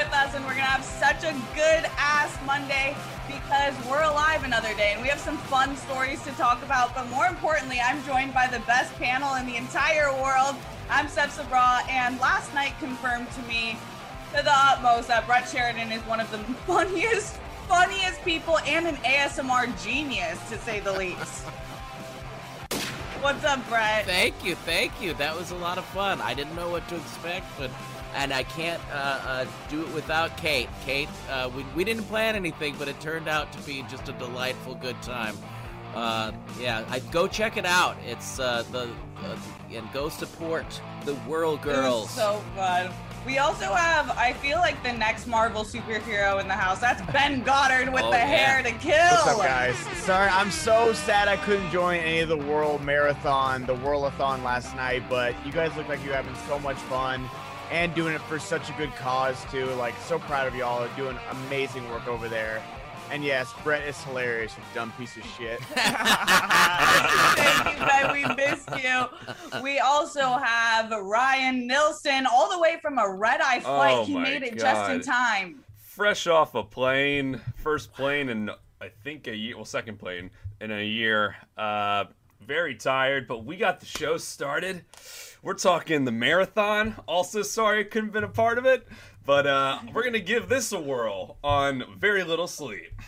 With us, and we're gonna have such a good ass Monday because we're alive another day and we have some fun stories to talk about. But more importantly, I'm joined by the best panel in the entire world. I'm Steph Sabraw, and last night confirmed to me to the utmost that Brett Sheridan is one of the funniest, funniest people and an ASMR genius, to say the least. What's up, Brett? Thank you, thank you. That was a lot of fun. I didn't know what to expect, but and I can't uh, uh, do it without Kate. Kate, uh, we, we didn't plan anything, but it turned out to be just a delightful good time. Uh, yeah, I go check it out. It's uh, the uh, and go support the Whirl It was Girls. so fun. We also have, I feel like the next Marvel superhero in the house. That's Ben Goddard with Oh, the yeah. hair to kill. What's up, guys? Sorry, I'm so sad I couldn't join any of the World Marathon, the Whirlathon last night, but you guys look like you're having so much fun and doing it for such a good cause, too. Like, so proud of y'all. Doing amazing work over there. And yes, Brett is hilarious, you dumb piece of shit. Thank you, Ben. We missed you. We also have Ryan Nilsen, all the way from a red eye flight. Oh he made it just in time. fresh off a plane, first plane in I think a year, well, second plane in a year. Uh, very tired, but we got the show started. We're talking the marathon. Also, sorry I couldn't have been a part of it, but uh, we're gonna give this a whirl on very little sleep.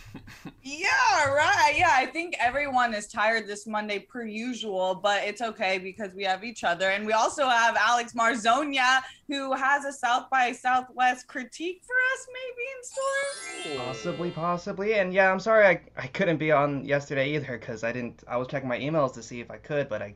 Yeah, right. Yeah, I think everyone is tired this Monday per usual, but it's okay because we have each other. And we also have Alex Marzoña, who has a South by Southwest critique for us, maybe in store. Possibly, possibly. And yeah, I'm sorry I, I couldn't be on yesterday either because I didn't. I was checking my emails to see if I could, but I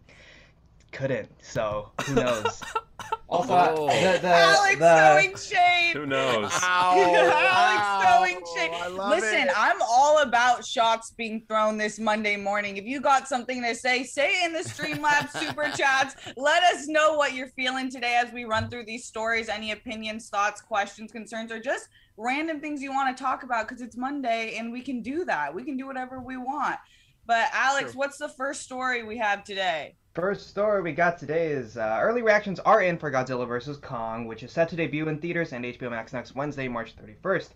couldn't. So who knows? also, Oh. the, the, Alex the, throwing shade. Who knows? Ow, Alex throwing oh, shade. Listen, it. I'm all about shots being thrown this Monday morning. If you got something to say, say it in the Streamlabs super chats. Let us know what you're feeling today as we run through these stories. Any opinions, thoughts, questions, concerns, or just random things you want to talk about because it's Monday and we can do that. We can do whatever we want. But Alex, Sure. what's the first story we have today? First story we got today is uh, early reactions are in for Godzilla vs. Kong, which is set to debut in theaters and HBO Max next Wednesday, March 31st.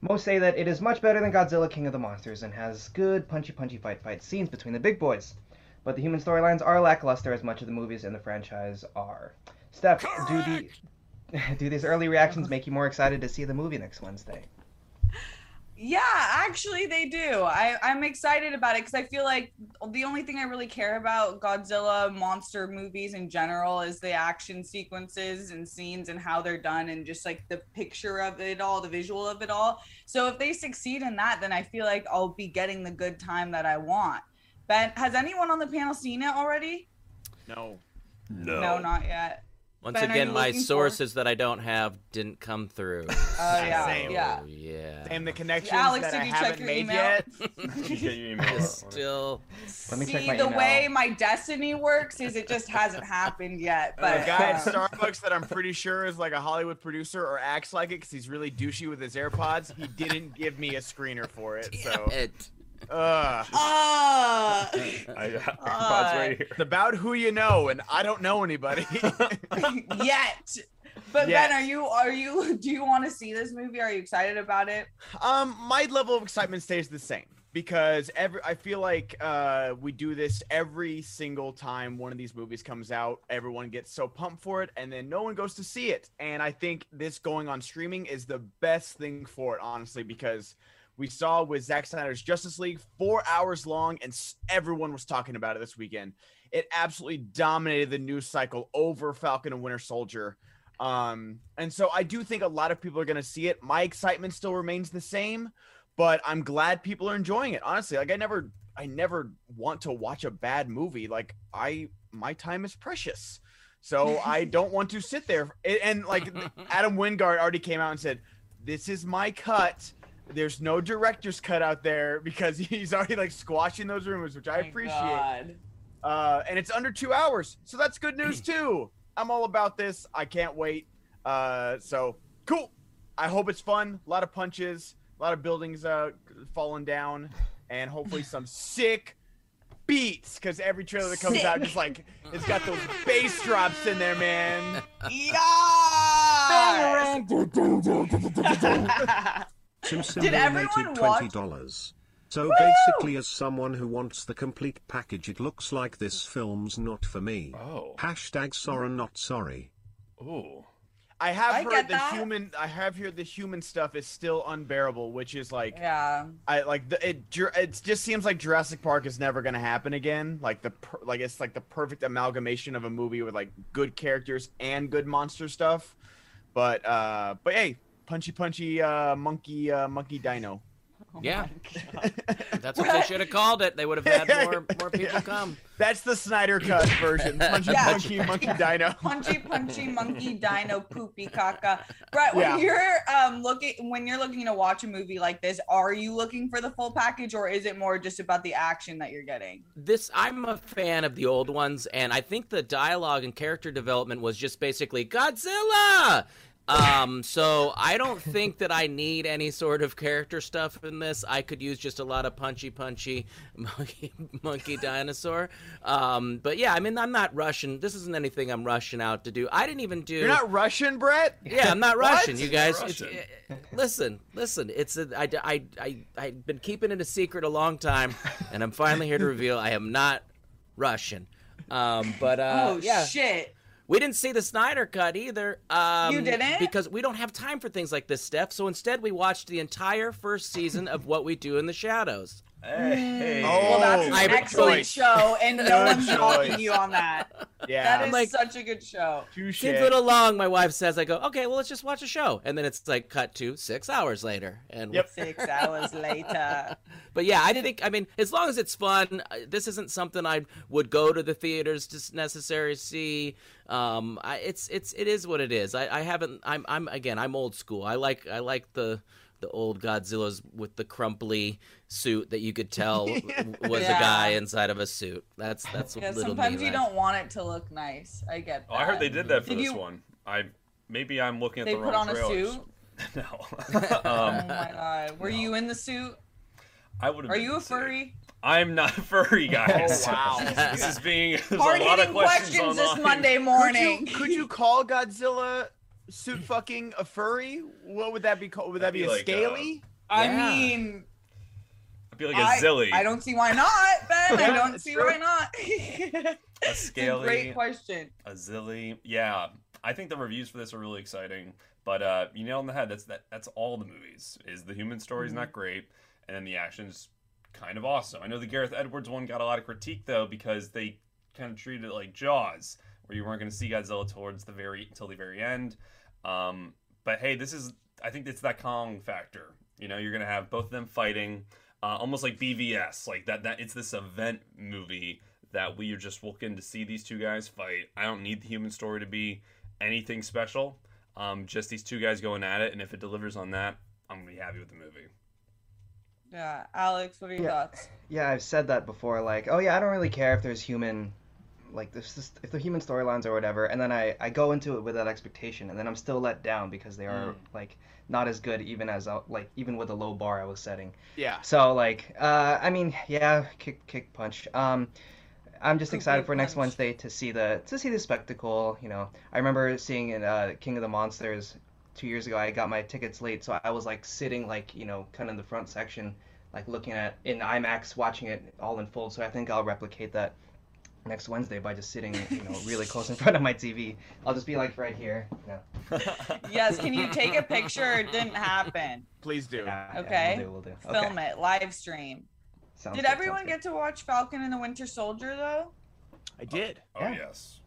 Most say that it is much better than Godzilla King of the Monsters and has good punchy punchy fight fight scenes between the big boys. But the human storylines are lackluster as much of the movies in the franchise are. Steph, do the do these early reactions make you more excited to see the movie next Wednesday? Yeah, actually, they do. I, I'm excited about it because I feel like the only thing I really care about Godzilla monster movies in general is the action sequences and scenes and how they're done and just like the picture of it all, the visual of it all. So if they succeed in that, then I feel like I'll be getting the good time that I want. Ben, has anyone on the panel seen it already? No. No. No, not yet. Once Ben, again, my looking for- sources that I don't have didn't come through. Oh, yeah. Same. Yeah. Oh, yeah. Damn the connections Alex, that did I you haven't your made email? yet. You get your email. Still. Let me See check my the email. way my destiny works is it just hasn't happened yet. But a guy at um, Starbucks that I'm pretty sure is like a Hollywood producer or acts like it because he's really douchey with his AirPods. He didn't give me a screener for it, so. It. Ugh. Ah. I, I, Uh, right here. It's about who you know, and I don't know anybody. yet. But Yes. Ben, are you are you do you want to see this movie? Are you excited about it? um, my level of excitement stays the same because every I feel like uh, we do this every single time one of these movies comes out. Everyone gets so pumped for it, and then no one goes to see it. And I think this going on streaming is the best thing for it, honestly, because we saw with Zack Snyder's Justice League four hours long, and everyone was talking about it this weekend. It absolutely dominated the news cycle over Falcon and Winter Soldier. Um, and so I do think a lot of people are going to see it. My excitement still remains the same, but I'm glad people are enjoying it. Honestly, like I never, I never want to watch a bad movie. Like I, my time is precious, so I don't want to sit there. And, and like Adam Wingard already came out and said, "This is my cut." There's no director's cut out there because he's already like squashing those rumors, which I My appreciate. Uh, and it's under two hours, so that's good news too. I'm all about this. I can't wait. Uh, so cool. I hope it's fun. A lot of punches, a lot of buildings uh, falling down, and hopefully some sick beats. Because every trailer that comes out, just like it's got those bass drops in there, man. Yeah. Simpson Did everyone donated watch- twenty dollars. So basically, as someone who wants the complete package, it looks like this film's not for me. Oh. Hashtag sorry not sorry. Oh. I have I heard the that. human. I have heard the human stuff is still unbearable, which is like yeah. I like the, it. It just seems like Jurassic Park is never gonna happen again. Like the per, like it's like the perfect amalgamation of a movie with like good characters and good monster stuff. But uh, but hey, punchy punchy uh, monkey uh, monkey dino. yeah, that's what they should have called it. They would have had more more people Yeah. come. That's the Snyder cut version. Punchy Yeah. punchy monkey dino. punchy punchy monkey dino poopy caca brett when Yeah. you're um looking when you're looking to watch a movie like this are you looking for the full package or is it more just about the action that you're getting This I'm a fan of the old ones, and I think the dialogue and character development was just basically Godzilla. Um, so I don't think that I need any sort of character stuff in this. I could use just a lot of punchy, punchy monkey, monkey dinosaur. Um, but yeah, I mean, I'm not rushing. This isn't anything I'm rushing out to do. I didn't even do. You're not Russian, Brett. Yeah, I'm not What? Russian, you guys. It's, Russian. uh, listen, listen. It's a, I, I, I, I've been keeping it a secret a long time, and I'm finally here to reveal I am not Russian. Um, but uh, oh yeah, shit we didn't see the Snyder cut either. Um, You didn't? because we don't have time for things like this, Steph. So instead, we watched the entire first season of What We Do in the Shadows. Hey. Oh, well that's an excellent choice. show and no Good one's knocking choice. you on that Yeah. that is like- such a good show Touche. Seems a little long, my wife says. I go, okay, well, let's just watch a show, and then it's like cut to six hours later, and Yep. six hours later But yeah, I think I mean as long as it's fun, uh, this isn't something I would go to the theaters to necessarily see. Um, I, it's it's it is what it is. I, I haven't. I'm I'm again. I'm old school. I like I like the the old Godzillas with the crumply suit that you could tell was Yeah. a guy inside of a suit. That's that's yeah little weird. Yeah, sometimes me you like. don't want it to look nice i get that Oh, I heard they did that for Did this you- one. I maybe I'm looking at the side. they the put wrong on a suit no. oh um, my god were you in the suit I would. are you a furry I'm not a furry, guys. Oh, wow. this is being there's hard a lot of hitting questions, questions this online. monday Could morning you, could you call Godzilla suit fucking a furry? What would that be called? Would that That'd be be a like, scaly? I Yeah. mean, I'd be like a I, zilly, I don't see why not, Ben. I don't see true. why not. a It's a scaly, great question. a zilly. Yeah, I think the reviews for this are really exciting. But uh, you nailed on the head. That's that. That's all the movies. Is the human story's Mm-hmm. not great, and then the action's kind of awesome. I know the Gareth Edwards one got a lot of critique though because they kind of treated it like Jaws, where you weren't going to see Godzilla towards the very until the very end. Um, but hey, this is I think it's that Kong factor. You know, you're going to have both of them fighting, uh, almost like BVS, like that. That it's this event movie that we are just looking to see these two guys fight. I don't need the human story to be anything special. Um, just these two guys going at it, and if it delivers on that, I'm gonna be happy with the movie. Yeah, Alex, what are your Yeah. thoughts? Yeah, I've said that before. Like, oh yeah, I don't really care if there's human, like this, this if the human storylines or whatever. And then I I go into it with that expectation, and then I'm still let down because they are like not as good, even as uh, like even with the low bar I was setting. Yeah. So like, uh, I mean, yeah, kick kick punch. Um, I'm just excited for next. Wednesday to see the to see the spectacle. You know, I remember seeing in uh, King of the Monsters two years ago. I got my tickets late, so I was like sitting like you know kind of in the front section, like looking at in IMAX, watching it all unfold. So I think I'll replicate that next Wednesday by just sitting, you know, really close in front of my TV. I'll just be like right here. No. Yes, can you take a picture? It didn't happen. Please do. Yeah, yeah, Okay. we'll do, we'll do. Film Okay. it, live stream. Sounds Did good, everyone sounds get to watch Falcon and the Winter Soldier though? I did. Oh Yeah. yes.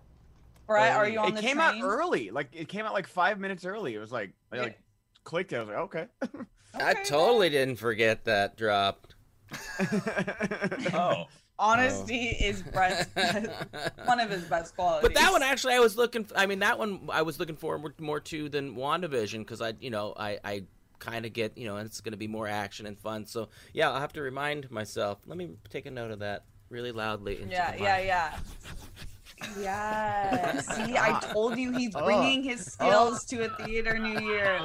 Brett, are you on the street? it the came train? out early. Like it came out like five minutes early. It was like I Yeah. like clicked. it. I was like, okay. I Okay, totally didn't forget that dropped. Oh. Honesty oh. is Brett's best, one of his best qualities. But that one actually, I was looking. For, I mean, that one I was looking forward more to than WandaVision because I, you know, I, I kind of get, you know, it's going to be more action and fun. So yeah, I'll have to remind myself. Let me take a note of that really loudly. Into Yeah, the yeah, mic. yeah. Yeah. See, I told you he's Oh. bringing his oh. skills to a theater new oh, year.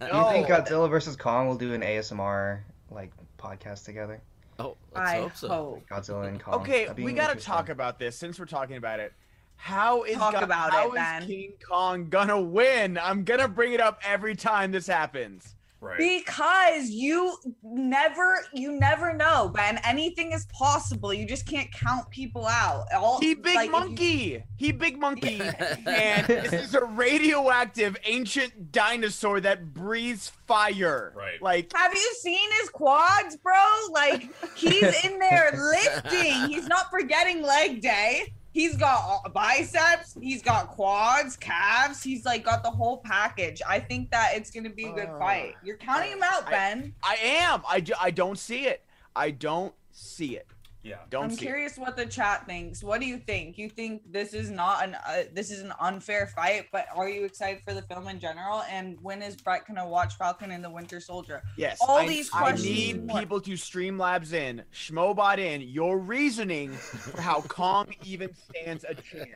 Do you think Godzilla versus Kong will do an ASMR like podcast together? Oh, let's I hope so. hope. Godzilla and Kong. Okay, we gotta talk about this since we're talking about it. How is Talk Go- about how it, is Ben. King Kong gonna win? I'm gonna bring it up every time this happens. Right. Because you never, you never know, Ben. Anything is possible. You just can't count people out. All He big like, if you- monkey. He big monkey. and this is a radioactive ancient dinosaur that breathes fire. Right. Like Have you seen his quads, bro? Like he's in there lifting. He's not forgetting leg day. He's got all- biceps. He's got quads, calves. He's like got the whole package. I think that it's gonna be a good Uh, fight. You're counting him out, I- Ben. I am. I, I don't see it. I don't see it. Yeah. Don't I'm see it. curious what the chat thinks. What do you think? You think this is not an uh, this is an unfair fight, but are you excited for the film in general? And when is Brett gonna watch Falcon and the Winter Soldier? Yes. All I, these I questions need people to Streamlabs in, Schmobot in, your reasoning for how Kong even stands a chance.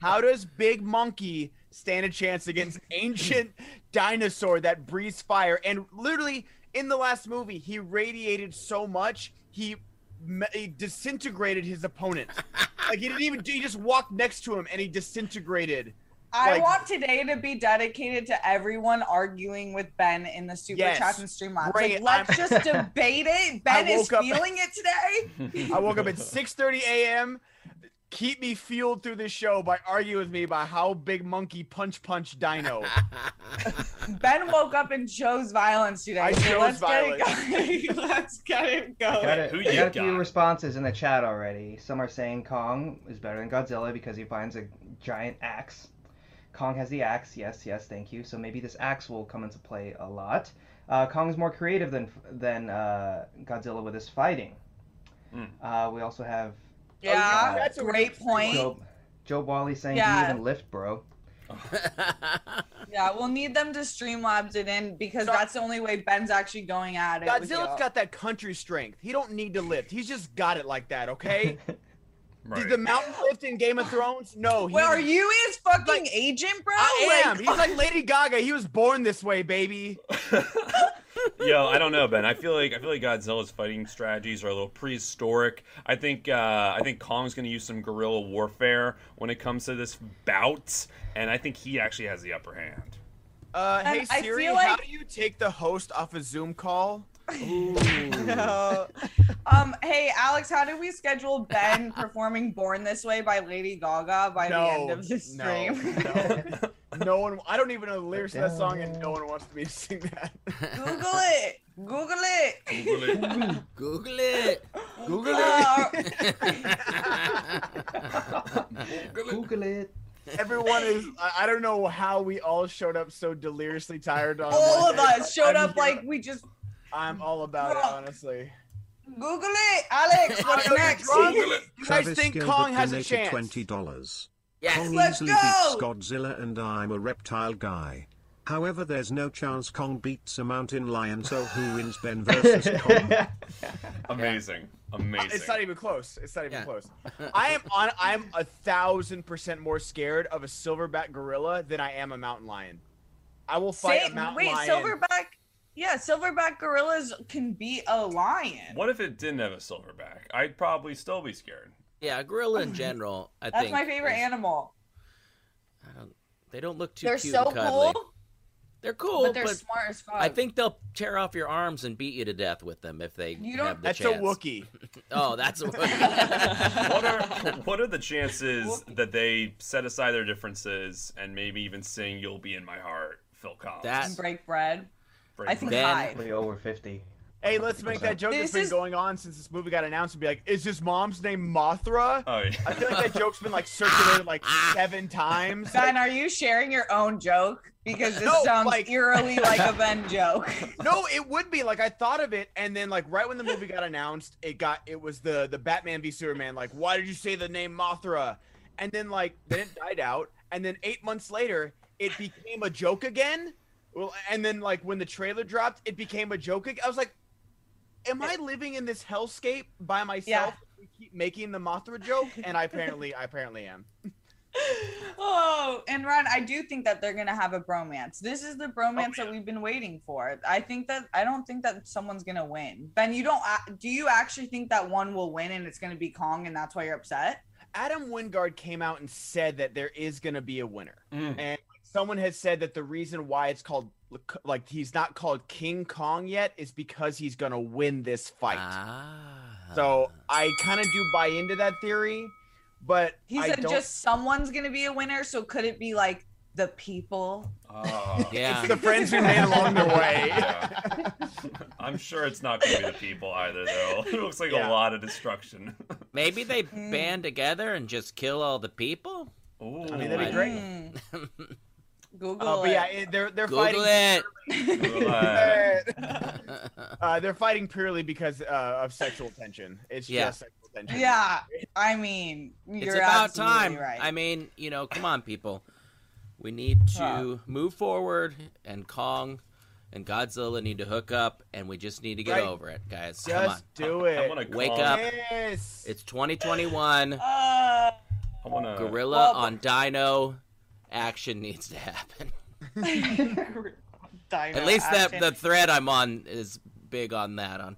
How does Big Monkey stand a chance against ancient dinosaur that breathes fire? And literally, in the last movie, he radiated so much, he, me- he disintegrated his opponent. like, he didn't even, he just walked next to him and he disintegrated. I Like- want today to be dedicated to everyone arguing with Ben in the super Yes. chats and stream Bring Like, let's I'm- just debate it. Ben is feeling it today. I woke up at 6:30 a.m. Keep me fueled through this show by arguing with me about how big monkey punch punch dino. Ben woke up and chose violence today. I so chose let's violence. Get it going. let's get it going. Got it. Who you got a few responses in the chat already. Some are saying Kong is better than Godzilla because he finds a giant axe. Kong has the axe. Yes, yes, thank you. So maybe this axe will come into play a lot. Uh, Kong's more creative than than uh, Godzilla with his fighting. Hmm. Uh, we also have Oh, yeah, that's a great point. Joe, Joe Wally saying, Yeah. "Do you even lift, bro?" Yeah, we'll need them to streamlabs it in because So- that's the only way Ben's actually going at it. with Godzilla's you. got that country strength. He don't need to lift. He's just got it like that, okay? Right. Did the mountain lift in Game of Thrones? No. He Wait, are you his fucking Like- agent, bro? I am. Like- He's like Lady Gaga. He was born this way, baby. Yo, I don't know, Ben. I feel like I feel like Godzilla's fighting strategies are a little prehistoric. I think uh, I think Kong's going to use some guerrilla warfare when it comes to this bout, and I think he actually has the upper hand. Uh, And hey I Siri, feel how like- do you take the host off a Zoom call? um, hey Alex, how do we schedule Ben performing "Born This Way" by Lady Gaga by the end of the stream? No, no, no one. I don't even know the lyrics to that song, and no one wants me to sing that. Google it. Google it. Google it. Google it. Google it. Google it. Everyone is. I, I don't know how we all showed up so deliriously tired. On all of us showed I'm up here- like we just I'm all about it, honestly. Google it, Alex. What's I'm next? drunk. You guys Travis think Gilbert Kong has a chance? twenty dollars. Yes. Kong Let's easily go! beats Godzilla, and I'm a reptile guy. However, there's no chance Kong beats a mountain lion. So who wins Ben versus Kong? Amazing, amazing. It's not even close. It's not even Yeah. close. I am on. I'm a thousand percent more scared of a silverback gorilla than I am a mountain lion. I will fight Say- a mountain wait, lion. silverback. Yeah, silverback gorillas can beat a lion. What if it didn't have a silverback? I'd probably still be scared. Yeah, gorilla in general. I That's think my favorite is- animal. I don't, they don't look too They're cute so and cuddly. cool. They're cool, but they're smart as fuck. I think they'll tear off your arms and beat you to death with them if they You don't- have the That's chance. a Wookiee. Oh, that's a Wookiee. what are what are the chances that they set aside their differences and maybe even sing "You'll Be in My Heart"? Phil Collins. That- break bread. Break I think Then- high. Way over 50. Hey, let's make that joke This that's been is- going on since this movie got announced and be like, is his mom's name Mothra? Oh, yeah. I feel like that joke's been like circulated like seven times. Ben, are you sharing your own joke? Because this No, sounds like- eerily like a Ben joke. no, it would be like I thought of it, and then like right when the movie got announced, it got it was the the Batman v Superman. Like, why did you say the name Mothra? And then like then it died out, and then eight months later, it became a joke again. Well, and then like when the trailer dropped, it became a joke. I was like, am I living in this hellscape by myself? We keep making the Mothra joke, and I apparently I apparently am. Oh, and Ron, I do think that they're gonna have a bromance. This is the bromance that we've been waiting for. I think that I don't think that someone's gonna win. Ben, you don't. Do you actually think that one will win and it's gonna be Kong, and that's why you're upset? Adam Wingard came out and said that there is going to be a winner. Mm. And someone has said that the reason why it's called like he's not called King Kong yet is because he's going to win this fight. ah. So I kind of do buy into that theory, but He I said don't- just someone's gonna be a winner. So could it be like the people? Oh. Yeah. it's the friends we made along the way. Yeah. I'm sure it's not going to be the people either, though. It looks like Yeah. a lot of destruction. Maybe they Mm. band together and just kill all the people. Ooh, I mean, that'd be great. Mm. Google Uh, but it. yeah, it, they're they're Google fighting. it. uh, they're fighting purely because uh, of sexual tension. It's Yeah. just sexual tension. yeah, I mean, you're it's about time. Right. I mean, you know, come on, people. We need to Huh. move forward, and Kong and Godzilla need to hook up, and we just need to get Right. over it, guys. come on. Just do it. I want to Wake call, up. Yes. It's 2021. uh, I want to. Gorilla well, on Dino. Action needs to happen. At least that the thread I'm on is big on that on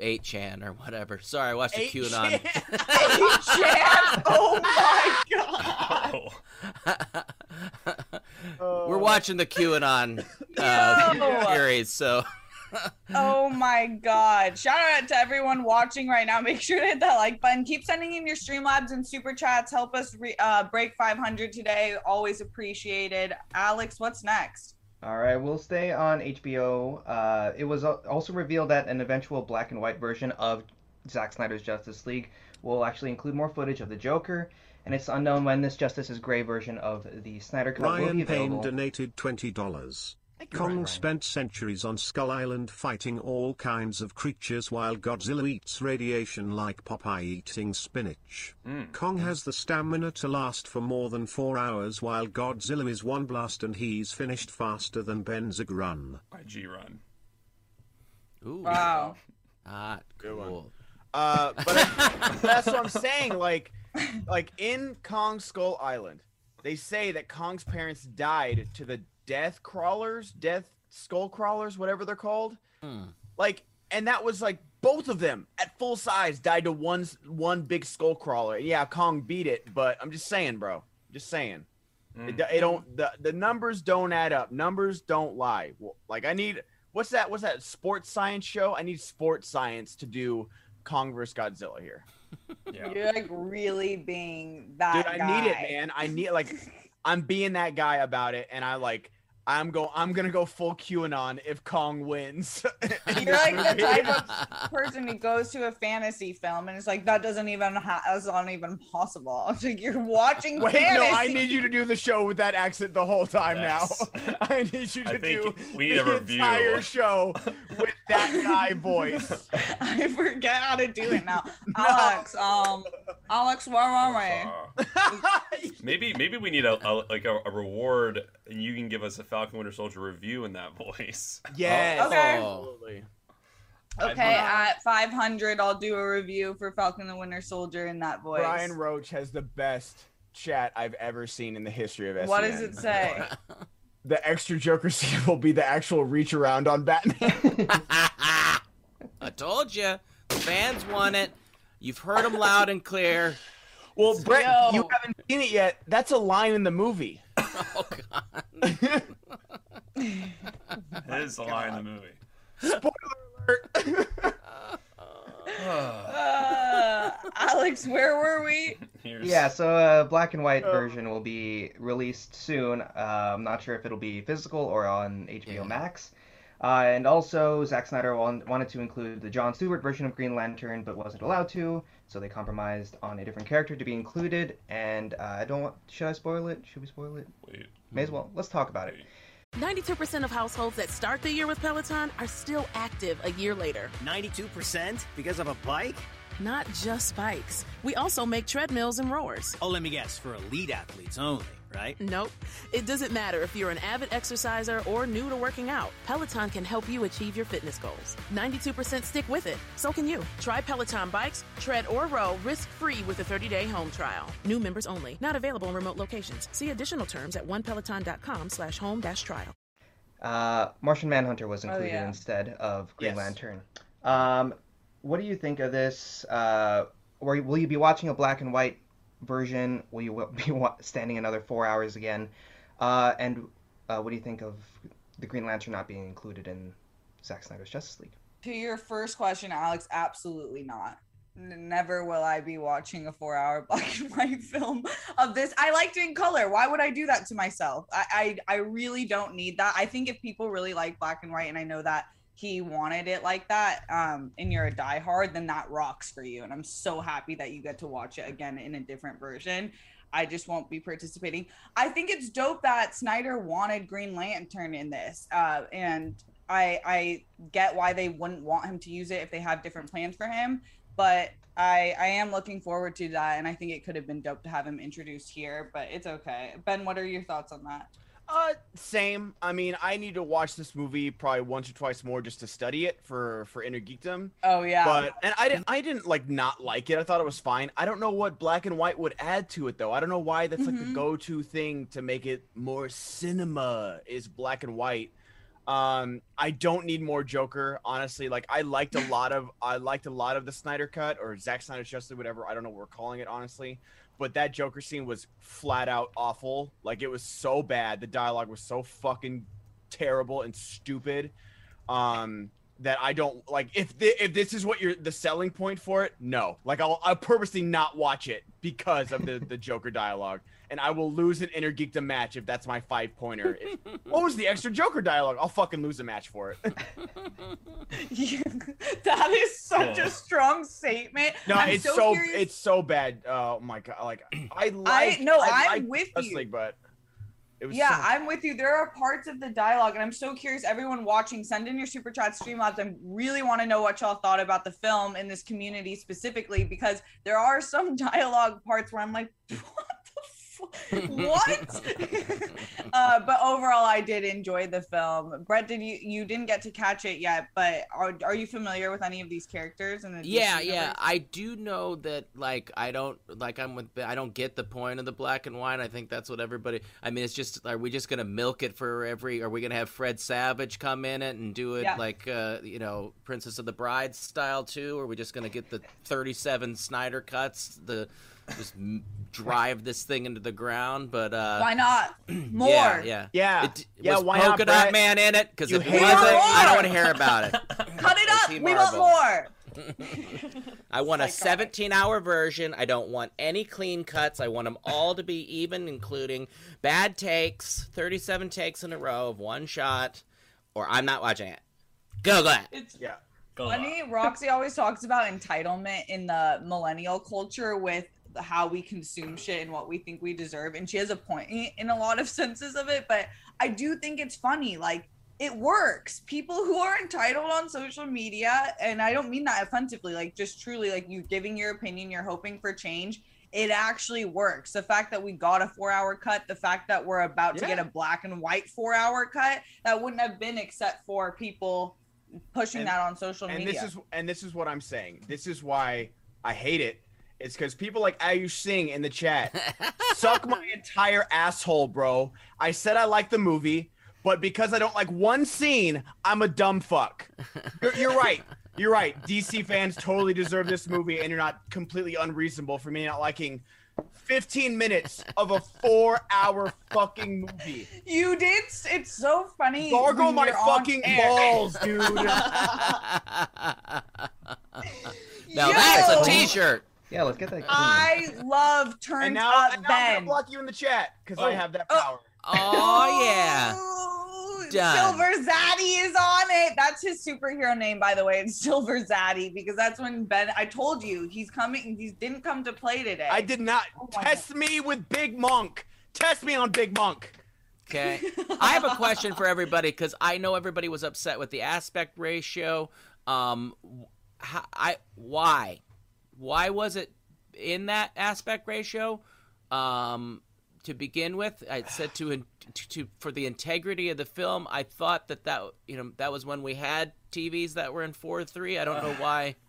8chan or whatever. Sorry, I watched a QAnon. 8chan? Oh my god. Oh. We're watching the QAnon uh, Yo. series, so Oh my god. Shout out to everyone watching right now. Make sure to hit that like button. Keep sending in your Streamlabs and super chats. Help us re- uh, break 500 today. Always appreciated. Alex, what's next? All right, we'll stay on HBO. Uh, it was also revealed that an eventual black and white version of Zack Snyder's Justice League will actually include more footage of the Joker, and it's unknown when this Justice's Gray version of the Snyder Cut will be Ryan available. Payne donated $20. you, Kong Ryan. spent centuries on Skull Island fighting all kinds of creatures while Godzilla eats radiation like Popeye eating spinach. Kong has the stamina to last for more than four hours while Godzilla is one blast and he's finished faster than Benzig run. IG run. ooh, Wow. ah, cool. Uh, but that's what I'm saying. Like, like in Kong Skull Island, they say that Kong's parents died to the death crawlers, death skull crawlers, whatever they're called. Hmm. Like, and that was like both of them at full size died to one one big skull crawler. Yeah, Kong beat it, but I'm just saying, bro. Just saying. It, it don't the, the numbers don't add up. Numbers don't lie. Like I need what's that? What's that sports science show? I need sports science to do Kong vs Godzilla here. Yeah. You're like really being that Dude, I guy. need it, man. I need like I'm being that guy about it, and I like I'm go I'm gonna go full QAnon if Kong wins. in You're this like the type of person who goes to a fantasy film and it's like that doesn't even ha- that's not even possible. It's like you're watching Wait, fantasy. no, I need you to do the show with that accent the whole time Yes. now. I need you to do we need a the review. entire show with that guy voice. I forget how to do it now. Alex, um, Alex, where are we? Maybe maybe we need a, a like a, a reward, and you can give us a Falcon Winter Soldier review in that voice. yes, oh. Okay. absolutely. Okay, at 500, I'll do a review for Falcon the Winter Soldier in that voice. Brian Roach has the best chat I've ever seen in the history of SEN. what does it say? The extra Joker scene will be the actual reach around on Batman. I told you, the fans want it. You've heard them loud and clear. Well, Brett, Yo. you haven't seen it yet. That's a line in the movie. Oh God. That is the line in the movie. Spoiler alert. Uh, Alex, where were we? Here's Yeah, so a black and white Oh. version will be released soon. Uh, I'm not sure if it'll be physical or on HBO Yeah. Max. Uh, and also, Zack Snyder wanted to include the John Stewart version of Green Lantern, but wasn't allowed to, so they compromised on a different character to be included. And uh, I don't want. Should I spoil it? Should we spoil it? Wait. May as well. Let's talk about it. 92% of households that start the year with Peloton are still active a year later. 92% because of a bike? Not just bikes. We also make treadmills and rowers. Oh, let me guess, for elite athletes only, right? Nope. It doesn't matter if you're an avid exerciser or new to working out. Peloton can help you achieve your fitness goals. 92% stick with it. So can you. Try Peloton bikes, tread or row risk-free with a 30-day home trial. New members only. Not available in remote locations. See additional terms at onepeloton.com slash home dash trial. Uh, Martian Manhunter was Oh, included yeah. instead of Green Yes. Lantern. Um, what do you think of this? Uh, or will you be watching a black and white version? Will you be standing another four hours again? Uh, and uh, what do you think of the Green Lantern not being included in Zack Snyder's Justice League? To your first question, Alex, absolutely not. Never will I be watching a four hour black and white film of this. I liked it in color. Why would I do that to myself? I, I, I really don't need that. I think if people really like black and white, and I know that he wanted it like that, um, and you're a diehard, then that rocks for you. And I'm so happy that you get to watch it again in a different version. I just won't be participating. I think it's dope that Snyder wanted Green Lantern in this, uh, and I I get why they wouldn't want him to use it if they have different plans for him. But I I am looking forward to that, and I think it could have been dope to have him introduced here. But it's okay. Ben, what are your thoughts on that? Uh, same. I mean, I need to watch this movie probably once or twice more just to study it for for inner geekdom. Oh yeah. But and I didn't I didn't like not like it. I thought it was fine. I don't know what black and white would add to it though. I don't know why that's like the Mhm. go-to thing to make it more cinema is black and white. Um, I don't need more Joker, honestly. Like I liked a lot of I liked a lot of the Snyder cut or Zack Snyder's Justice, whatever. I don't know what we're calling it, honestly. But that Joker scene was flat out awful. Like it was so bad. The dialogue was so fucking terrible and stupid. Um, that I don't like. If if this is what you're the selling point for it, no. Like I'll I'll purposely not watch it because of the the Joker dialogue, and I will lose an inner geekdom match if that's my five pointer. If- what was the extra Joker dialogue? I'll fucking lose a match for it. that is such Yeah. a strong statement. no, I'm it's so, curious- it's so bad. Oh my god! Like I like no, I I'm like with Justice you. League, but it yeah, so I'm with you. There are parts of the dialogue, and I'm so curious. Everyone watching, send in your super chat, Streamlabs. I really want to know what y'all thought about the film in this community specifically, because there are some dialogue parts where I'm like, what the fuck? What? uh, but overall, I did enjoy the film. Brett, did you you didn't get to catch it yet? But are are you familiar with any of these characters? In the DC Yeah, yeah. I do know that like I don't like I'm with I don't get the point of the black and white. I think that's what everybody I mean it's just are we just gonna milk it for every are we gonna have Fred Savage come in it and do it Yeah. like uh you know, Princess of the Bride style too? Or are we just gonna get the thirty seven Snyder cuts, the just drive this thing into the ground? But uh Why not more? Yeah, yeah. Yeah. It, Yeah, was why not, Polka Dot Brett? Man in it? Because if it wasn't. I don't want to hear about it. Cut it up. We want more. I want a 17 hour version. I don't want any clean cuts. I want them all to be even, including bad takes, 37 takes in a row of one shot, or I'm not watching it. Go, go ahead. It's yeah. Go Funny, Roxy always talks about entitlement in the millennial culture with the- how we consume shit and what we think we deserve. And she has a point in a lot of senses of it, but I do think it's funny. Like, it works. People who are entitled on social media, and I don't mean that offensively, like, just truly, like, you giving your opinion, you're hoping for change. It actually works. The fact that we got a four hour cut, the fact that we're about to get a black and white four hour cut, that wouldn't have been except for people pushing And- that on social and media. this is and this is what I'm saying. This is why I hate it. It's because people like Ayush Singh in the chat suck my entire asshole, bro. I said I like the movie, but because I don't like one scene, I'm a dumb fuck. You're, you're right. You're right. DC fans totally deserve this movie, and you're not completely unreasonable for me not liking 15 minutes of a four-hour fucking movie. You did. It's so funny. Gargle my fucking air. balls, dude. Now that's a Yo! T-shirt. Yeah, let's get that. Clean. I love turned and now, up and now I'm gonna Ben. block you in the chat because I Oh. have that power. Oh yeah. Ooh, Done. Silver Zaddy is on it. That's his superhero name, by the way. It's Silver Zaddy because that's when Ben. I told you he's coming. He didn't come to play today. I did not Oh my test me with Big Monk. Test me on Big Monk. Okay. I have a question for everybody because I know everybody was upset with the aspect ratio. Um, how, I why, why was it in that aspect ratio? Um, to begin with, I said to, in- to to for the integrity of the film. I thought that that you know that was when we had TVs that were in four three. I don't know why.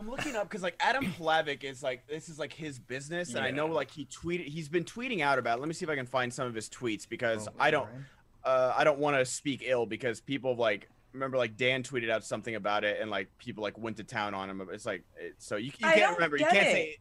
I'm looking up because like Adam Plavik is like this is like his business, and I know like he tweeted he's been tweeting out about. It. Let me see if I can find some of his tweets because Oh, I don't alright. uh, I don't want to speak ill because people have, like remember like Dan tweeted out something about it and like people like went to town on him. It's like it, so you, you can't remember. You can't it. say.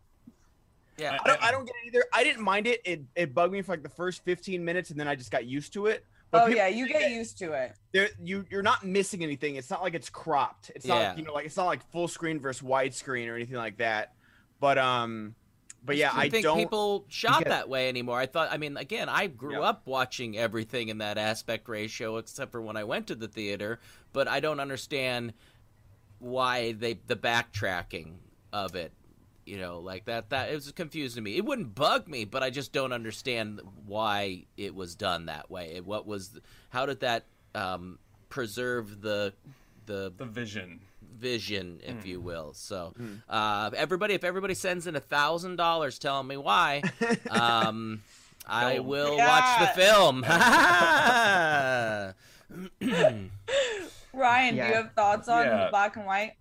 Yeah. I don't, I don't get it either. I didn't mind it. It it bugged me for like the first 15 minutes, and then I just got used to it. But Oh yeah, you get that used to it. There, you you're not missing anything. It's not like it's cropped. It's Yeah. not you know like it's not like full screen versus widescreen or anything like that. But um, but yeah, I I think don't. people shot get- that way anymore. I thought, I mean, again, I grew Yeah. up watching everything in that aspect ratio, except for when I went to the theater. But I don't understand why they the backtracking of it. You know, like that. That it was confusing to me. It wouldn't bug me, but I just don't understand why it was done that way. It- What was? How did that um, preserve the the The vision. Vision, if Hmm. you will. So, uh, everybody, if everybody sends in a thousand dollars telling me why, um, I will Yeah. watch the film. Ryan, do you have thoughts on Yeah. black and white?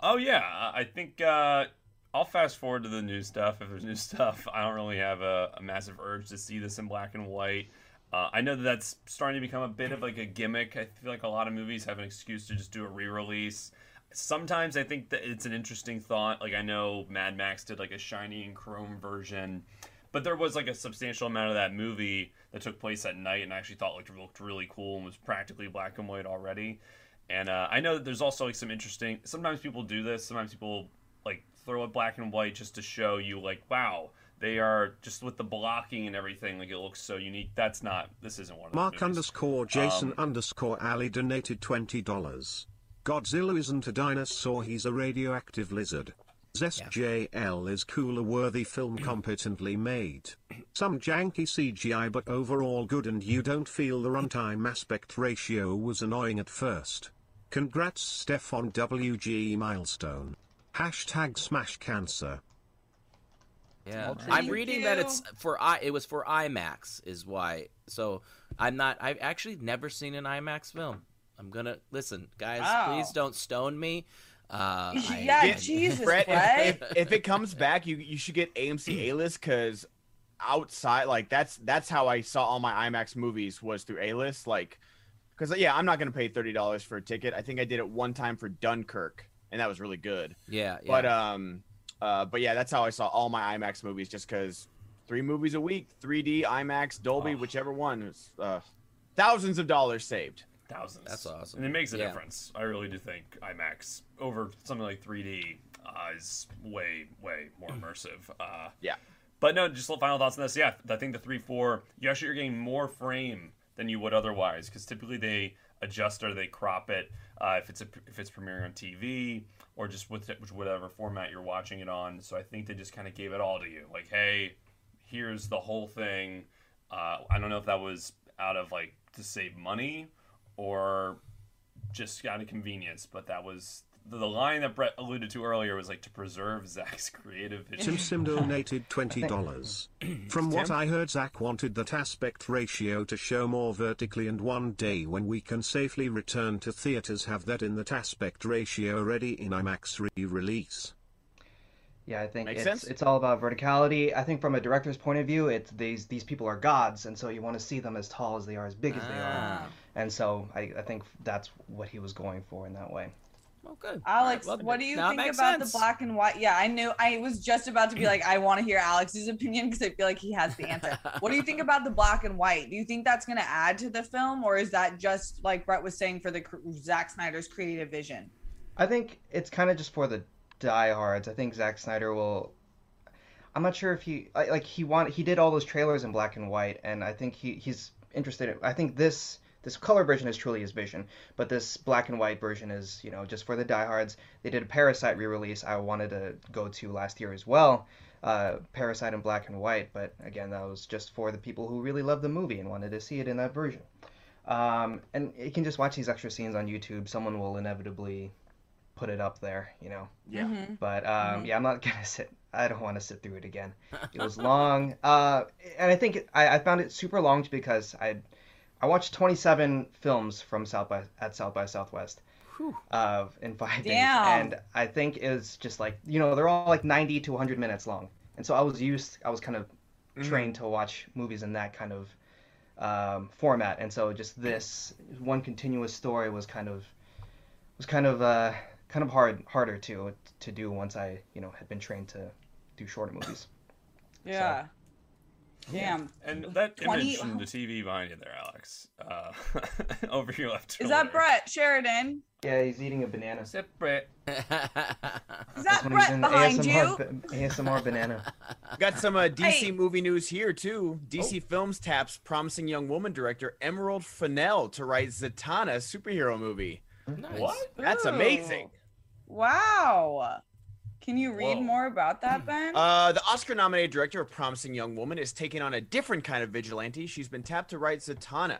Oh yeah, I think uh, I'll fast forward to the new stuff. If there's new stuff, I don't really have a, a massive urge to see this in black and white. Uh, I know that that's starting to become a bit of like a gimmick. I feel like a lot of movies have an excuse to just do a re-release. Sometimes I think that it's an interesting thought. Like I know Mad Max did like a shiny and chrome version, but there was like a substantial amount of that movie that took place at night, and I actually thought looked looked really cool and was practically black and white already. And uh, I know that there's also like some interesting. Sometimes people do this. Sometimes people like throw it black and white just to show you like, wow, they are just with the blocking and everything. Like it looks so unique. That's not. This isn't one of Mark underscore Jason Um, underscore Ali donated $20. Godzilla isn't a dinosaur, he's a radioactive lizard. ZSJL is cooler worthy film competently made. Some janky CGI but overall good and you don't feel the runtime aspect ratio was annoying at first. Congrats Steph on WG milestone. Hashtag smash cancer. yeah, Thank I'm reading that it's for i. It was for IMAX, is why. So I'm not. I've actually never seen an IMAX film. I'm gonna listen, guys. Wow. Please don't stone me. Uh, Yeah, I- Jesus, Brett, Brett. if, if, if it comes back, you you should get AMC A list because outside, like that's that's how I saw all my IMAX movies was through A list. Like, because yeah, I'm not gonna pay thirty dollars for a ticket. I think I did it one time for Dunkirk, and that was really good. yeah, yeah. But um, uh, but yeah, that's how I saw all my IMAX movies, just because three movies a week, 3D, IMAX, Dolby, Oh. whichever one, was uh, thousands of dollars saved. Thousands. That's awesome. and it makes a Yeah. difference. I really do think IMAX over something like 3D uh, is way, way more immersive. Uh, Yeah. But no, just little final thoughts on this. Yeah, I think the three four, you actually are getting more frame than you would otherwise, because typically they adjust or they crop it uh, if it's a, if it's premiering on TV or just with it- with whatever format you're watching it on. So I think they just kind of gave it all to you. Like, hey, here's the whole thing. Uh, I don't know if that was out of like to save money or just out of convenience, but that was the, the line that Brett alluded to earlier was like to preserve Zack's creative vision. Sim Sim donated $20. From what I heard, Zach wanted that aspect ratio to show more vertically, and one day when we can safely return to theaters, have that in that aspect ratio ready in IMAX re release. Yeah, I think Makes it's sense. it's all about verticality. I think from a director's point of view, it's these these people are gods, and so you want to see them as tall as they are, as big as they are, Ah. And so I, I think that's what he was going for in that way. Oh, good. Alex, Well, what do you now think about sense. the black and white? Yeah, I knew. I was just about to be like, I want to hear Alex's opinion because I feel like he has the answer. what do you think about the black and white? Do you think that's going to add to the film, or is that just like Brett was saying for the cr- Zack Snyder's creative vision? I think it's kind of just for the diehards. I think Zack Snyder will. I'm not sure if he like he want he did all those trailers in black and white, and I think he he's interested. In, I think this this color version is truly his vision, but this black and white version is you know just for the diehards. They did a Parasite re-release. I wanted to go to last year as well. Uh, Parasite in black and white, but again that was just for the people who really loved the movie and wanted to see it in that version. Um, and you can just watch these extra scenes on YouTube. Someone will inevitably put it up there, you know. Yeah. Mhm. But um, Mhm. yeah, I'm not gonna sit. I don't want to sit through it again. It was long, uh, and I think it, I, I found it super long because I I watched 27 films from South by at South by Southwest. Uh, in five days, Damn. and I think it's just like you know they're all like 90 to 100 minutes long, and so I was used, I was kind of trained to watch movies in that kind of um, format, and so just this one continuous story was kind of was kind of uh, kind of hard harder to to do once I you know had been trained to do shorter movies. Yeah. Damn. And that 20 image from the TV behind you there, Alex, uh, over your left Is that Brett Sheridan? Yeah, he's eating a banana. Is that Brett? Is That's that when Brett behind ASMR, you? ASMR banana. Got some uh, DC Hey. movie news here too. DC Films taps promising young woman director Emerald Fennell to write Zatanna superhero movie. Nice. What? That's Ooh. amazing. Wow. Can you read Whoa. more about that, Ben? Uh, the Oscar-nominated director of Promising Young Woman is taking on a different kind of vigilante. She's been tapped to write Zatanna.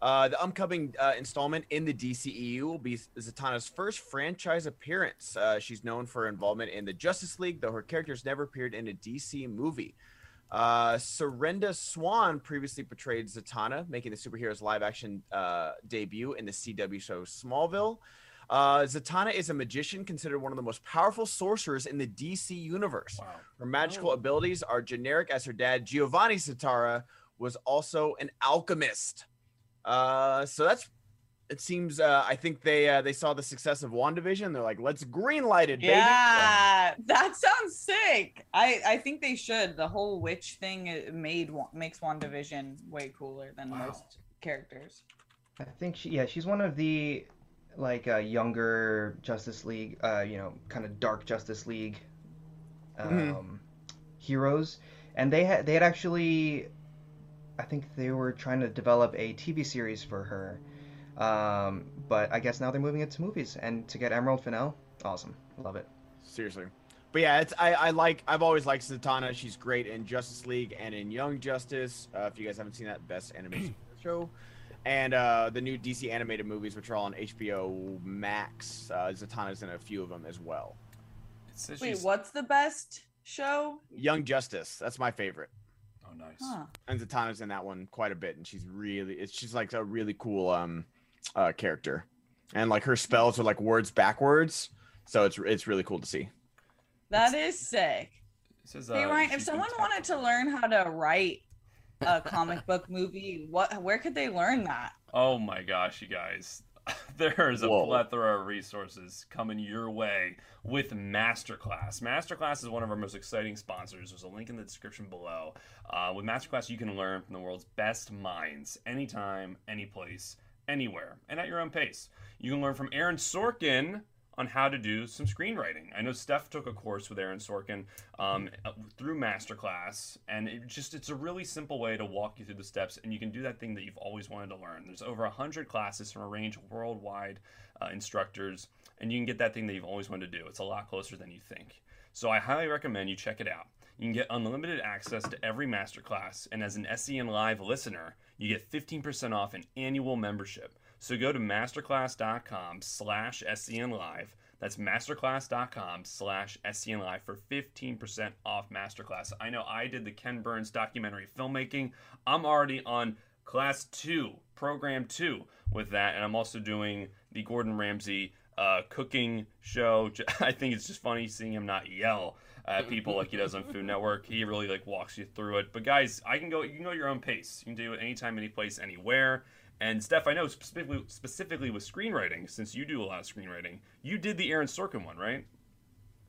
Uh, the upcoming uh, installment in the DCEU will be Zatanna's first franchise appearance. Uh, she's known for involvement in the Justice League, though her character's never appeared in a DC movie. Uh, Serinda Swan previously portrayed Zatanna, making the superhero's live-action uh, debut in the CW show Smallville. Uh, Zatanna is a magician considered one of the most powerful sorcerers in the DC universe. Wow. Her magical abilities are generic as her dad, Giovanni Zatara, was also an alchemist. Uh, so that's it seems uh, I think they uh, they saw the success of WandaVision. They're like, let's greenlight it, baby. yeah, that sounds sick. I I think they should. The whole witch thing made Wa- makes WandaVision way cooler than Wow. most characters. I think she yeah she's one of the like a younger Justice League uh, you know kind of dark Justice League um, Mhm. heroes, and they had they had actually I think they were trying to develop a TV series for her, um, but I guess now they're moving it to movies and to get Emerald Fennell, awesome, love it. Seriously. But yeah, it's I, I like I've always liked Zatanna. She's great in Justice League and in Young Justice. Uh, if you guys haven't seen that, best animation show, and uh, the new DC animated movies, which are all on HBO Max. Uh, Zatanna's in a few of them as well. Wait, she's- what's the best show? Young Justice, that's my favorite. Oh, nice. Huh. And Zatanna's in that one quite a bit, and she's really it's she's like a really cool um uh character, and like her spells are like words backwards, so it's it's really cool to see. That is sick. It says, Hey uh, Ryan, if someone wanted to learn how to write a comic book movie, what where could they learn that? Oh my gosh, you guys. There's a Whoa. plethora of resources coming your way with Masterclass. Masterclass is one of our most exciting sponsors. There's a link in the description below. Uh, with Masterclass, you can learn from the world's best minds anytime, any place, anywhere, and at your own pace. You can learn from Aaron Sorkin on how to do some screenwriting. I know Steph took a course with Aaron Sorkin um, through Masterclass, and it just it's a really simple way to walk you through the steps, and you can do that thing that you've always wanted to learn. There's over hundred classes from a range of worldwide uh, instructors, and you can get that thing that you've always wanted to do. It's a lot closer than you think. So I highly recommend you check it out. You can get unlimited access to every masterclass, and as an SEN Live listener, you get 15% off an annual membership. So go to masterclass.com slash SEN Live. That's masterclass.com slash SEN Live for 15% off masterclass. I know I did the Ken Burns documentary filmmaking. I'm already on class two, program two with that, and I'm also doing the Gordon Ramsay uh, cooking show. I think it's just funny seeing him not yell at people like he does on Food Network. He really like walks you through it. But guys, I can go. You can go at your own pace. You can do it anytime, any place, anywhere. And Steph, I know specifically specifically with screenwriting, since you do a lot of screenwriting, you did the Aaron Sorkin one, right?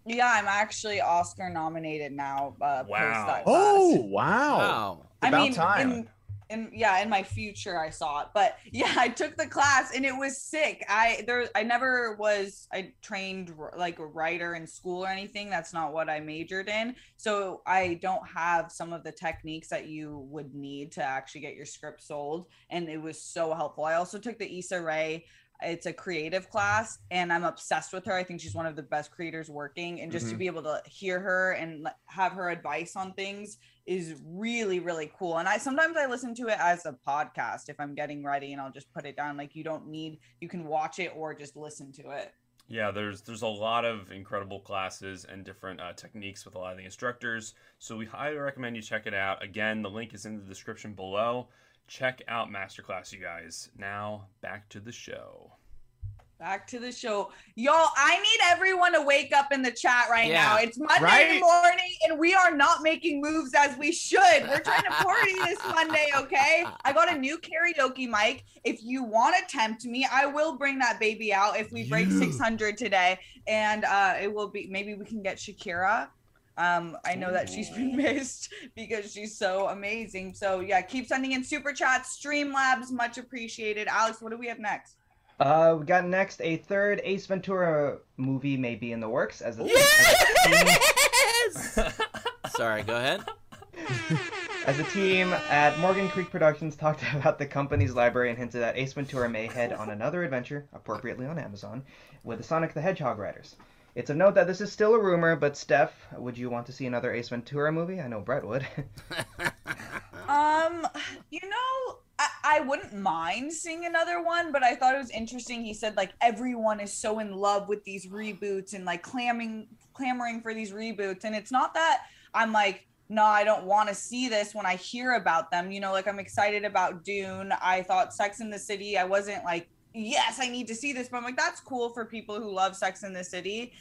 Yeah, I'm actually Oscar nominated now. Uh, Wow. Post that Oh wow! Wow. It's about I mean, time. in, in yeah, in my future I saw it, but yeah, I took the class and it was sick. I there, I never was I trained like a writer in school or anything. That's not what I majored in, so I don't have some of the techniques that you would need to actually get your script sold. And it was so helpful. I also took the Issa Rae. It's a creative class, and I'm obsessed with her. I think she's one of the best creators working, and just to Mhm. be able to hear her and have her advice on things is really really cool and i sometimes i listen to it as a podcast if i'm getting ready and i'll just put it down like you don't need you can watch it or just listen to it Yeah, there's there's a lot of incredible classes and different uh, techniques with a lot of the instructors. So we highly recommend you check it out. Again, the link is in the description below. Check out Masterclass, you guys. Now back to the show. back to the show y'all i need everyone to wake up in the chat right Yeah. now it's monday Right? morning and we are not making moves as we should we're trying to party this monday okay i got a new karaoke mic if you want to tempt me i will bring that baby out if we break You. 600 today and uh it will be maybe we can get shakira um i know that she's been missed because she's so amazing so yeah keep sending in super chats streamlabs much appreciated alex what do we have next Uh, we got next a third Ace Ventura movie may be in the works as a, Yes! Sorry, go ahead. as a team at Morgan Creek Productions talked about the company's library and hinted that Ace Ventura may head on another adventure, appropriately on Amazon, with the Sonic the Hedgehog writers. It's of note that this is still a rumor, but Steph, would you want to see another Ace Ventura movie? I know Brett would. Um, you know, I, I wouldn't mind seeing another one, but I thought it was interesting. He said like everyone is so in love with these reboots and like clamming clamoring for these reboots. And it's not that I'm like, no, I don't want to see this when I hear about them. You know, like I'm excited about Dune. I thought Sex in the City, I wasn't like, yes, I need to see this, but I'm like, that's cool for people who love Sex in the City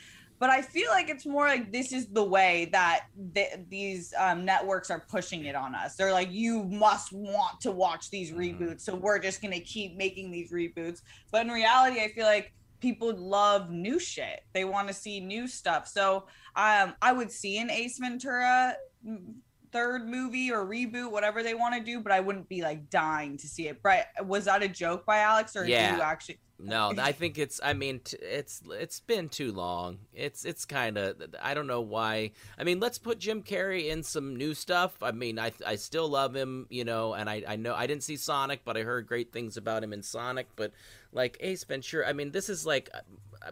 but I feel like it's more like this is the way that th- these um, networks are pushing it on us. They're like, you must want to watch these reboots, so we're just gonna keep making these reboots. But in reality, I feel like people love new shit. They want to see new stuff. So um, I would see an Ace Ventura mm, third movie or reboot, whatever they want to do, but I wouldn't be like dying to see it. Brett, was that a joke by Alex, or Yeah. do you actually? No, I think it's. I mean, it's it's been too long. It's it's kind of. I don't know why. I mean, let's put Jim Carrey in some new stuff. I mean, I I still love him, you know, and I I know I didn't see Sonic, but I heard great things about him in Sonic. But like Ace Ventura, I mean, this is like.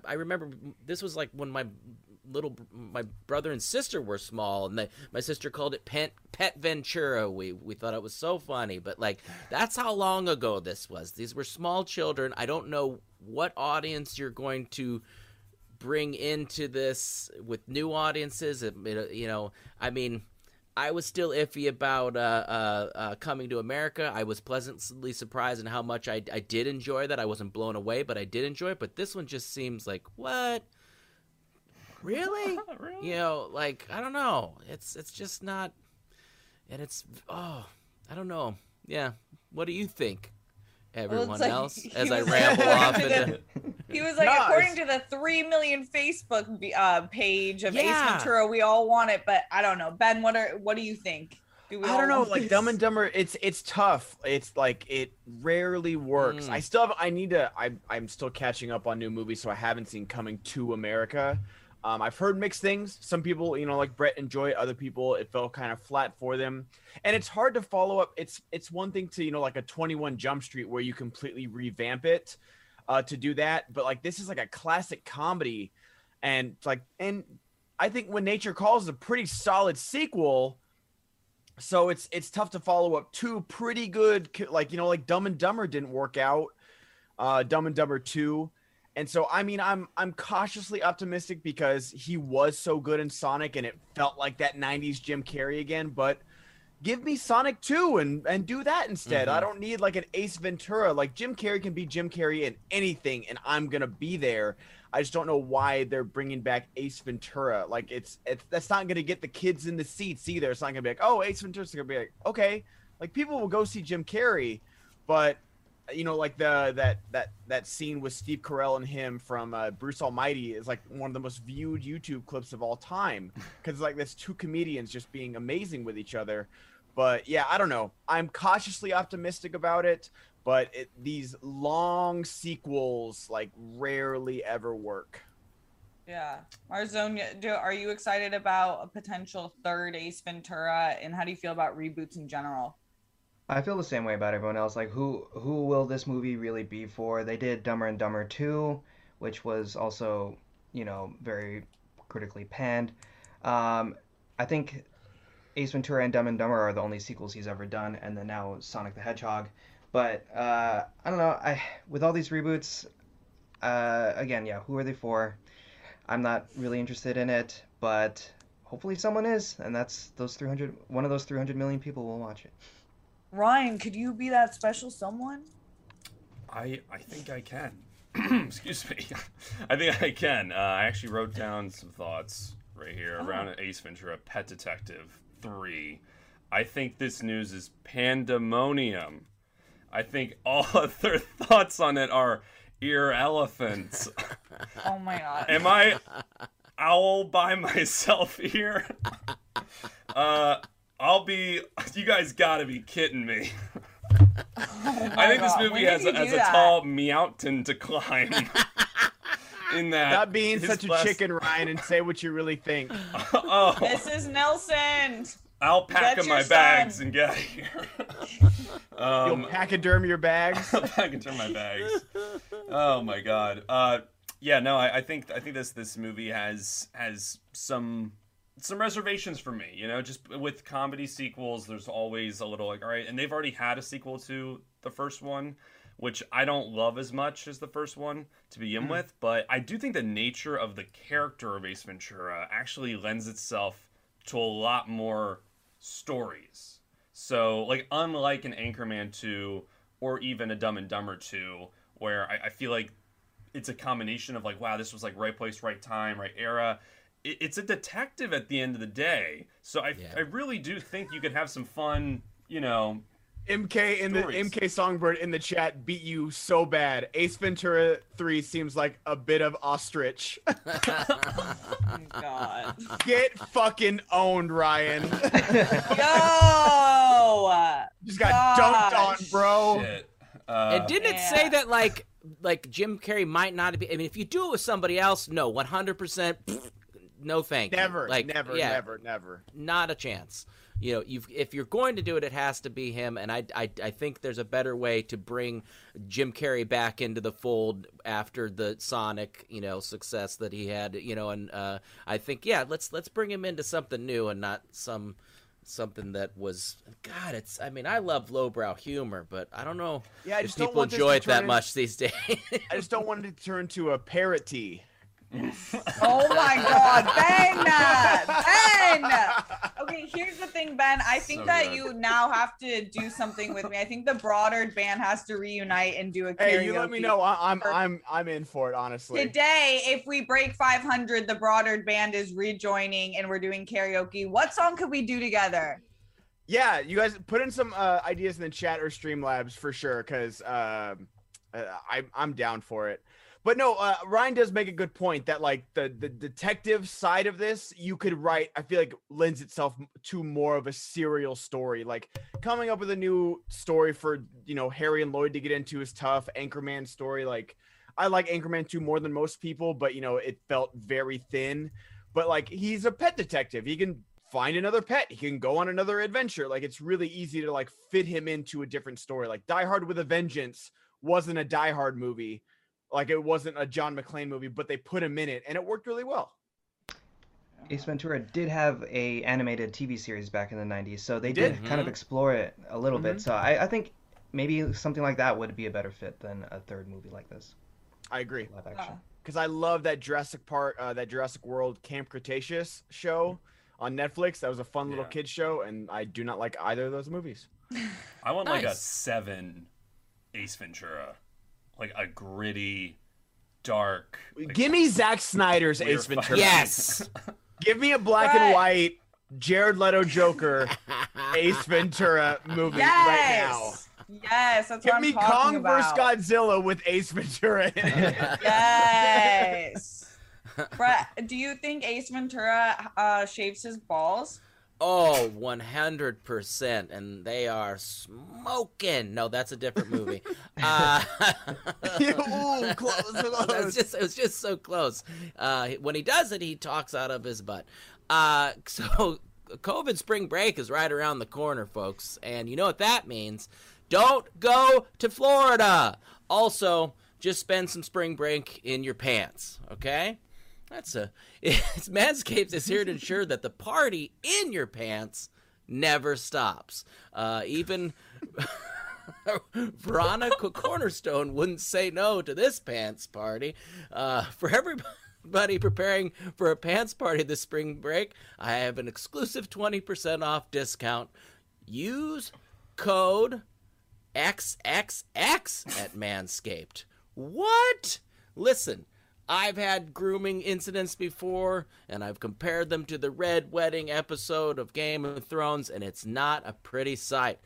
I remember this was like when my little my brother and sister were small and they, my sister called it pet pet ventura we we thought it was so funny but like that's how long ago this was these were small children i don't know what audience you're going to bring into this with new audiences it, it- you know i mean I was still iffy about uh, uh, uh, coming to America. I was pleasantly surprised in how much I, I did enjoy that. I wasn't blown away, but I did enjoy it. But this one just seems like what? Really? You know, like I don't know. It's it's just not, and it's oh, I don't know. Yeah. What do you think, everyone like- else? he As I ramble off into. He was like, No, according to the three million Facebook uh, page of Yeah. Ace Ventura, we all want it, but I don't know. Ben, what are what do you think? Do I don't know, like this? Dumb and Dumber. It's it's tough. It's like it rarely works. Mm. I still have. I need to. I I'm still catching up on new movies, so I haven't seen Coming to America. Um, I've heard mixed things. Some people, you know, like Brett enjoy it. Other people, it felt kind of flat for them, and it's hard to follow up. It's it's one thing to you know like a 21 Jump Street where you completely revamp it uh, to do that, but like this is like a classic comedy, and like and I think when Nature Calls is a pretty solid sequel so it's it's tough to follow up two pretty good like you know like dumb and dumber didn't work out uh dumb and dumber 2 and so i mean i'm i'm cautiously optimistic because he was so good in sonic and it felt like that 90s jim carrey again but give me sonic 2 and and do that instead i Mhm. don't need like an ace ventura like jim carrey can be jim carrey in anything and i'm gonna be there I just don't know why they're bringing back Ace Ventura. Like it's it's that's not gonna get the kids in the seats either. It's not gonna be like, oh, Ace Ventura's gonna be like, okay, like people will go see Jim Carrey, but you know, like the that that that scene with Steve Carell and him from uh, Bruce Almighty is like one of the most viewed YouTube clips of all time because like that's two comedians just being amazing with each other. But yeah, I don't know. I'm cautiously optimistic about it, but it, these long sequels like rarely ever work. Yeah. Marzoña, do, are you excited about a potential third Ace Ventura? And how do you feel about reboots in general? I feel the same way about everyone else. Like, who who will this movie really be for? They did Dumber and Dumber 2, which was also, you know, very critically panned. Um, I think Ace Ventura and Dumb and Dumber are the only sequels he's ever done, and then now Sonic the Hedgehog. But uh, I don't know. I with all these reboots, uh, again, yeah, who are they for? I'm not really interested in it, but hopefully someone is, and that's those 300. One of those 300 million people will watch it. Ryan, could you be that special someone? I I think I can. Excuse me. I think I can. Uh, I actually wrote down some thoughts right here Oh. around Ace Ventura: Pet Detective Three. I think this news is pandemonium. I think all other thoughts on it are ear elephants. Oh my god. Am I owl by myself here? Uh, I'll be. You guys gotta be kidding me. I think this movie has a, has do a tall mountain to climb. In that, Not being his such a chicken, Ryan, and say what you really think. oh, This is Nelson. I'll pack That's up my your bags and get out of here. You'll um, pachyderm your bags. I'll pack and turn my bags. Oh my god. Uh, yeah, no, I, I think I think this this movie has has some some reservations for me. You know, just with comedy sequels, there's always a little like, all right, and they've already had a sequel to the first one, which I don't love as much as the first one to begin Mm. with. But I do think the nature of the character of Ace Ventura actually lends itself to a lot more stories. So, like, unlike an Anchorman 2 or even a Dumb and Dumber 2, where I, I feel like it's a combination of, like, wow, this was like right place, right time, right era. It, it's a detective at the end of the day. So, I, I really do think you could have some fun, you know. MK in the MK Songbird in the chat beat you so bad. Ace Ventura 3 seems like a bit of ostrich. God. Get fucking owned, Ryan. Yo. Just got dunked on, Gosh. bro. Shit. Uh, and didn't it say that like like Jim Carrey might not be? I mean, if you do it with somebody else, no, one hundred percent, no thank you. Never, like never, yeah, never, never. not a chance. You know, you've if you're going to do it, it has to be him. And I, I, I think there's a better way to bring Jim Carrey back into the fold after the Sonic, you know, success that he had. You know, and uh, I think yeah, let's let's bring him into something new and not some something that was God. It's I mean I love lowbrow humor, but I don't know Yeah, I if just don't people enjoy it that much these days. I just don't want it to turn to a parody. Oh my god, Ben! Ben! Okay, here's the thing, Ben. I think So that good. you now have to do something with me. I think the Broadard band has to reunite and do a karaoke. Hey, you let me know. I, I'm I'm I'm in for it, honestly. Today, if we break 500, the Broadard band is rejoining and we're doing karaoke. What song could we do together? Yeah, you guys put in some uh, ideas in the chat or Streamlabs for sure, because um, uh, I, I'm down for it. But no, uh, Ryan does make a good point that like the the detective side of this, you could write. I feel like lends itself to more of a serial story. Like coming up with a new story for you know Harry and Lloyd to get into is tough. Anchorman story, like I like Anchorman 2 more than most people, but you know it felt very thin. But like he's a pet detective, he can find another pet. He can go on another adventure. Like it's really easy to like fit him into a different story. Like Die Hard with a Vengeance wasn't a Die Hard movie. Like it wasn't a John McClane movie, but they put him in it and it worked really well. Ace Ventura did have a animated TV series back in the 90s, so they He did, did. kind of Mhm. explore it a little Mhm. bit. So I, I think maybe something like that would be a better fit than a third movie like this, I agree. live action. Because I love that Jurassic Park, uh, that Jurassic World Camp Cretaceous show on Netflix. That was a fun little Yeah. kid show, and I do not like either of those movies. I want like a seven Ace Ventura, like a gritty, dark. like, Give me Zack Snyder's Ace Ventura. yes. Give me a black Right. and white Jared Leto Joker Ace Ventura movie right now. Yes. Yes, that's Give what I'm me talking Kong about. versus Godzilla with Ace Ventura in it. Yes. Brett, do you think Ace Ventura uh, shaves his balls? Oh, 100%. And they are smoking. No, that's a different movie. uh, Ooh, close, close. just, it was just so close. Uh, when he does it, he talks out of his butt. Uh, so, COVID spring break is right around the corner, folks. And you know what that means? Don't go to Florida. Also, just spend some spring break in your pants, okay? That's a. It's Manscaped is here to ensure that the party in your pants never stops. Uh, even Veronica Corningstone wouldn't say no to this pants party. Uh, for everybody preparing for a pants party this spring break, I have an exclusive 20% off discount. Use code XXX at Manscaped. What? Listen, I've had grooming incidents before, and I've compared them to the Red Wedding episode of Game of Thrones, and it's not a pretty sight.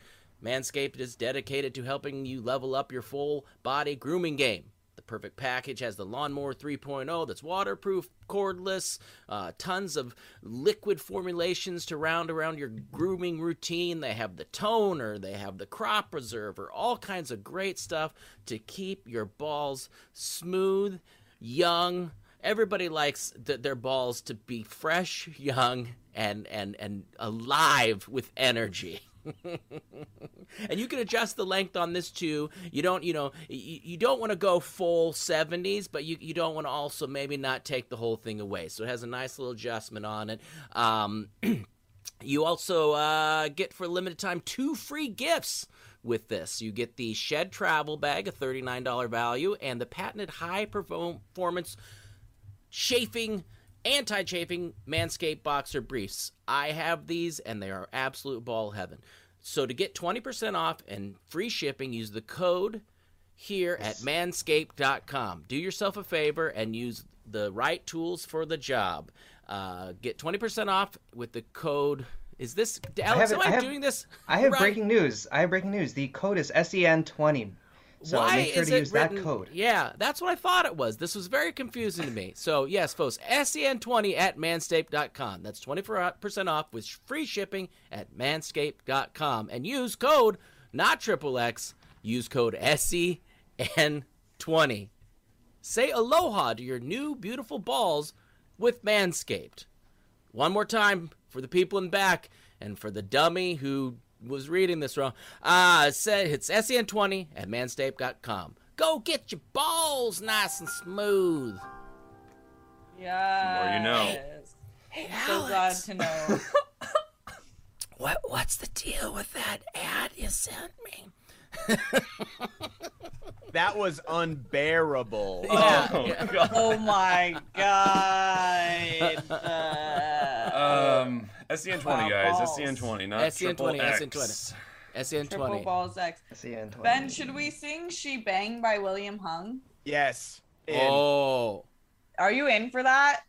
Manscaped is dedicated to helping you level up your full body grooming game. The perfect package has the Lawnmower 3.0 that's waterproof, cordless, uh, tons of liquid formulations to round around your grooming routine. They have the toner, they have the crop preserver, all kinds of great stuff to keep your balls smooth, young. Everybody likes th- their balls to be fresh, young, and and and alive with energy. and you can adjust the length on this too. You don't, you know, you, you don't want to go full 70s, but you, you don't want to also maybe not take the whole thing away. So it has a nice little adjustment on it. Um, you also uh, get for a limited time two free gifts with this. You get the Shed Travel Bag, a $39 value, and the patented high performance chafing anti-chafing manscaped boxer briefs. I have these and they are absolute ball heaven. So to get 20% off and free shipping use the code here at manscaped.com do yourself a favor and use the right tools for the job. Uh, get 20% off with the code is this alex have am i, I have- doing this I have right? breaking news. I have breaking news. The code is SEN20. So Why make sure is to it use written, that code. Yeah, that's what I thought it was. This was very confusing to me. So, yes, folks, SEN20 at manscaped.com. That's 24% off with free shipping at manscaped.com. And use code, not triple X, use code SEN20. Say aloha to your new beautiful balls with Manscaped. One more time for the people in back and for the dummy who was reading this wrong. Uh, say it's SEN20 at manscaped.com. Go get your balls nice and smooth. Yeah. more you know. Hey, So glad to know. What what's the deal with that ad you sent me? That was unbearable. Yeah, Oh, yeah. Oh my god. Uh, Um, SCN20 guys, balls. SCN20, not SCN20, triple X. SCN20. triple SEN20. balls X. SEN20. Ben, should we sing "She Bang" by William Hung? Yes. In. Oh. Are you in for that?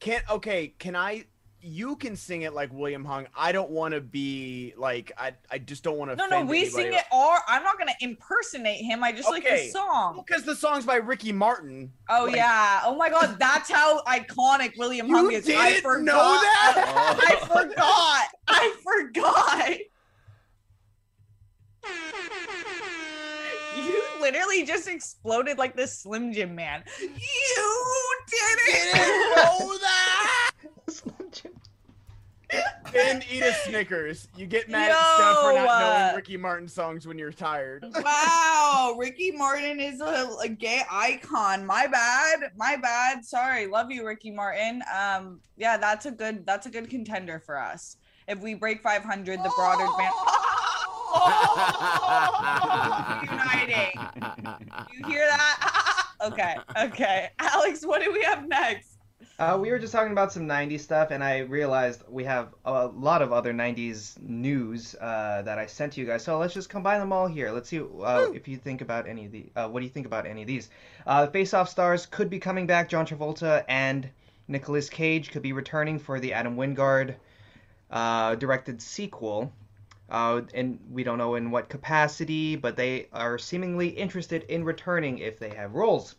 Can't. okay? Can I? You can sing it like William Hung. I don't want to be like I. I just don't want to. No, no, we sing it all. I'm not gonna impersonate him. I just like the song. because the song's by Ricky Martin. Oh Like- yeah. Oh my god, that's how iconic William Hung is. I didn't forgot. know that? I forgot. I forgot. You literally just exploded like the Slim Jim man. You didn't know that. And eat a Snickers. You get mad at Steph for not uh, knowing Ricky Martin songs when you're tired. Wow, Ricky Martin is a, a gay icon. My bad. My bad. Sorry. Love you, Ricky Martin. Um, yeah, that's a good that's a good contender for us. If we break 500, the broader band. Uniting. You hear that? okay. Okay. Alex, what do we have next? Uh, we were just talking about some 90s stuff, and I realized we have a lot of other 90s news uh, that I sent to you guys. So let's just combine them all here. Let's see uh, if you think about any of the. Uh, what do you think about any of these? Uh, Face Off stars could be coming back. John Travolta and Nicolas Cage could be returning for the Adam Wingard uh, directed sequel. Uh, and we don't know in what capacity, but they are seemingly interested in returning if they have roles.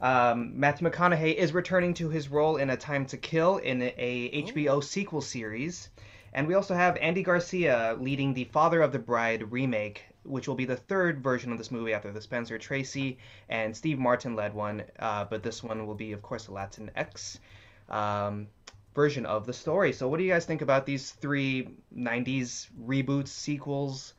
Um, Matthew McConaughey is returning to his role in A Time to Kill in a HBO sequel series. And we also have Andy Garcia leading the Father of the Bride remake, which will be the third version of this movie after the Spencer Tracy and Steve Martin led one. Uh, but this one will be, of course, a Latin X um, version of the story. So, what do you guys think about these three '90s reboots, sequels?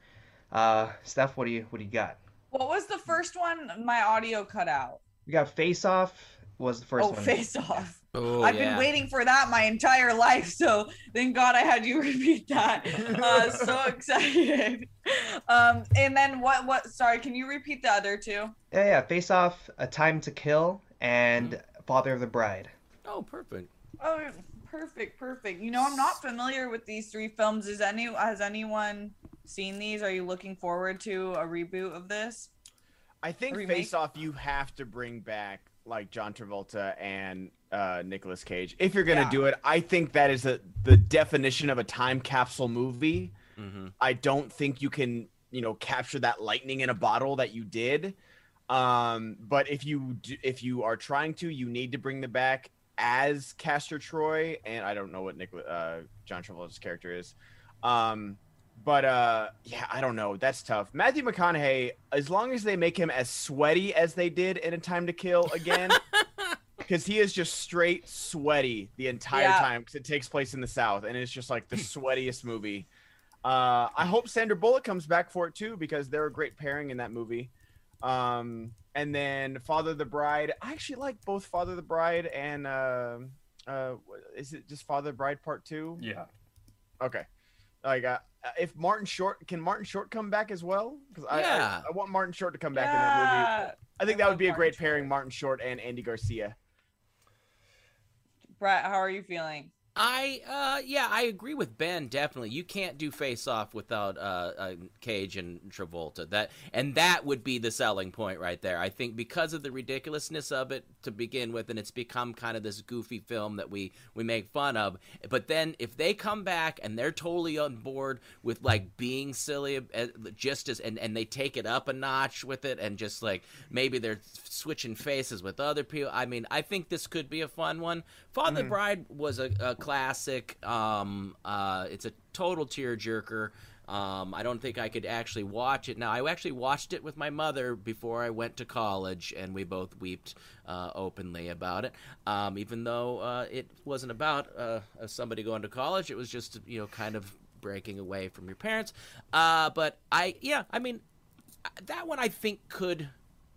Uh, Steph, what do you what do you got? What was the first one? My audio cut out. We got Face Off was the first oh, one. Face Off. Oh, I've yeah. been waiting for that my entire life, so thank God I had you repeat that. Uh, so excited. Um, and then what? What? Sorry, can you repeat the other two? Yeah, yeah. Face Off, A Time to Kill, and Father of the Bride. Oh, perfect. Oh, perfect, perfect. You know, I'm not familiar with these three films. Is any has anyone seen these? Are you looking forward to a reboot of this? I think Face Off, you have to bring back like John Travolta and uh, Nicolas Cage. If you're gonna Yeah. do it, I think that is a, the definition of a time capsule movie. Mm-hmm. I don't think you can, you know, capture that lightning in a bottle that you did. Um, but if you do, if you are trying to, you need to bring them back as Castor Troy, and I don't know what Nicola, uh, John Travolta's character is. Um, but uh, yeah, I don't know. That's tough. Matthew McConaughey, as long as they make him as sweaty as they did in A Time to Kill again, because he is just straight sweaty the entire Yeah. time because it takes place in the South, and it's just like the sweatiest movie. Uh, I hope Sandra Bullock comes back for it too because they're a great pairing in that movie. Um, and then Father of the Bride. I actually like both Father of the Bride and uh, uh, what- is it just Father of the Bride Part Two? Yeah. Okay. Like, uh, Uh, if Martin Short can Martin Short come back as well? Because I, Yeah. I I want Martin Short to come back in that movie. Yeah. I think I that would love be a Martin great pairing, Martin Short and Andy Garcia. Brett, how are you feeling? I uh yeah, I agree with Ben definitely. You can't do face off without uh, uh Cage and Travolta. That and that would be the selling point right there. I think because of the ridiculousness of it to begin with and it's become kind of this goofy film that we we make fun of. But then if they come back and they're totally on board with like being silly uh, just as and and they take it up a notch with it and just like maybe they're switching faces with other people. I mean, I think this could be a fun one. Father Mhm. Bride was a, a classic. Um, uh, it's a total tearjerker. Um, I don't think I could actually watch it now. I actually watched it with my mother before I went to college, and we both wept uh, openly about it. Um, even though uh, it wasn't about uh, somebody going to college, it was just you know kind of breaking away from your parents. Uh, but I, yeah, I mean, that one I think could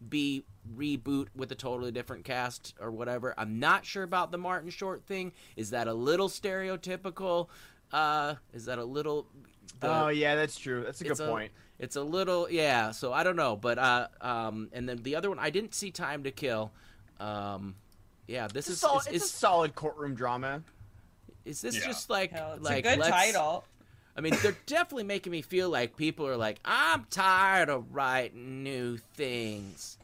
be reboot with a totally different cast or whatever. I'm not sure about the Martin Short thing. Is that a little stereotypical? Uh, is that a little? the- oh yeah, that's true. That's a good it's point. It's a little, yeah. So I don't know, but uh, um, and then the other one, I didn't see Time to Kill. Um, yeah, this It's, a is solid, is, it's is, a solid courtroom drama. is this Yeah. just like Hell, it's like a good let's- title. I mean, they're definitely making me feel like people are like, I'm tired of writing new things.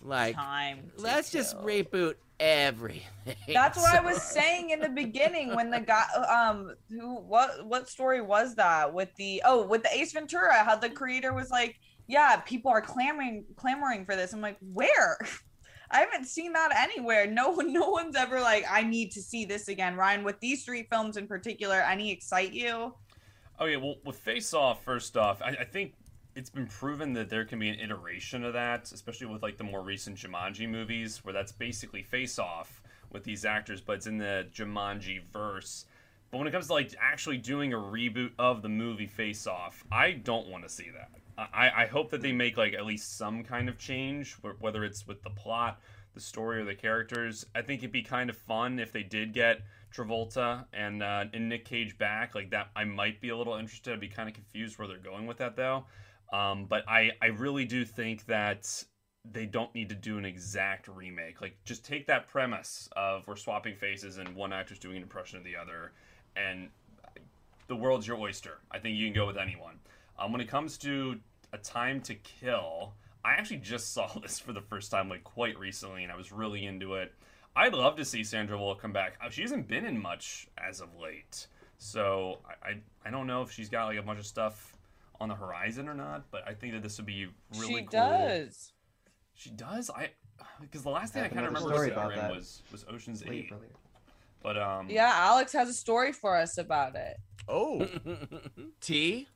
Like, Time let's just reboot everything. That's what I was saying in the beginning when the guy um who what what story was that with the oh with the Ace Ventura how the creator was like yeah people are clamoring clamoring for this. I'm like where? I haven't seen that anywhere. No one no one's ever like I need to see this again. Ryan with these three films in particular any excite you Yeah, well with Face Off, first off, I, I think it's been proven that there can be an iteration of that, especially with like the more recent Jumanji movies, where that's basically Face Off with these actors, but it's in the Jumanji verse. But when it comes to like actually doing a reboot of the movie Face Off, I don't want to see that. I, I hope that they make like at least some kind of change, whether it's with the plot, the story, or the characters. I think it'd be kind of fun if they did get Travolta and uh, and Nick Cage back. Like that, I might be a little interested. I'd be kind of confused where they're going with that though. Um, but I I really do think that they don't need to do an exact remake. Like just take that premise of we're swapping faces and one actor's doing an impression of the other, and the world's your oyster. I think you can go with anyone. Um, when it comes to a time to kill, I actually just saw this for the first time like quite recently, and I was really into it. I'd love to see Sandra Bullock come back. Uh, She hasn't been in much as of late, so I, I I don't know if she's got like a bunch of stuff on the horizon or not, but I think that this would be really she cool. does. She does. I because the last thing I I kind of remember story her about that. was was Ocean's Late Eight. earlier. But um, Yeah, Alex has a story for us about it. Oh, T.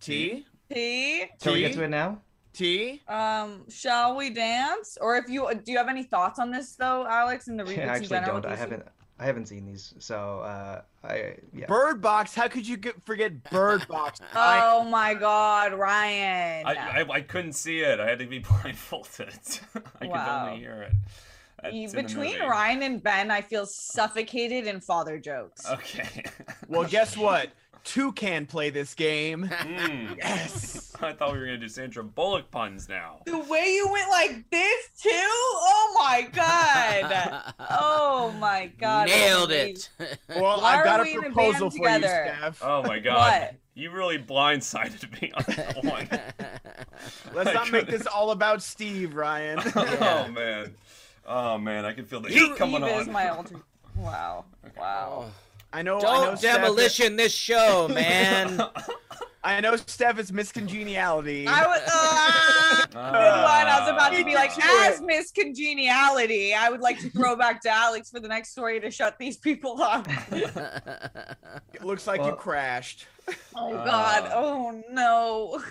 T. T. Shall we get to it now? T. Um, shall we dance? Or if you do, you have any thoughts on this though, Alex, and the reboots I in actually general? don't. I haven't. I haven't seen these, so uh, I yeah. Bird Box. How could you get, forget Bird Box? Oh my God, Ryan! I, I I couldn't see it. I had to be blindfolded. I Wow. could only hear it. That's You- in the Between. Ryan and Ben, I feel suffocated in father jokes. Okay. well, guess what? Two can play this game. Mm. Yes. I thought we were gonna do Sandra Bullock puns now. The way you went like this too? Oh my god! oh my god! Nailed Amazing. it. Well, Why I've got a we in a proposal band for you, together? Steph. Oh my god. What? You really blindsided me on that one. Let's not make this all about Steve, Ryan. Oh man. Oh man, I can feel the Steve heat coming is on. my alter. Wow! Wow! I know. I know Don't Steph- demolition this show, man. I know Steph is miscongeniality. I was. Uh, good one. I was about to be like, Get to as Miss Congeniality, I would like to throw back to Alex for the next story to shut these people up. It looks like you crashed. Oh Uh, God! Oh no!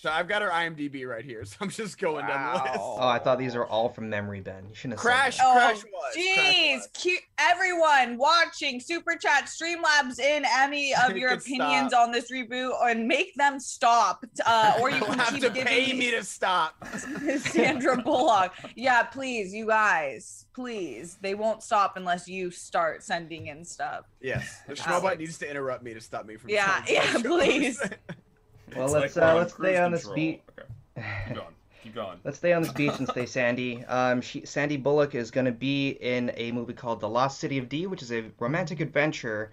So I've got her IMDb right here, so I'm just going down the list. Oh, I thought these are all from memory, Ben. You shouldn't have said Crash. Oh, Crash was. Crash Jeez, was. cute everyone watching Super Chat Streamlabs in any of your opinions stop. on this reboot and make them stop. Uh, or you can have keep to giving pay me to stop. Sandra Bullock. Yeah, please, you guys, please. They won't stop unless you start sending in stuff. Yes, the Alex. Schmobot needs to interrupt me to stop me from. Yeah, yeah, please. Well, let's like uh, let's stay on this control. beat. Okay. Keep going. Keep going. Let's stay on this beach and stay sandy. Um, she, Sandy Bullock is going to be in a movie called The Lost City of D, which is a romantic adventure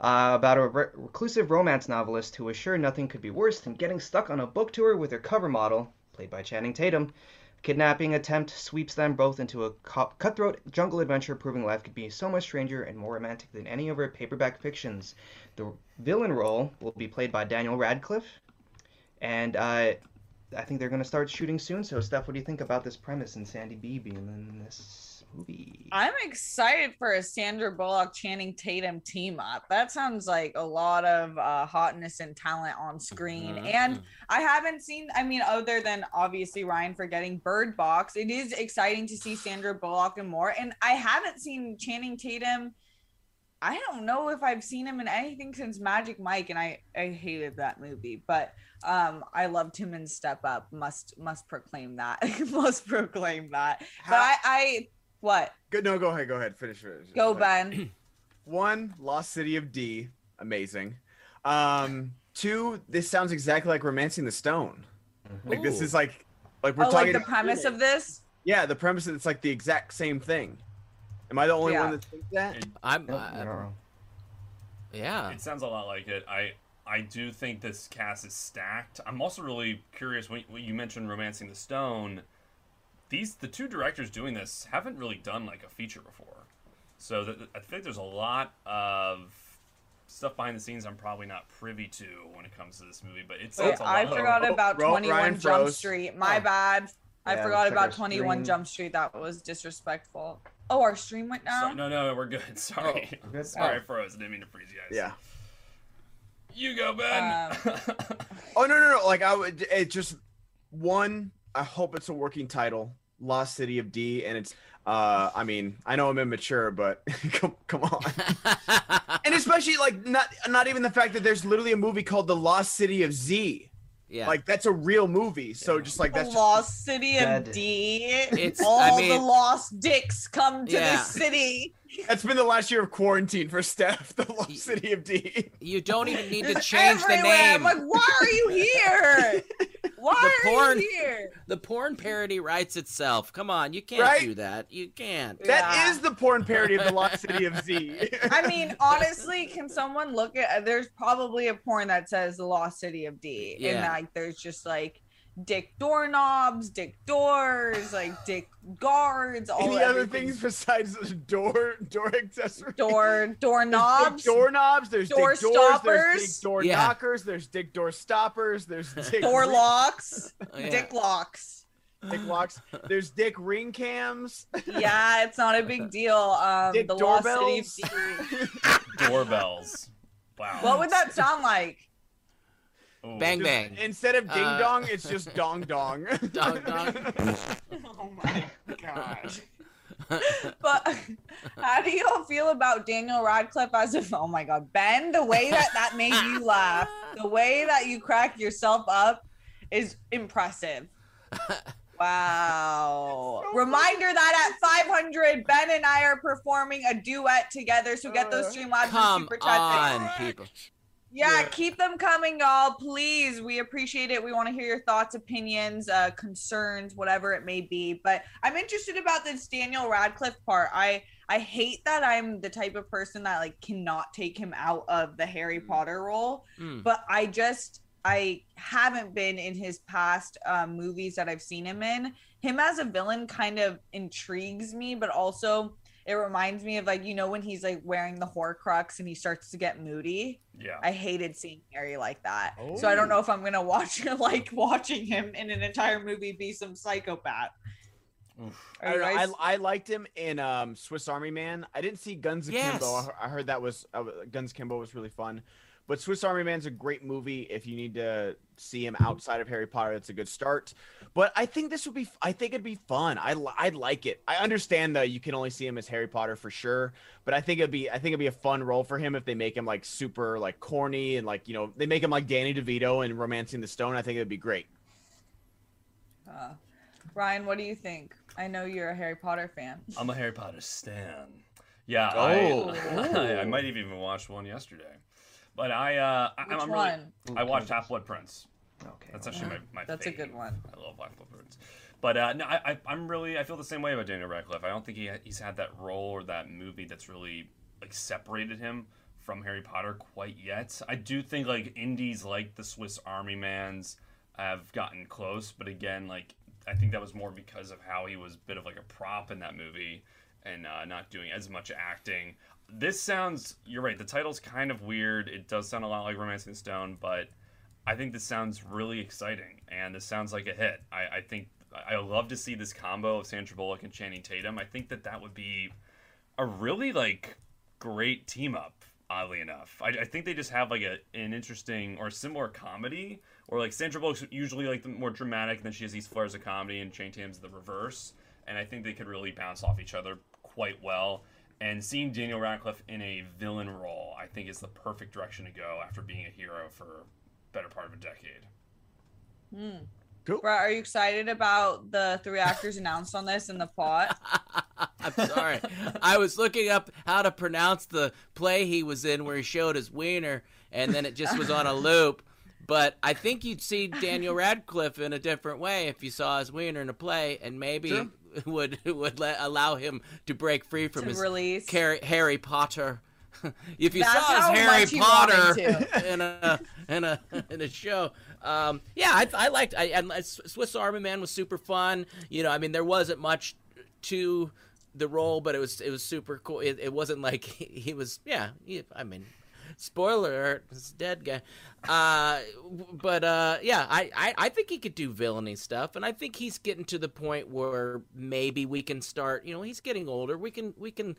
uh, about a re- reclusive romance novelist who is sure nothing could be worse than getting stuck on a book tour with her cover model, played by Channing Tatum. Kidnapping attempt sweeps them both into a co- cutthroat jungle adventure, proving life could be so much stranger and more romantic than any of her paperback fictions. The villain role will be played by Daniel Radcliffe, and uh, I think they're going to start shooting soon. So, Steph, what do you think about this premise and Sandy B being in this movie? I'm excited for a Sandra Bullock Channing Tatum team up. That sounds like a lot of uh, hotness and talent on screen. Mhm. And I haven't seen, I mean, other than obviously Ryan forgetting Bird Box, it is exciting to see Sandra Bullock and more. And I haven't seen Channing Tatum. I don't know if I've seen him in anything since Magic Mike, and I I hated that movie. But um, I loved him in Step Up. Must must proclaim that. must proclaim that. But I, I what? Good. No, go ahead. Go ahead. Finish it. Go Like, Ben. One, Lost City of D. Amazing. Um, two, this sounds exactly like Romancing the Stone. Like this is like, like we're oh, talking. like the premise of this? Yeah, the premise it's like the exact same thing. Am I the only Yeah. one that thinks that? I'm. Nope, uh, you're not know. yeah. It sounds a lot like it. I I do think this cast is stacked. I'm also really curious when, when you mentioned *Romancing the Stone*. These the two directors doing this haven't really done like a feature before, so th- I think there's a lot of stuff behind the scenes I'm probably not privy to when it comes to this movie. But it Wait, sounds a I lot. forgot Oh, about Ro- 21 Ryan Jump froze. Street. My Oh. bad. I Yeah, forgot about 21 stream- Jump Street. That was disrespectful. Oh, our stream went So- down? no, no, we're good. Sorry, we're good? sorry, Oh. I froze. I didn't mean to freeze you guys. Yeah. you go, Ben. Um, Oh no, no, no! Like I would, it just one. I hope it's a working title, Lost City of D, and it's. Uh, I mean, I know I'm immature, but come, come on. and especially like not, not even the fact that there's literally a movie called The Lost City of Z. yeah. Like that's a real movie. So just like the that's just, lost city of Dead. D. It's- All I the lost dicks come to Yeah. this city. that's been the last year of quarantine for Steph. The Lost City of D. you don't even need to It's change the everywhere. I'm name. like, why are you here? Why The are porn- you here? The porn parody writes itself. Come on, you can't Right? do that. You can't. That Yeah. is the porn parody of The Lost City of Z. I mean, honestly, can someone look at? There's probably a porn that says the lost city of D, and like there's just like dick doorknobs, dick doors, like dick guards, all Any other everything. things besides the door door accessories? Door doorknobs, There's dick doorknobs. There's door dick doors. There's stoppers. dick door Yeah. knockers. There's dick door stoppers. There's dick door ring- locks, Yeah. dick locks. dick locks. There's dick ring cams. Yeah, it's not a big deal. Um, Dick the lost city of doorbells. D. Doorbells. Wow. What would that sound like? Ooh. Bang Just- bang. Instead of ding Uh, dong, it's just dong dong. Dong dong. Oh my god. but how do y'all feel about Daniel Radcliffe as a oh my god Ben the way that that made you laugh the way that you crack yourself up is impressive wow reminder that at 500 Ben and I are performing a duet together so get those Streamlabs and Come super chats in. on, people. Yeah, Yeah. keep them coming, y'all. Please, we appreciate it. We want to hear your thoughts, opinions, uh, concerns, whatever it may be. But I'm interested about this Daniel Radcliffe part. I I hate that I'm the type of person that like cannot take him out of the Harry Potter role. Mm. But I just I haven't been in his past uh, movies that I've seen him in. Him as a villain kind of intrigues me, but also it reminds me of like you know when he's like wearing the Horcrux and he starts to get moody. Yeah. I hated seeing Harry like that. So I don't know if I'm gonna watch like watching him in an entire movie be some psychopath. I, don't know, guys- I, I liked him in um, Swiss Army Man. I didn't see Guns Yes. Akimbo. I I heard that was uh, Guns Akimbo was really fun. But Swiss Army Man's a great movie. If you need to see him outside of Harry Potter, it's a good start. But I think this would be. I think it'd be fun. I—I'd like it. I understand though you can only see him as Harry Potter for sure. But I think it'd be. I think it'd be a fun role for him if they make him like super like corny and like you know they make him like Danny DeVito in Romancing the Stone. I think it'd be great. Uh, Ryan, what do you think? I know you're a Harry Potter fan. I'm a Harry Potter stan. Yeah, Oh. I, I might have even watched one yesterday. But I, uh, I, Which I'm really, one? I watched Half Blood Prince. Okay. That's actually my, my That's a good one. I love Half Blood Prince. But uh, no, I, I, I'm really, I feel the same way about Daniel Radcliffe. I don't think he ha- he's had that role or that movie that's really like separated him from Harry Potter quite yet. I do think like indies like the Swiss Army Man's have gotten close, but again, like I think that was more because of how he was a bit of like a prop in that movie and uh, not doing as much acting. This sounds, you're right. The title's kind of weird. It does sound a lot like Romancing Stone, but I think this sounds really exciting, and this sounds like a hit. I, I think I love to see this combo of Sandra Bullock and Channing Tatum. I think that that would be a really like great team up. Oddly enough, I, I think they just have like a an interesting or similar comedy, or like Sandra Bullock's usually like the more dramatic, and then she has these flares of comedy, and Channing Tatum's the reverse. And I think they could really bounce off each other quite well. And seeing Daniel Radcliffe in a villain role, I think is the perfect direction to go after being a hero for better part of a decade. Hmm. Cool. Brett, are you excited about the three actors announced on this and the plot? I'm sorry. I was looking up how to pronounce the play he was in where he showed his wiener and then it just was on a loop. But I think you'd see Daniel Radcliffe in a different way if you saw his wiener in a play and maybe Sure. would would let, allow him to break free from his release. Harry, Harry Potter. if you That's saw his Harry much he wanted Potter in a in a in a show, um, yeah, I, I liked. I and Swiss Army Man was super fun. You know, I mean, there wasn't much to the role, but it was it was super cool. It, it wasn't like he, he was. Yeah, he, I mean, spoiler alert, a dead guy. Uh, but uh, yeah, I, I I think he could do villainy stuff, and I think he's getting to the point where maybe we can start. You know, he's getting older. We can we can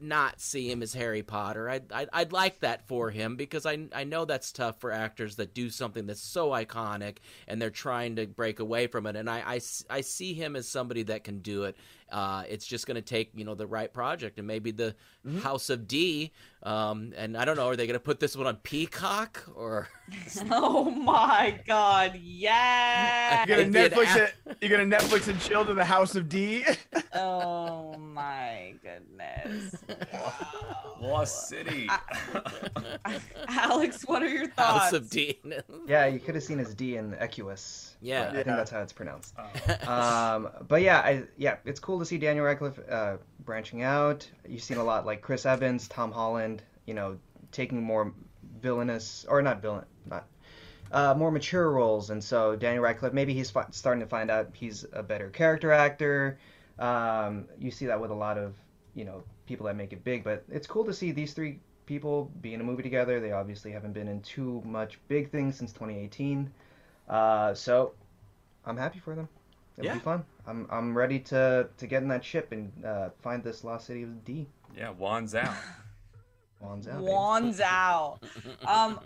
not see him as Harry Potter. I'd, I'd, I'd like that for him because I, I know that's tough for actors that do something that's so iconic and they're trying to break away from it. And I, I, I see him as somebody that can do it. Uh, it's just going to take, you know, the right project and maybe the House of D. Um, and I don't know, are they going to put this one on Peacock or? oh my god, yeah. You're gonna It'd be an Netflix a- it. You're gonna Netflix and chill to the House of D. Oh my goodness. Wow. Lost City. Alex, what are your thoughts? House of D. Yeah, you could have seen his D in Equus. Yeah. but I think that's how it's pronounced. um, but yeah, I yeah, it's cool to see Daniel Radcliffe uh, branching out. You've seen a lot like Chris Evans, Tom Holland, you know, taking more villainous or not villain, not uh, more mature roles, and so Daniel Radcliffe maybe he's fi- starting to find out he's a better character actor. Um, you see that with a lot of you know people that make it big, but it's cool to see these three people be in a movie together. They obviously haven't been in too much big things since 2018, uh, so I'm happy for them. It'll Yeah. be fun. I'm I'm ready to to get in that ship and uh, find this lost city of D. Yeah, Juan's out. Juan's out. baby. Wands out. Um,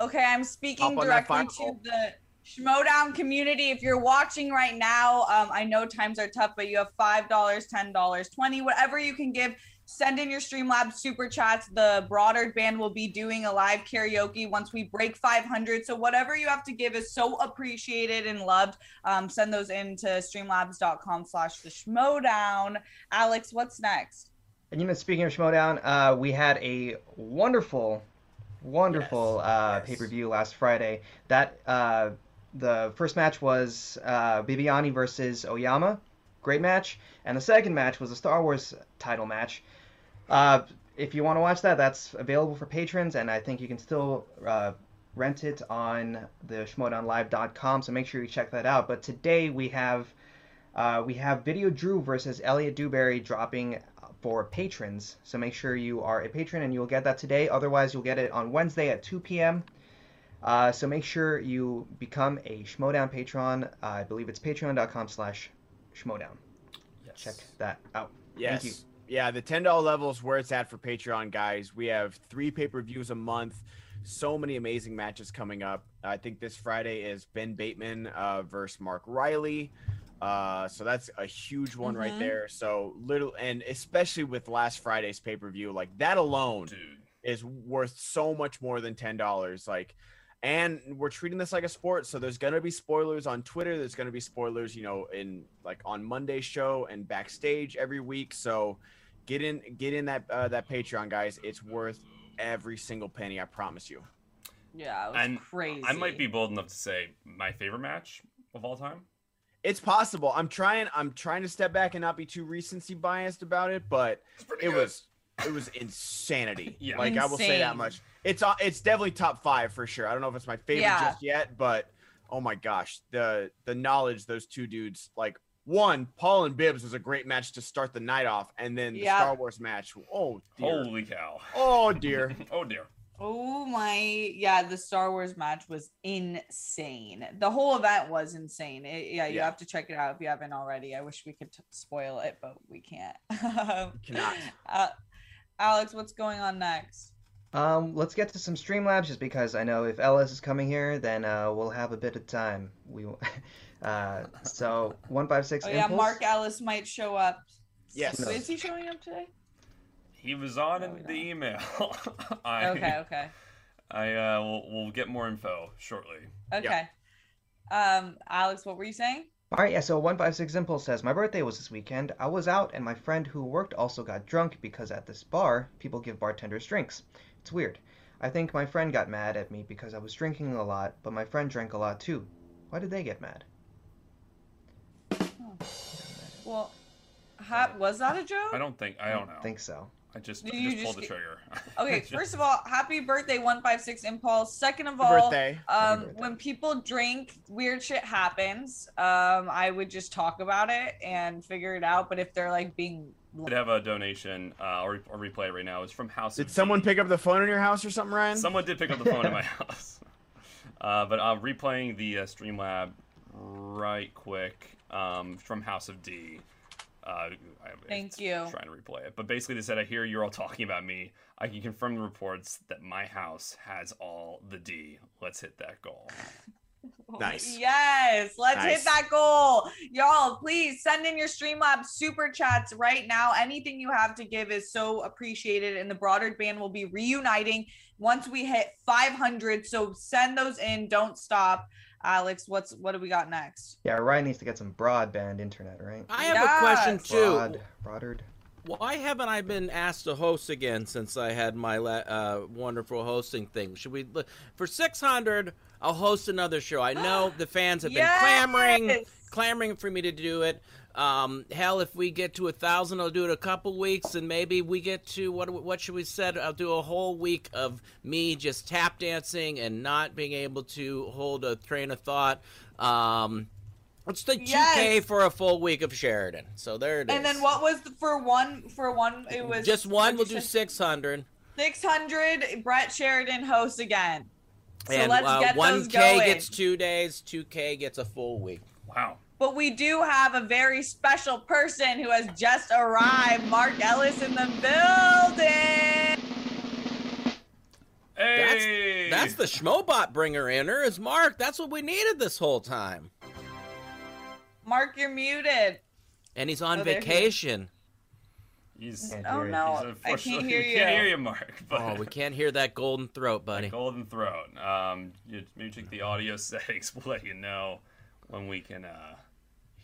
okay, I'm speaking directly to call. the Schmoedown community. If you're watching right now, um, I know times are tough, but you have five dollars, ten dollars, twenty, whatever you can give. Send in your Streamlabs super chats. The Broadard band will be doing a live karaoke once we break 500. So whatever you have to give is so appreciated and loved. Um, send those in to streamlabs.com slash the Schmoedown. Alex, what's next? And you know, speaking of Schmoedown, uh, we had a wonderful, wonderful uh, pay per view last Friday. That uh, the first match was uh, Bibiani versus Oyama, great match, and the second match was a Star Wars title match. Uh, if you want to watch that, that's available for patrons, and I think you can still uh, rent it on the schmoedownlive.com. So make sure you check that out. But today we have uh, we have Video Drew versus Elliot Dewberry dropping for patrons. So make sure you are a patron and you'll get that today. Otherwise, you'll get it on Wednesday at 2 p.m. Uh, so make sure you become a Schmoedown patron. Uh, I believe it's patreon.com slash Schmoedown. Check that out. Yes. Thank you. Yeah, the ten dollar level is where it's at for Patreon guys. We have three pay per views a month. So many amazing matches coming up. I think this Friday is Ben Bateman uh, versus Mark Riley. Uh, so that's a huge one right Mhm. there. So little and especially with last Friday's pay per view, like that alone is worth so much more than ten dollars. Like, and we're treating this like a sport. So there's gonna be spoilers on Twitter. There's gonna be spoilers, you know, in like on Monday's show and backstage every week. So get in, get in that uh, that Patreon, guys. It's worth every single penny. I promise you. Yeah, it was and crazy. I might be bold enough to say my favorite match of all time. It's possible. I'm trying. I'm trying to step back and not be too recency biased about it, but it was it was insanity. Yeah. like I will say that much. It's uh, it's definitely top five for sure. I don't know if it's my favorite Yeah. just yet, but oh my gosh, the the knowledge those two dudes like. One, Paul and Bibbs was a great match to start the night off, and then the Yeah. Star Wars match. Oh dear. Holy cow! Oh dear. oh dear. Oh my, yeah, the Star Wars match was insane. The whole event was insane. It- yeah, you Yeah. have to check it out if you haven't already. I wish we could t- spoil it, but we can't. Cannot. Uh, Alex, what's going on next? Um, let's get to some Streamlabs just because I know if Ellis is coming here, then uh, we'll have a bit of time. We, will- uh, so one five six. Oh yeah, Mark Ellis might show up. Yes. Is he showing up today? He was on in the email. I, Okay, okay, I uh, will we'll get more info shortly. okay. Um, Alex, what were you saying? All right, yeah. So one five six impulse says my birthday was this weekend. I was out, and my friend who worked also got drunk because at this bar people give bartenders drinks. It's weird. I think my friend got mad at me because I was drinking a lot, but my friend drank a lot too. Why did they get mad? Well, ha- was that a joke? I don't think I don't know. think so. I just, I you just pulled just the get- trigger. Okay, Just- first of all, happy birthday, 156 Impulse. Second of all, birthday. um, when people drink, weird shit happens. Um, I would just talk about it and figure it out. But if they're like being did have a donation uh, or, or replay it right now. It's from House. Did of someone D. pick up the phone in your house or something, Ryan? Someone did pick up the phone in my house. Uh, but I'm replaying the uh, Streamlab right quick um, from House of D. Uh, I, Thank it's you. Trying to replay it, but basically they said, "I hear you're all talking about me. I can confirm the reports that my house has all the D. Let's hit that goal." Nice. Yes, let's Nice. hit that goal. Y'all, please send in your Streamlabs super chats right now. Anything you have to give is so appreciated. And the Broadard band will be reuniting once we hit 500. So send those in. Don't stop. Alex, what's what do we got next? Yeah, Ryan needs to get some broadband internet, right? I have a question too. Broad, Broadard. Why haven't I been asked to host again since I had my la- uh, wonderful hosting thing? Should we for six hundred? I'll host another show. I know the fans have been clamoring, clamoring for me to do it. Um, hell, if we get to a thousand, I'll do it a couple weeks, and maybe we get to what? What should we said? I'll do a whole week of me just tap dancing and not being able to hold a train of thought. Um, let's do two K Yes. for a full week of Sheridan. So there it is. And then what was the, for one? For one, it was Just one. We'll do six hundred. 600. Brett Sheridan hosts again. So and let's uh, get one those K going. gets two days. Two K gets a full week. Wow. But we do have a very special person who has just arrived. Mark Ellis in the building. Hey. That's the Schmobot bringer inner is Mark. That's what we needed this whole time. Mark, you're muted. And he's on Oh, there he is. vacation. He's, Oh no, he's I can't hear you. Can't hear you, Mark. But Oh, we can't hear that golden throat, buddy. golden throat. Um, you, maybe check the audio settings. We'll let you know when we can uh,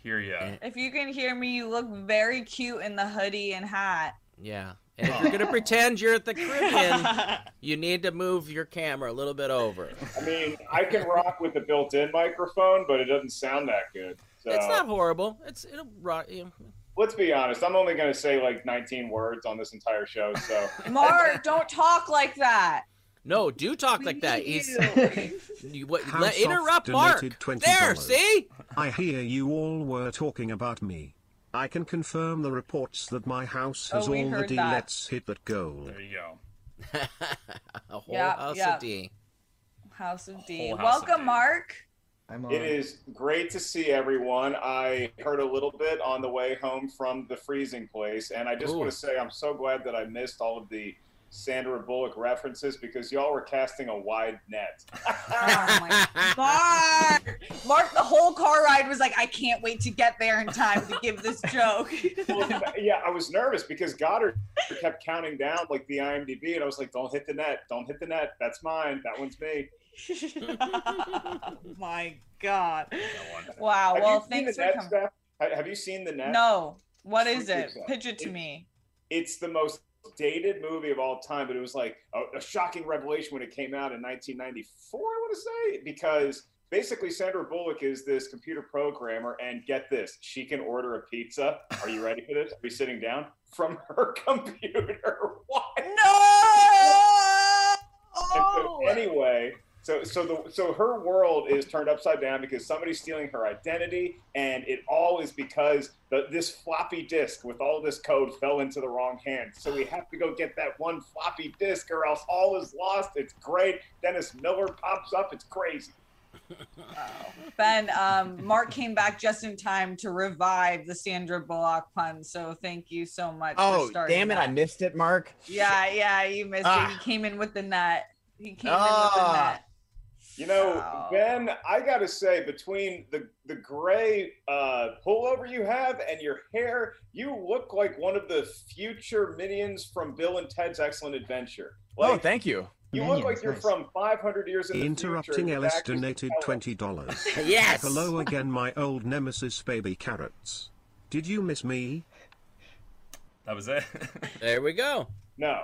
hear you. If you can hear me, you look very cute in the hoodie and hat. Yeah. And if you're gonna pretend you're at the Caribbean, you need to move your camera a little bit over. I mean, I can rock with the built-in microphone, but it doesn't sound that good. So It's not horrible. It's it'll rock. You know. let's be honest. I'm only going to say like 19 words on this entire show. So Mark, don't talk like that. No, do talk like that. He's you, what, House let, interrupt Mark. donated $20. There, see? I hear you all were talking about me. I can confirm the reports that my house oh, has Oh, we all the heard D. that. Let's hit that goal. There you go. A whole Yeah, house yeah. of D. House of D. Whole house of Welcome, Mark. I'm it is great to see everyone. I heard a little bit on the way home from the freezing place, and I just Ooh. want to say I'm so glad that I missed all of the Sandra Bullock references because y'all were casting a wide net. Oh my Mark. Mark, the whole car ride was like, I can't wait to get there in time to give this joke. yeah, I was nervous because Goddard kept counting down like the IMDb, and I was like, "Don't hit the net! Don't hit the net! That's mine. That one's me." my God. Wow. Have well, thanks for coming. Have you seen the net? No. What is it? Pitch it to me. It's the most dated movie of all time, but it was like a, a shocking revelation when it came out in 1994. I want to say because basically Sandra Bullock is this computer programmer, and get this, she can order a pizza. Are you ready for this? Are we sitting down from her computer? What? No. So anyway, so so the so her world is turned upside down because somebody's stealing her identity, and it all is because the, this floppy disk with all this code fell into the wrong hands. So we have to go get that one floppy disk, or else all is lost. It's great. Dennis Miller pops up. It's crazy. Ben, um, Mark came back just in time to revive the Sandra Bullock pun. So thank you so much. Oh, for starting damn it. I missed it, Mark. Yeah, yeah, you missed it. Ah. He came in with the net. He came Ah. in with the net. You know, Ben, I gotta say, between the the gray uh, pullover you have and your hair, you look like one of the future minions from Bill and Ted's Excellent Adventure. Oh, thank you. You look like you're from 500 years in the Interrupting future. with Ellis actors donated twenty dollars. Yes! Hello again, my old nemesis, baby carrots. Did you miss me? That was it. There we go. No,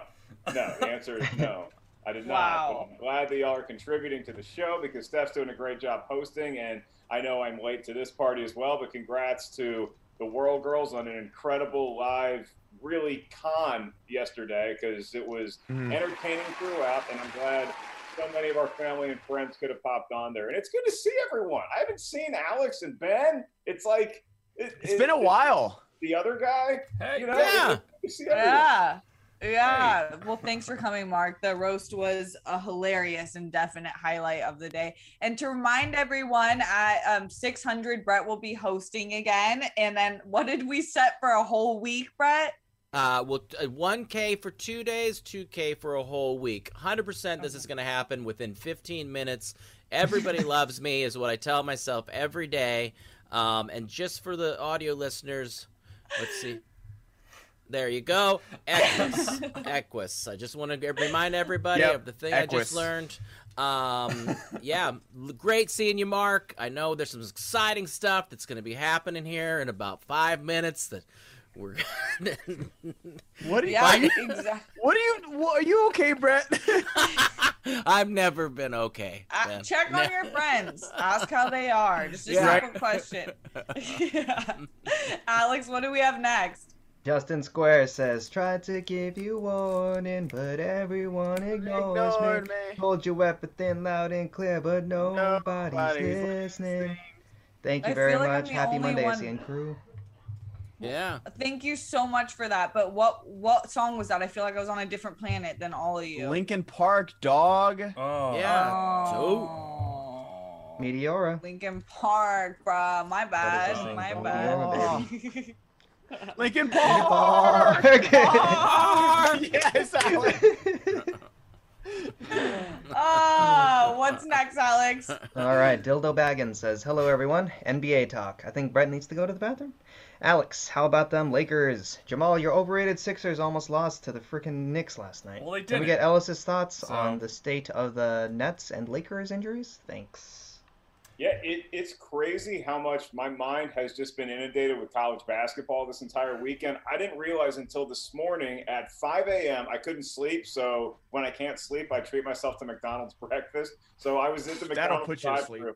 no. The answer is no. I did not. But I'm glad that y'all are contributing to the show because Steph's doing a great job hosting, and I know I'm late to this party as well. But congrats to the World Girls on an incredible live, really con yesterday because it was Mhm. entertaining throughout, and I'm glad so many of our family and friends could have popped on there. And it's good to see everyone. I haven't seen Alex and Ben. It's like it, It's been a while. The other guy, Hey, you know, Yeah. it's good to see. Yeah. Yeah. Well, thanks for coming, Mark. The roast was a hilarious and definite highlight of the day. And to remind everyone, at um, 600, Brett will be hosting again. And then what did we set for a whole week, Brett? Uh, well, t- uh, 1K for two days, 2K for a whole week. 100% this is going to happen within 15 minutes. Everybody loves me, is what I tell myself every day. Um, and just for the audio listeners, let's see. There you go. Equus. Equus. I just want to remind everybody Yep, of the thing I just learned. Um, yeah, great seeing you, Mark. I know there's some exciting stuff that's going to be happening here in about five minutes that we're. What are you? Yeah, exactly. What are you? What, are you okay, Brett? I've never been okay. Uh, check on your friends. Ask how they are. Just a Yeah. simple question. Yeah. Alex, what do we have next? Justin Square says, tried to give you warning, but everyone ignores Ignored me. me. Hold your weapon thin, loud and clear, but nobody's, Nobody's listening. Thank you I very feel like much. Happy Monday, one- SEN crew. Yeah. Thank you so much for that. But what what song was that? I feel like I was on a different planet than all of you. Linkin Park, dog. Oh. Yeah. Oh. Meteora. Linkin Park, bruh. My bad. My bad. Worry, Linkin Park. Park. yes, Alex. oh, what's next, Alex? All right, Dildo Baggins says, "Hello everyone. NBA talk. I think Brett needs to go to the bathroom." Alex, how about them Lakers? Jamal, your overrated Sixers almost lost to the freaking Knicks last night. Well, they Can we get Ellis's thoughts So- on the state of the Nets and Lakers injuries? Thanks. Yeah, it, it's crazy how much my mind has just been inundated with college basketball this entire weekend. I didn't realize until this morning at 5 a.m. I couldn't sleep. So when I can't sleep, I treat myself to McDonald's breakfast. So I was at the McDonald's put you to drive-thru sleep.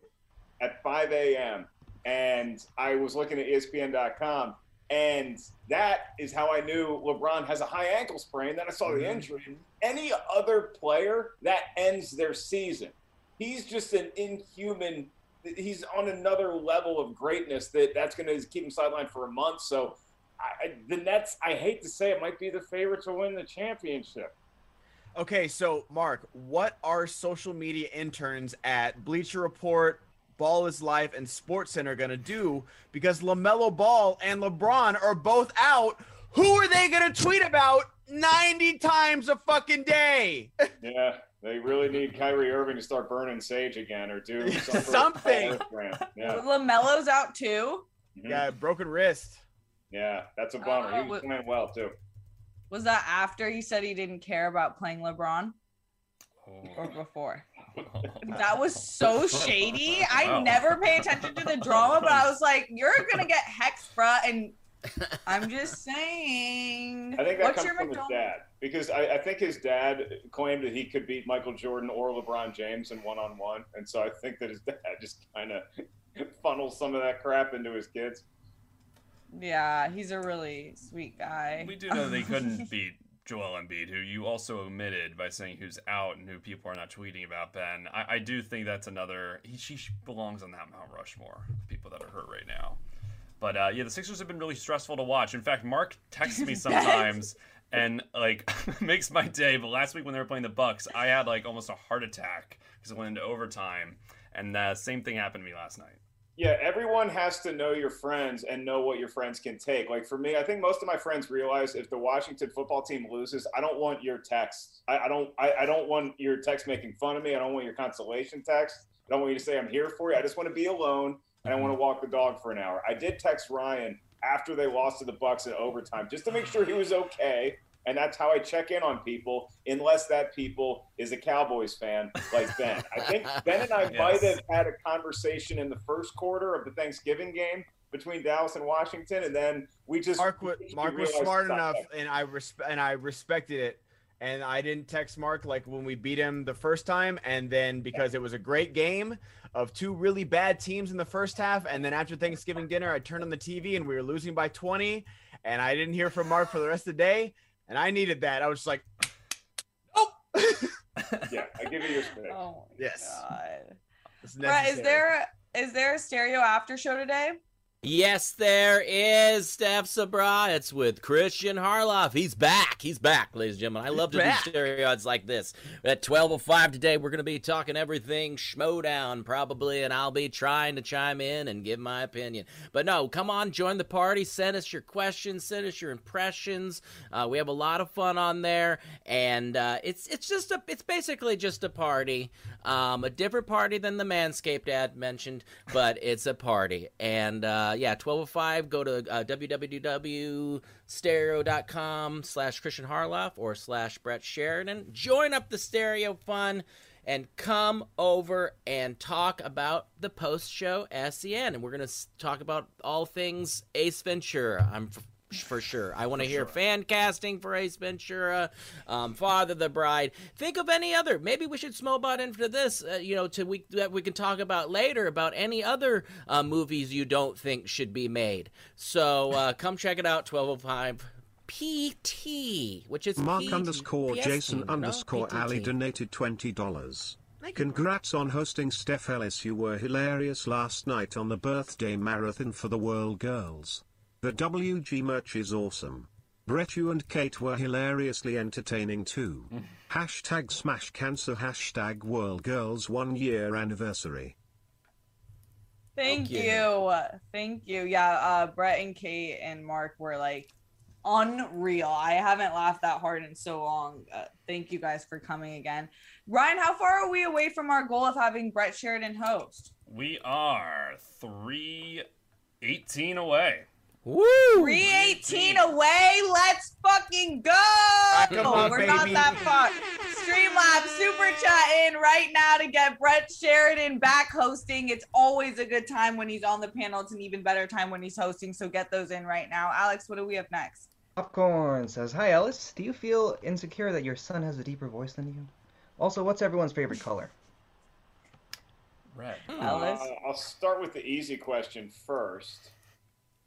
at 5 a.m. and I was looking at ESPN.com. And that is how I knew LeBron has a high ankle sprain. Then I saw the mm-hmm. injury. Any other player that ends their season, he's just an inhuman. He's on another level of greatness that that's going to keep him sidelined for a month. So I, I, the Nets, I hate to say it, might be the favorite to win the championship. Okay, so Mark, what are social media interns at Bleacher Report, Ball is Life, and SportsCenter gonna do? Because LaMelo Ball and LeBron are both out. Who are they gonna tweet about 90 times a fucking day? Yeah, they really need Kyrie Irving to start burning sage again or do some sort of Something. Yeah, LaMelo's out too. Mhm. Yeah, broken wrist. yeah, that's a bummer. Oh, he was what- playing well too. Was that after he said he didn't care about playing LeBron? Or before? That was so shady. I Wow. never pay attention to the drama, but I was like, "You're gonna get hexed, bruh," and I'm just saying. I think that What's comes your from his dad because I, I think his dad claimed that he could beat Michael Jordan or LeBron James in one on one, and so I think that his dad just kind of funnels some of that crap into his kids. Yeah, he's a really sweet guy. We do know they couldn't beat Joel Embiid, who you also omitted by saying who's out and who people are not tweeting about. Ben, I, I do think that's another. He she belongs on that Mount Rushmore. of People that are hurt right now. But uh, yeah, the Sixers have been really stressful to watch. In fact, Mark texts me sometimes and like makes my day. But last week when they were playing the Bucks, I had like almost a heart attack because it went into overtime, and the same thing happened to me last night. Yeah, everyone has to know your friends and know what your friends can take. Like for me, I think most of my friends realize if the Washington football team loses, I don't want your text. I, I don't. I, I don't want your text making fun of me. I don't want your consolation text. I don't want you to say I'm here for you. I just want to be alone and I want to mm-hmm. walk the dog for an hour. I did text Ryan after they lost to the Bucks in overtime just to make sure he was okay. And that's how I check in on people, unless that people is a Cowboys fan like Ben. I think Ben and I might have had a conversation in the first quarter of the Thanksgiving game between Dallas and Washington, and then we just Mark, Mark was smart enough, and I resp- and I respected it. And I didn't text Mark like when we beat him the first time, and then because it was a great game of two really bad teams in the first half, and then after Thanksgiving dinner, I turned on the TV and we were losing by 20, and I didn't hear from Mark for the rest of the day, and I needed that. I was just like, oh, Yeah, I give you your space. Oh my Yes. god. Brett, is there is there a stereo after show today? Yes, there is Steph Sabraw. It's with Kristian Harloff. He's back. He's back, ladies and gentlemen. I love to back. do stereo odds like this. At 12.05 today, we're going to be talking everything Schmoedown, probably, and I'll be trying to chime in and give my opinion. But no, come on, join the party. Send us your questions. Send us your impressions. Uh, we have a lot of fun on there, and uh, it's it's just a it's basically just a party, um, a different party than the Manscaped ad mentioned, but it's a party. And uh, yeah, 1205, go to uh, www.stereo.com slash Kristian Harloff or slash Brett Sheridan. Join up the stereo fun and come over and talk about the post show SEN. And we're going to talk about all things Ace Ventura. I'm for sure. I want to hear fan casting for Ace Ventura, um, Father the Bride. Think of any other. Maybe we should Smobot in for this. Uh, you know, to we that we can talk about later about any other uh, movies you don't think should be made. So uh, come check it out. Twelve oh five. PT, which is Mark PT, underscore PST, Jason no? underscore PTT. Ali donated twenty dollars. Congrats on hosting Steph Ellis. You were hilarious last night on the birthday marathon for the World Girls. The WG merch is awesome. Brett, you and Kate were hilariously entertaining too. hashtag smash cancer. Hashtag World Girls one year anniversary. Thank Thank you. you. Thank you. Yeah, uh, Brett and Kate and Mark were like unreal. I haven't laughed that hard in so long. Uh, thank you guys for coming again. Ryan, how far are we away from our goal of having Brett Sheridan host? We are three eighteen away. Woo! 318 away. Let's fucking go. 'em up, We're not that far. Streamlabs super chat in right now to get Brett Sheridan back hosting. It's always a good time when he's on the panel. It's an even better time when he's hosting. So get those in right now. Alex, what do we have next? Popcorn says, Hi Ellis, do you feel insecure that your son has a deeper voice than you? Also, what's everyone's favorite color? Red. Uh, I'll start with the easy question first.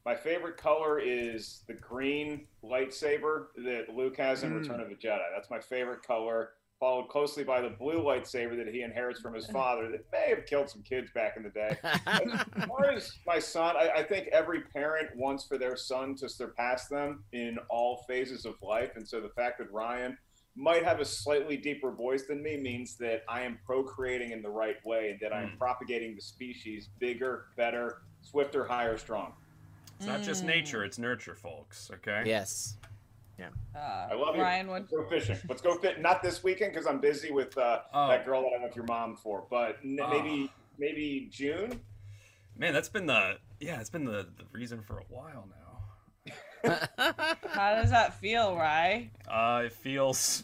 My favorite color is the green lightsaber that Luke has in Mm. Return of the Jedi. That's my favorite color, followed closely by the blue lightsaber that he inherits from his father that may have killed some kids back in the day. as far as my son, I, I think every parent wants for their son to surpass them in all phases of life. And so the fact that Ryan might have a slightly deeper voice than me means that I am procreating in the right way and that I am propagating the species bigger, better, swifter, higher, strong. It's not just nature; it's nurture, folks. Okay. Yes. Yeah. Uh, I love Ryan, you. what? Let's go fishing. Let's go fit. Not this weekend because I'm busy with uh, Oh. that girl that I'm with your mom for, but n- Oh. maybe maybe June. Man, that's been the yeah, it's been the, the reason for a while now. How does that feel, Rye? Uh, it feels.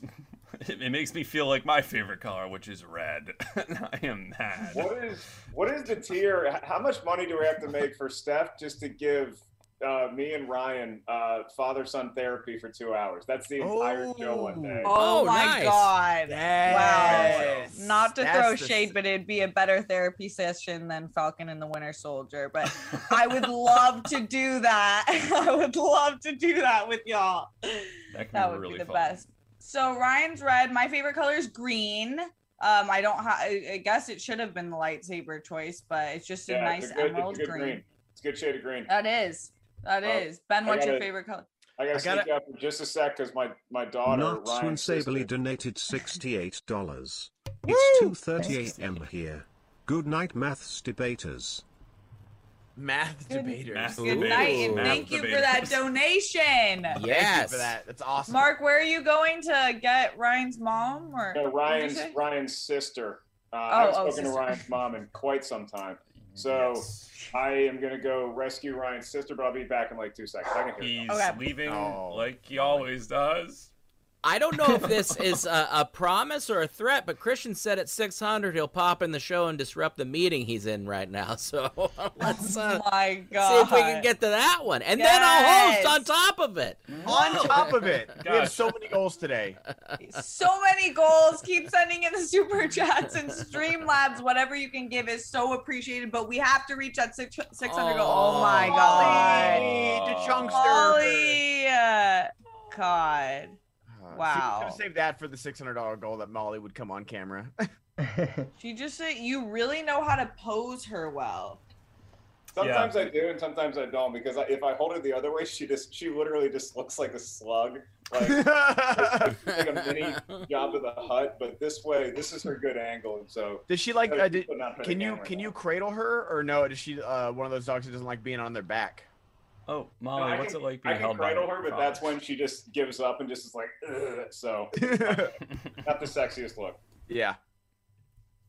It, it makes me feel like my favorite color, which is red. I am mad. What is what is the tier? How much money do we have to make for Steph just to give uh, me and Ryan uh, father son therapy for two hours? That's the entire show one day. Oh, Oh, my nice. god. Yes. Wow. Not to That's throw the- shade, but it'd be a better therapy session than Falcon and the Winter Soldier. But I would love to do that. I would love to do that with y'all. That, can That be would really be the fun. best. So Ryan's red. My favorite color is green. Um, I don't have. I guess it should have been the lightsaber choice, but it's just a Yeah, nice a good, emerald a green. green. It's a good shade of green. That is. That Oh, is. Ben, I what's your gotta- favorite color? I gotta I sneak gotta- out for just a sec because my my daughter Knots Ryan's when Saberly donated sixty-eight dollars. It's two thirty a.m. here. Good night, maths debaters. Math Good- debaters. Math Good night, and Math thank you for that debaters. donation. Thank you Yes. for that. That's awesome. Mark, where are you going to get Ryan's mom? Or No, Ryan's? Ryan's sister. Uh, Oh, I haven't oh, spoken to. Ryan's mom in quite some time. So Yes. I am gonna go rescue Ryan's sister, but I'll be back in like two seconds. I can hear. He's Okay. leaving Oh. like he always does. I don't know if this is a, a promise or a threat, but Kristian said at 600 he'll pop in the show and disrupt the meeting he's in right now. So let's uh, oh my see if we can get to that one, and then I'll host on top of it. On top of it, we have so many goals today. so many goals. Keep sending in the super chats and Streamlabs. Whatever you can give is so appreciated. But we have to reach that six, 600 goal. Oh my god. Ollie, the chunkster. Ollie. uh, God. Uh, Wow. Should have saved that for the six hundred dollar goal that Molly would come on camera. She just said you really know how to pose her well. Sometimes I do, and sometimes I don't, because I, if I hold her the other way, she just she literally just looks like a slug, like, like a mini Jabba the Hutt. But this way, this is her good angle, and so Does she like? Uh, did, putting out for the can you can now. you cradle her or no? Does she uh, one of those dogs that doesn't like being on their back? Oh, No, Molly, I what's can, it like I being can held by cradle her, but father? that's when she just gives up and just is like, Ugh. so not the sexiest look. Yeah.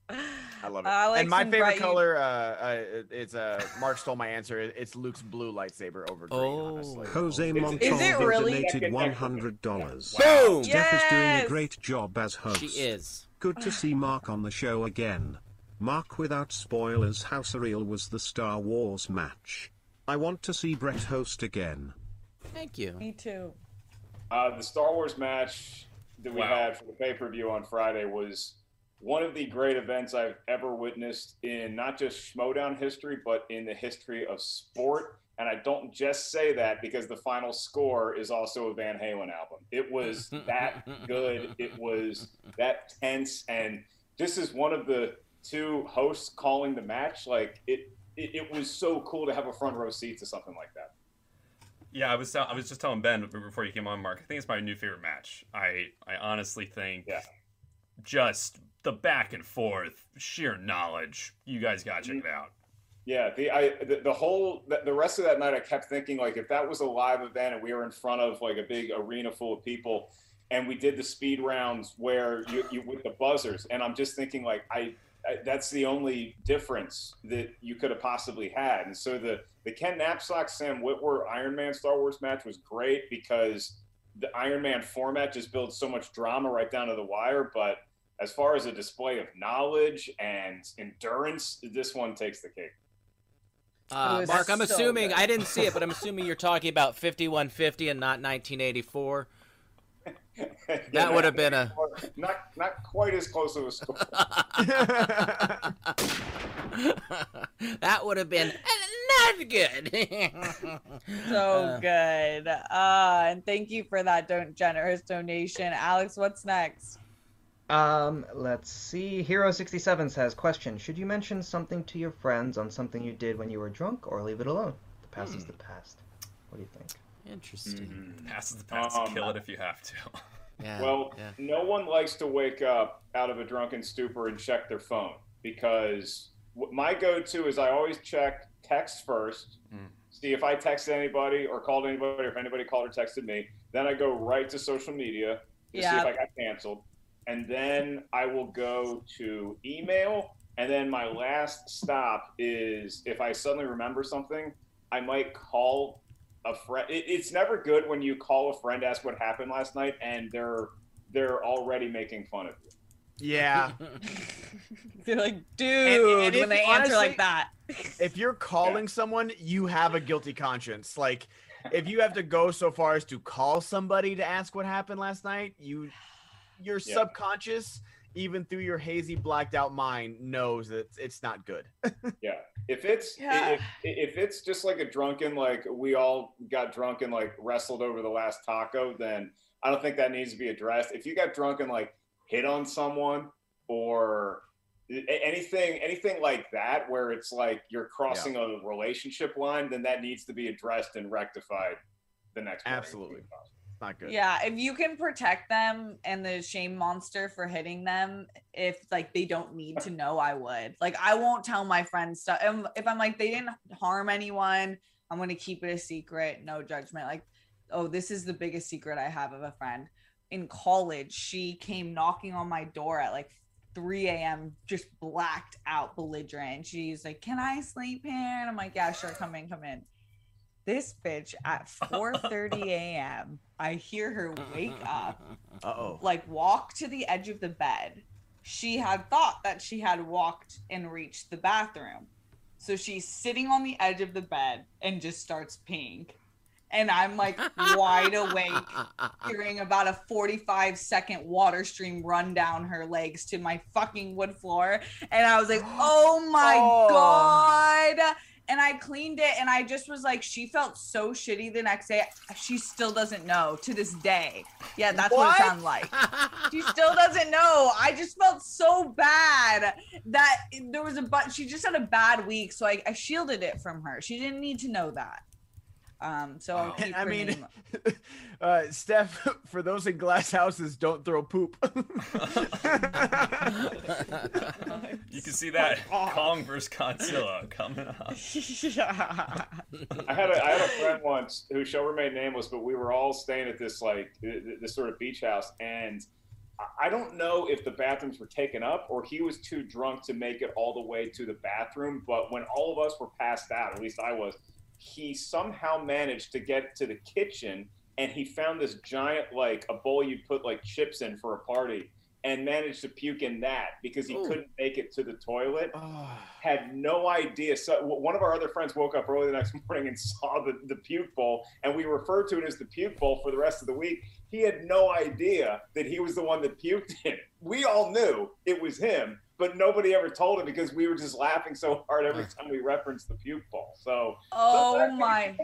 I love it. Alex and my and favorite Bright- color, uh, uh, it's uh, Mark stole my answer. It's Luke's blue lightsaber over green. Oh. honestly. Jose Is it Montalvo really? donated one hundred dollars. Boom! Steph is doing a great job as host. She is. Good to see Mark on the show again. Mark, without spoilers, how surreal was the Star Wars match? I want to see Brett host again. Thank you. Me too. Uh, the Star Wars match that we Wow. had for the pay per view on Friday was one of the great events I've ever witnessed in not just Schmoedown history, but in the history of sport. And I don't just say that because the final score is also a Van Halen album. It was that good. It was that tense. And this is one of the two hosts calling the match. Like, it, it, it was so cool to have a front row seat to something like that. Yeah, I was I was just telling Ben before you came on, Mark. I think it's my new favorite match. I I honestly think yeah. just the back and forth, sheer knowledge. You guys got to check it out. Yeah, the I the, the whole the, the rest of that night, I kept thinking like if that was a live event and we were in front of like a big arena full of people, and we did the speed rounds where you, you with the buzzers, and I'm just thinking like I that's the only difference that you could have possibly had, and so the the Ken Napzok Sam Witwer Iron Man Star Wars match was great because the Iron Man format just builds so much drama right down to the wire, but as far as a display of knowledge and endurance, this one takes the cake. Uh, Mark, I'm so assuming good. I didn't see it, but I'm assuming you're talking about 5150 and not 1984. That would have been a not not quite as close of a score. that would have been not good. So Uh, good. Uh, and thank you for that don- generous donation. Alex, what's next? Um, let's see. Hero67 says, question, should you mention something to your friends on something you did when you were drunk or leave it alone? The past is the past. What do you think? Interesting. Pass is the pass. Um, Kill it if you have to. Yeah. well, yeah. no one likes to wake up out of a drunken stupor and check their phone because my go-to is I always check text first, Mm. see if I texted anybody or called anybody or if anybody called or texted me. Then I go right to social media to see if I got canceled, and then I will go to email. And then my last stop is if I suddenly remember something, I might call a friend. It, it's never good when you call a friend, ask what happened last night, and they're they're already making fun of you. Yeah. They're like, dude, And- and when if- they answer like that. if you're calling someone, you have a guilty conscience. Like, if you have to go so far as to call somebody to ask what happened last night, you, your Yeah. subconscious, even through your hazy, blacked out mind, knows that it's not good. Yeah. If it's Yeah. if, if it's just like a drunken like we all got drunk and like wrestled over the last taco, then I don't think that needs to be addressed. If you got drunk and like hit on someone or anything anything like that where it's like you're crossing a relationship line, then that needs to be addressed and rectified the next morning. Absolutely. Not good. Yeah, if you can protect them and the shame monster for hitting them, if like they don't need to know, I would. Like I won't tell my friends stuff. And um, If I'm like they didn't harm anyone, I'm gonna keep it a secret, no judgment. Like, oh, this is the biggest secret I have of a friend. In college, she came knocking on my door at like 3 a.m. just blacked out, belligerent. She's like, "Can I sleep here?" And I'm like, "Yeah, sure, come in, come in." This bitch at 4:30 a.m. I hear her wake up, Uh oh. like walk to the edge of the bed. She had thought that she had walked and reached the bathroom. So she's sitting on the edge of the bed and just starts peeing. And I'm like wide awake, hearing about a 45 second water stream run down her legs to my fucking wood floor. And I was like, oh my Oh. God. And I cleaned it and I just was like, she felt so shitty the next day. She still doesn't know to this day. Yeah, that's what, What? it sounded like. she still doesn't know. I just felt so bad that there was a but she just had a bad week, so I, I shielded it from her. She didn't need to know that. Um, so I'll keep I mean, uh, Steph, for those in glass houses, don't throw poop. You can see that Kong versus Godzilla coming up. I had a I had a friend once who shall remain nameless, but we were all staying at this like th- th- this sort of beach house, and I- I don't know if the bathrooms were taken up or he was too drunk to make it all the way to the bathroom. But when all of us were passed out, at least I was, he somehow managed to get to the kitchen and he found this giant like a bowl you'd put like chips in for a party. And managed to puke in that because he couldn't make it to the toilet. Ah. Had no idea. So one of our other friends woke up early the next morning and saw the, the puke bowl, and we referred to it as the puke bowl for the rest of the week. He had no idea that he was the one that puked in it. We all knew it was him, but nobody ever told him because we were just laughing so hard every ah. time we referenced the puke bowl. So Oh my.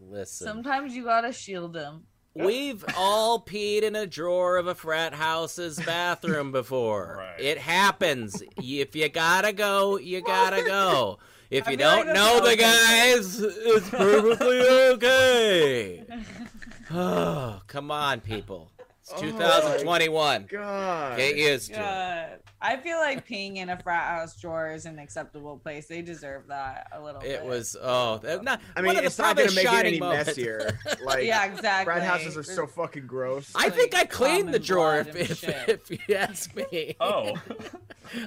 Listen. Sometimes you gotta shield him. We've all peed in a drawer of a frat house's bathroom before. It happens. If you gotta go, you gotta go. If I you feel like don't that's know the guys, it's perfectly okay. Oh, come on, people. It's Oh, 2021. God. Get used to it. God. I feel like peeing in a frat house drawer is an acceptable place. They deserve that a little bit. It bit. was oh, not, I mean, of the it's not going to make it any moments. messier. Like, Yeah, exactly. Frat houses are so fucking gross. I think I cleaned the drawer if, if, if you ask me. Oh.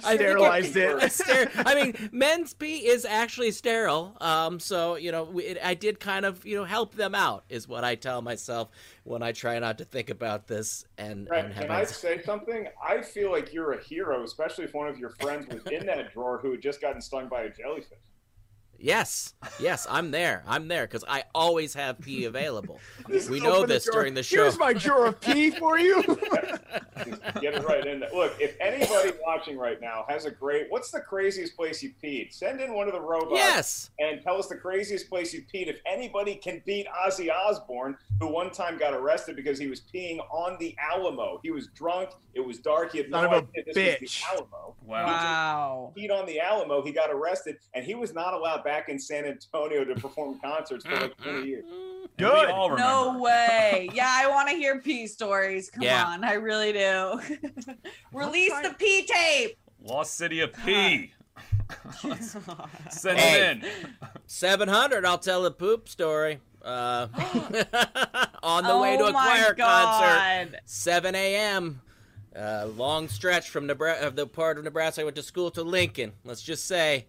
I think Sterilized it. I ster- I mean, men's pee is actually sterile. Um, so you know, it, I did kind of you know help them out, is what I tell myself when I try not to think about this and, Right, and have can I anxiety. say something? I feel like you're a hero, especially if one of your friends was in that drawer who had just gotten stung by a jellyfish. Yes, yes, I'm there. I'm there because I always have pee available. We know open the this drawer. during the show. Here's my drawer of pee for you. Get it right in there. Look, if anybody watching right now has a great, what's the craziest place you peed? Send in one of the robots. Yes. And tell us the craziest place you peed. If anybody can beat Ozzy Osbourne, who one time got arrested because he was peeing on the Alamo. He was drunk. It was dark. He had Son no a idea this was bitch. the Alamo. Wow. Wow. Peed on the Alamo. He got arrested, and he was not allowed back in San Antonio to perform concerts for like 20 years. And we all remember. No way. Yeah, I want to hear pee stories. Come Yeah. on, I really do. Release the pee tape. Lost City of P. Send Hey. it in. 700, I'll tell a poop story. Uh, on the way to Oh a my choir concert, 7 a.m. Uh, long stretch from Nebraska, of the part of Nebraska I went to school to Lincoln. Let's just say,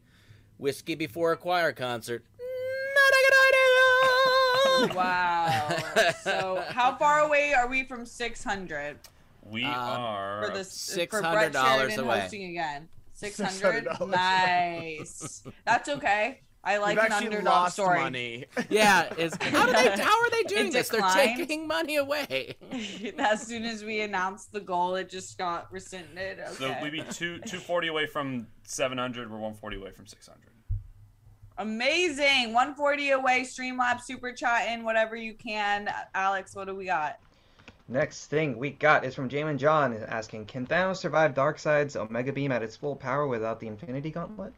whiskey before a choir concert. Not a good idea. Wow. so, how far away are we from 600 We Uh, are for this Six for hundred Brett dollars Sheridan away. hosting again? 600. $600 Nice. That's okay. I like We've an actually underdog lost story. money. Yeah, is how do they how are they doing It this? They're taking money away. as soon as we announced the goal, it just got rescinded. Okay. So we'd be two two forty away from seven hundred. We're one forty away from six hundred. Amazing. 140 away, Streamlabs, super chat in, whatever you can. Alex, what do we got? Next thing we got is from Jamin John asking, Can Thanos survive Darkseid's Omega Beam at its full power without the Infinity Gauntlet?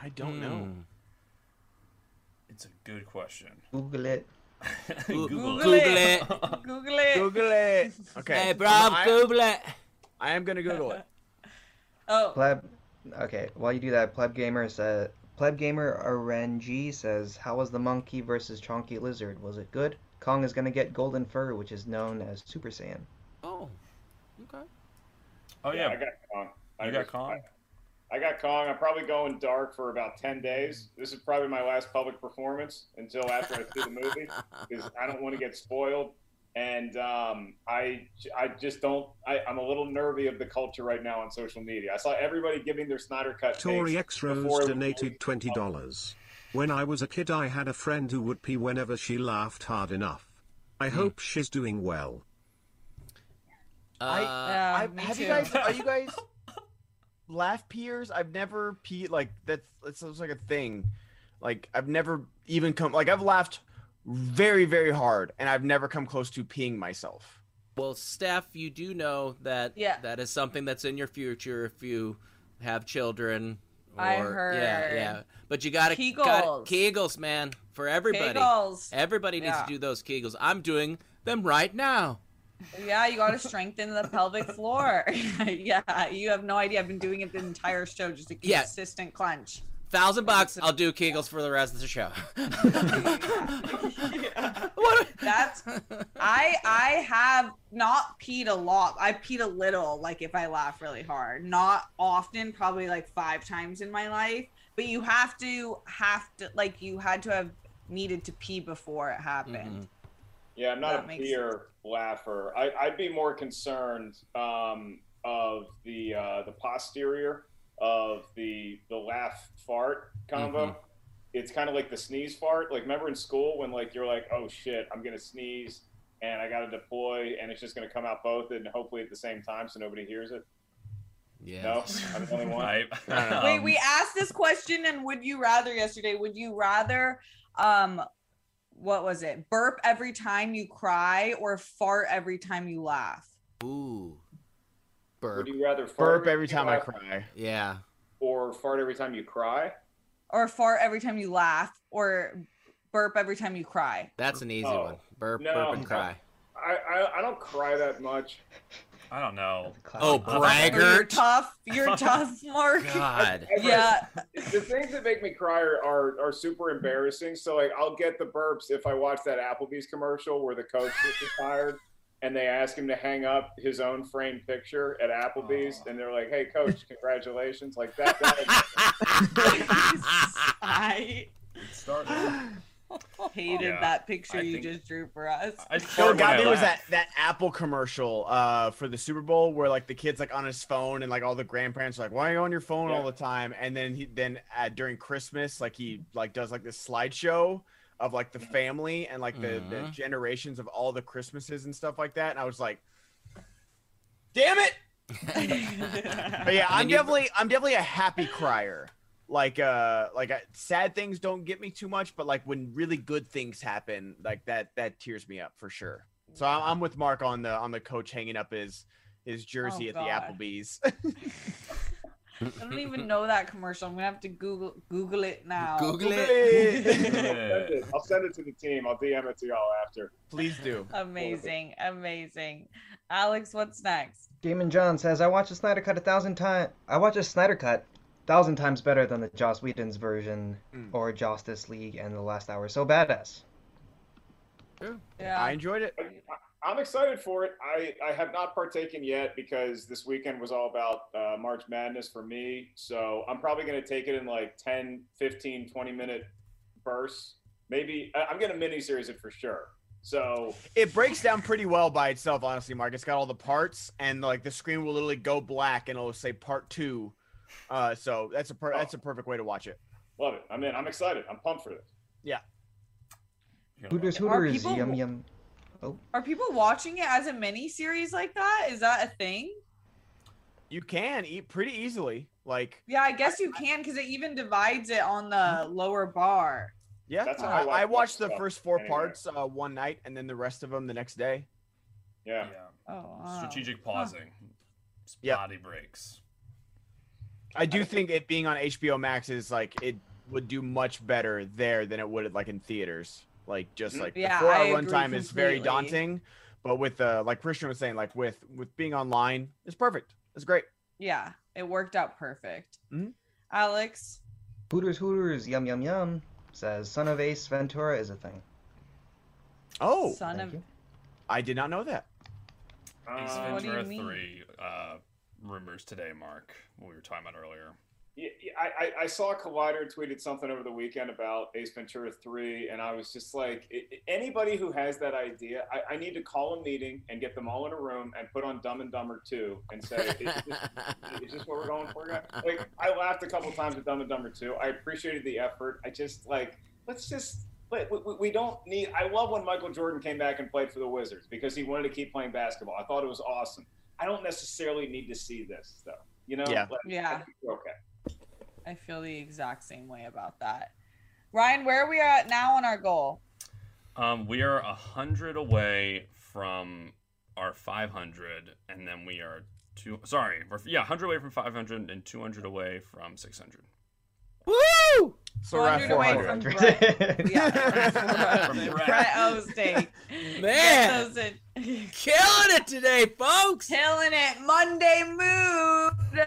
I don't know. Hmm. It's a good question. Google it. Google, Google it. Google it. Google it. Okay. Hey, bro, I, Google it. I am gonna Google it. Oh, Pleb. Okay, while you do that, Pleb Gamer said, Pleb Gamer RNG says, How was the monkey versus chonky lizard? Was it good? Kong is gonna get golden fur, which is known as Super Saiyan. Oh, okay. Oh Yeah, I got Kong. I you got just- Kong. I got Kong. I'm probably going dark for about 10 days. This is probably my last public performance until after I see the movie because I don't want to get spoiled. And um, I, I just don't. I, I'm a little nervy of the culture right now on social media. I saw everybody giving their Snyder cut. Tory takes X Rose donated twenty dollars. When I was a kid, I had a friend who would pee whenever she laughed hard enough. I hope she's doing well. I, Yeah, I, me have you guys? Are you guys laugh peers? I've never peed like that's. It sounds like a thing. Like I've never even come. Like I've laughed very very hard, and I've never come close to peeing myself. Well, Steph, you do know that Yeah. that is something that's in your future if you have children. Or, I Yeah, heard. yeah. But you gotta Kegels. got Kegels, man, for everybody. Kegels. Everybody needs Yeah. to do those Kegels. I'm doing them right now. Yeah, you got to strengthen the pelvic floor. yeah, you have no idea. I've been doing it the entire show, just a Yeah. consistent clench. Thousand bucks, I'll do Kegels for the rest of the show. That's I I have not peed a lot. I peed a little, like if I laugh really hard. Not often, probably like five times in my life. But you have to have to like you had to have needed to pee before it happened. Mm-hmm. Yeah, I'm not That a makes beer laugher. I, I'd be more concerned um, of the uh, the posterior of the the laugh fart combo. Mhm. It's kind of like the sneeze fart. Like remember in school when like you're like, oh shit, I'm gonna sneeze and I got to deploy and it's just gonna come out both and hopefully at the same time so nobody hears it. Yeah. No, I'm the only one. I, Wait, um, we asked this question and would you rather yesterday? Would you rather um what was it? Burp every time you cry or fart every time you laugh? Ooh. Burp. Would Burp. you rather fart Burp every time I cry. Yeah. or fart every time you cry? Or fart every time you laugh or burp every time you cry? That's an easy Oh, one. Burp, no. burp, and cry. I, I I don't cry that much. I don't know. Oh, You're tough. You're tough, Mark. God. Yeah. the things that make me cry are, are are super embarrassing. So like I'll get the burps if I watch that Applebee's commercial where the coach gets retired and they ask him to hang up his own framed picture at Applebee's and they're like, "Hey coach, congratulations." Like that, that I hated Yeah, that picture I you just drew for us. I Oh fart god, there was that that Apple commercial uh for the Super Bowl where like the kid's like on his phone and like all the grandparents are like, "Why are you on your phone all the time?" And then he then uh, during Christmas like he like does like this slideshow of like the family and like the, the Mhm. generations of all the Christmases and stuff like that. And I was like, "Damn it!" But yeah, I'm definitely I'm definitely a happy crier. Like uh like uh, sad things don't get me too much, but like when really good things happen, like that that tears me up for sure. So I'm, I'm with Mark on the on the coach hanging up his his jersey Oh, at the God. Applebee's. I don't even know that commercial. I'm gonna have to Google Google it now. Google Google it. it. It. I'll send it to the team. I'll DM it to y'all after. Please do. Amazing, amazing. Alex, what's next? Damon John says, "I watched the Snyder Cut a thousand times. I watched a Snyder Cut thousand times better than the Joss Whedon's version Mm. or Justice League and the Last Hour. So badass." Yeah. I enjoyed it. I- I'm excited for it. I, I have not partaken yet because this weekend was all about uh, March Madness for me. So I'm probably going to take it in like 10, 15, 20 minute bursts. Maybe I'm going to mini series it for sure. So It breaks down pretty well by itself, honestly, Mark. It's got all the parts, and like the screen will literally go black, and it'll say part two. Uh, so that's a per- that's a perfect way to watch it. love it. I'm in. I'm excited. I'm pumped for this. Yeah. Hooters, Are Hooters, people- yum yum. Oh. Are people watching it as a mini series like that? Is that a thing? You can eat pretty easily. Like Yeah, I guess you can because it even divides it on the lower bar. Yeah, That's how I, I watch I watched the first four anyway. parts uh, one night, and then the rest of them the next day. Yeah. yeah. Oh, wow. Strategic pausing. Yep. Body breaks. I do think it being on HBO Max is like it would do much better there than it would like in theaters. Like just like Yeah, the four hour runtime is very daunting, but with uh like Kristian was saying, like with with being online, it's perfect. It's great. Yeah, it worked out perfect. Mhm. Alex, Hooters, Hooters, yum yum yum. Says Son of Ace Ventura is a thing. Oh, son thank of you. I did not know that. Ace Uh, what do you Ventura mean? 3 uh, rumors today, Mark. What we were talking about earlier. Yeah, I, I, saw Collider tweeted something over the weekend about Ace Ventura 3, and I was just like, anybody who has that idea, I, I need to call a meeting and get them all in a room and put on Dumb and Dumber 2 and say, is this, is this what we're going for? Like, I laughed a couple times at Dumb and Dumber 2. I appreciated the effort. I just, like, let's just, we, we don't need, I love when Michael Jordan came back and played for the Wizards because he wanted to keep playing basketball. I thought it was awesome. I don't necessarily need to see this, though. You know? Yeah. Like, Yeah. I okay. I feel the exact same way about that. Ryan, where are we at now on our goal? Um, we are a hundred away from our 500, and then we are two. Sorry, we're, yeah, 100 away from 500 and 200 away from 600. Woo! So we're at 100 away 400. from Brett. Yeah. From Brett. Brett Ostate. Man. Get those in- Killing it today, folks. Killing it. Monday mood.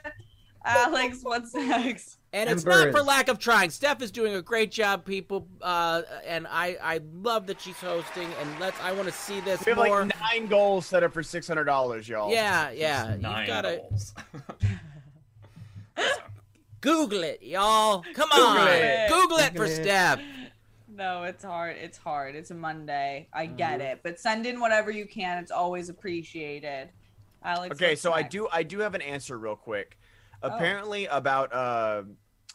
Alex, what's next? And it's not for lack of trying. Steph is doing a great job, people, uh, and I, I love that she's hosting. And let's, I want to see this We have more. like nine goals set up for six hundred dollars, y'all. yeah, yeah. You Nine gotta goals. Google it, y'all. Come Google on, it. Google it Google for it. Steph. No, it's hard. It's hard. It's a Monday. I get Mhm. it. But send in whatever you can. It's always appreciated. Alex. Okay, what's so I do I do have an answer real quick. Oh. Apparently about uh,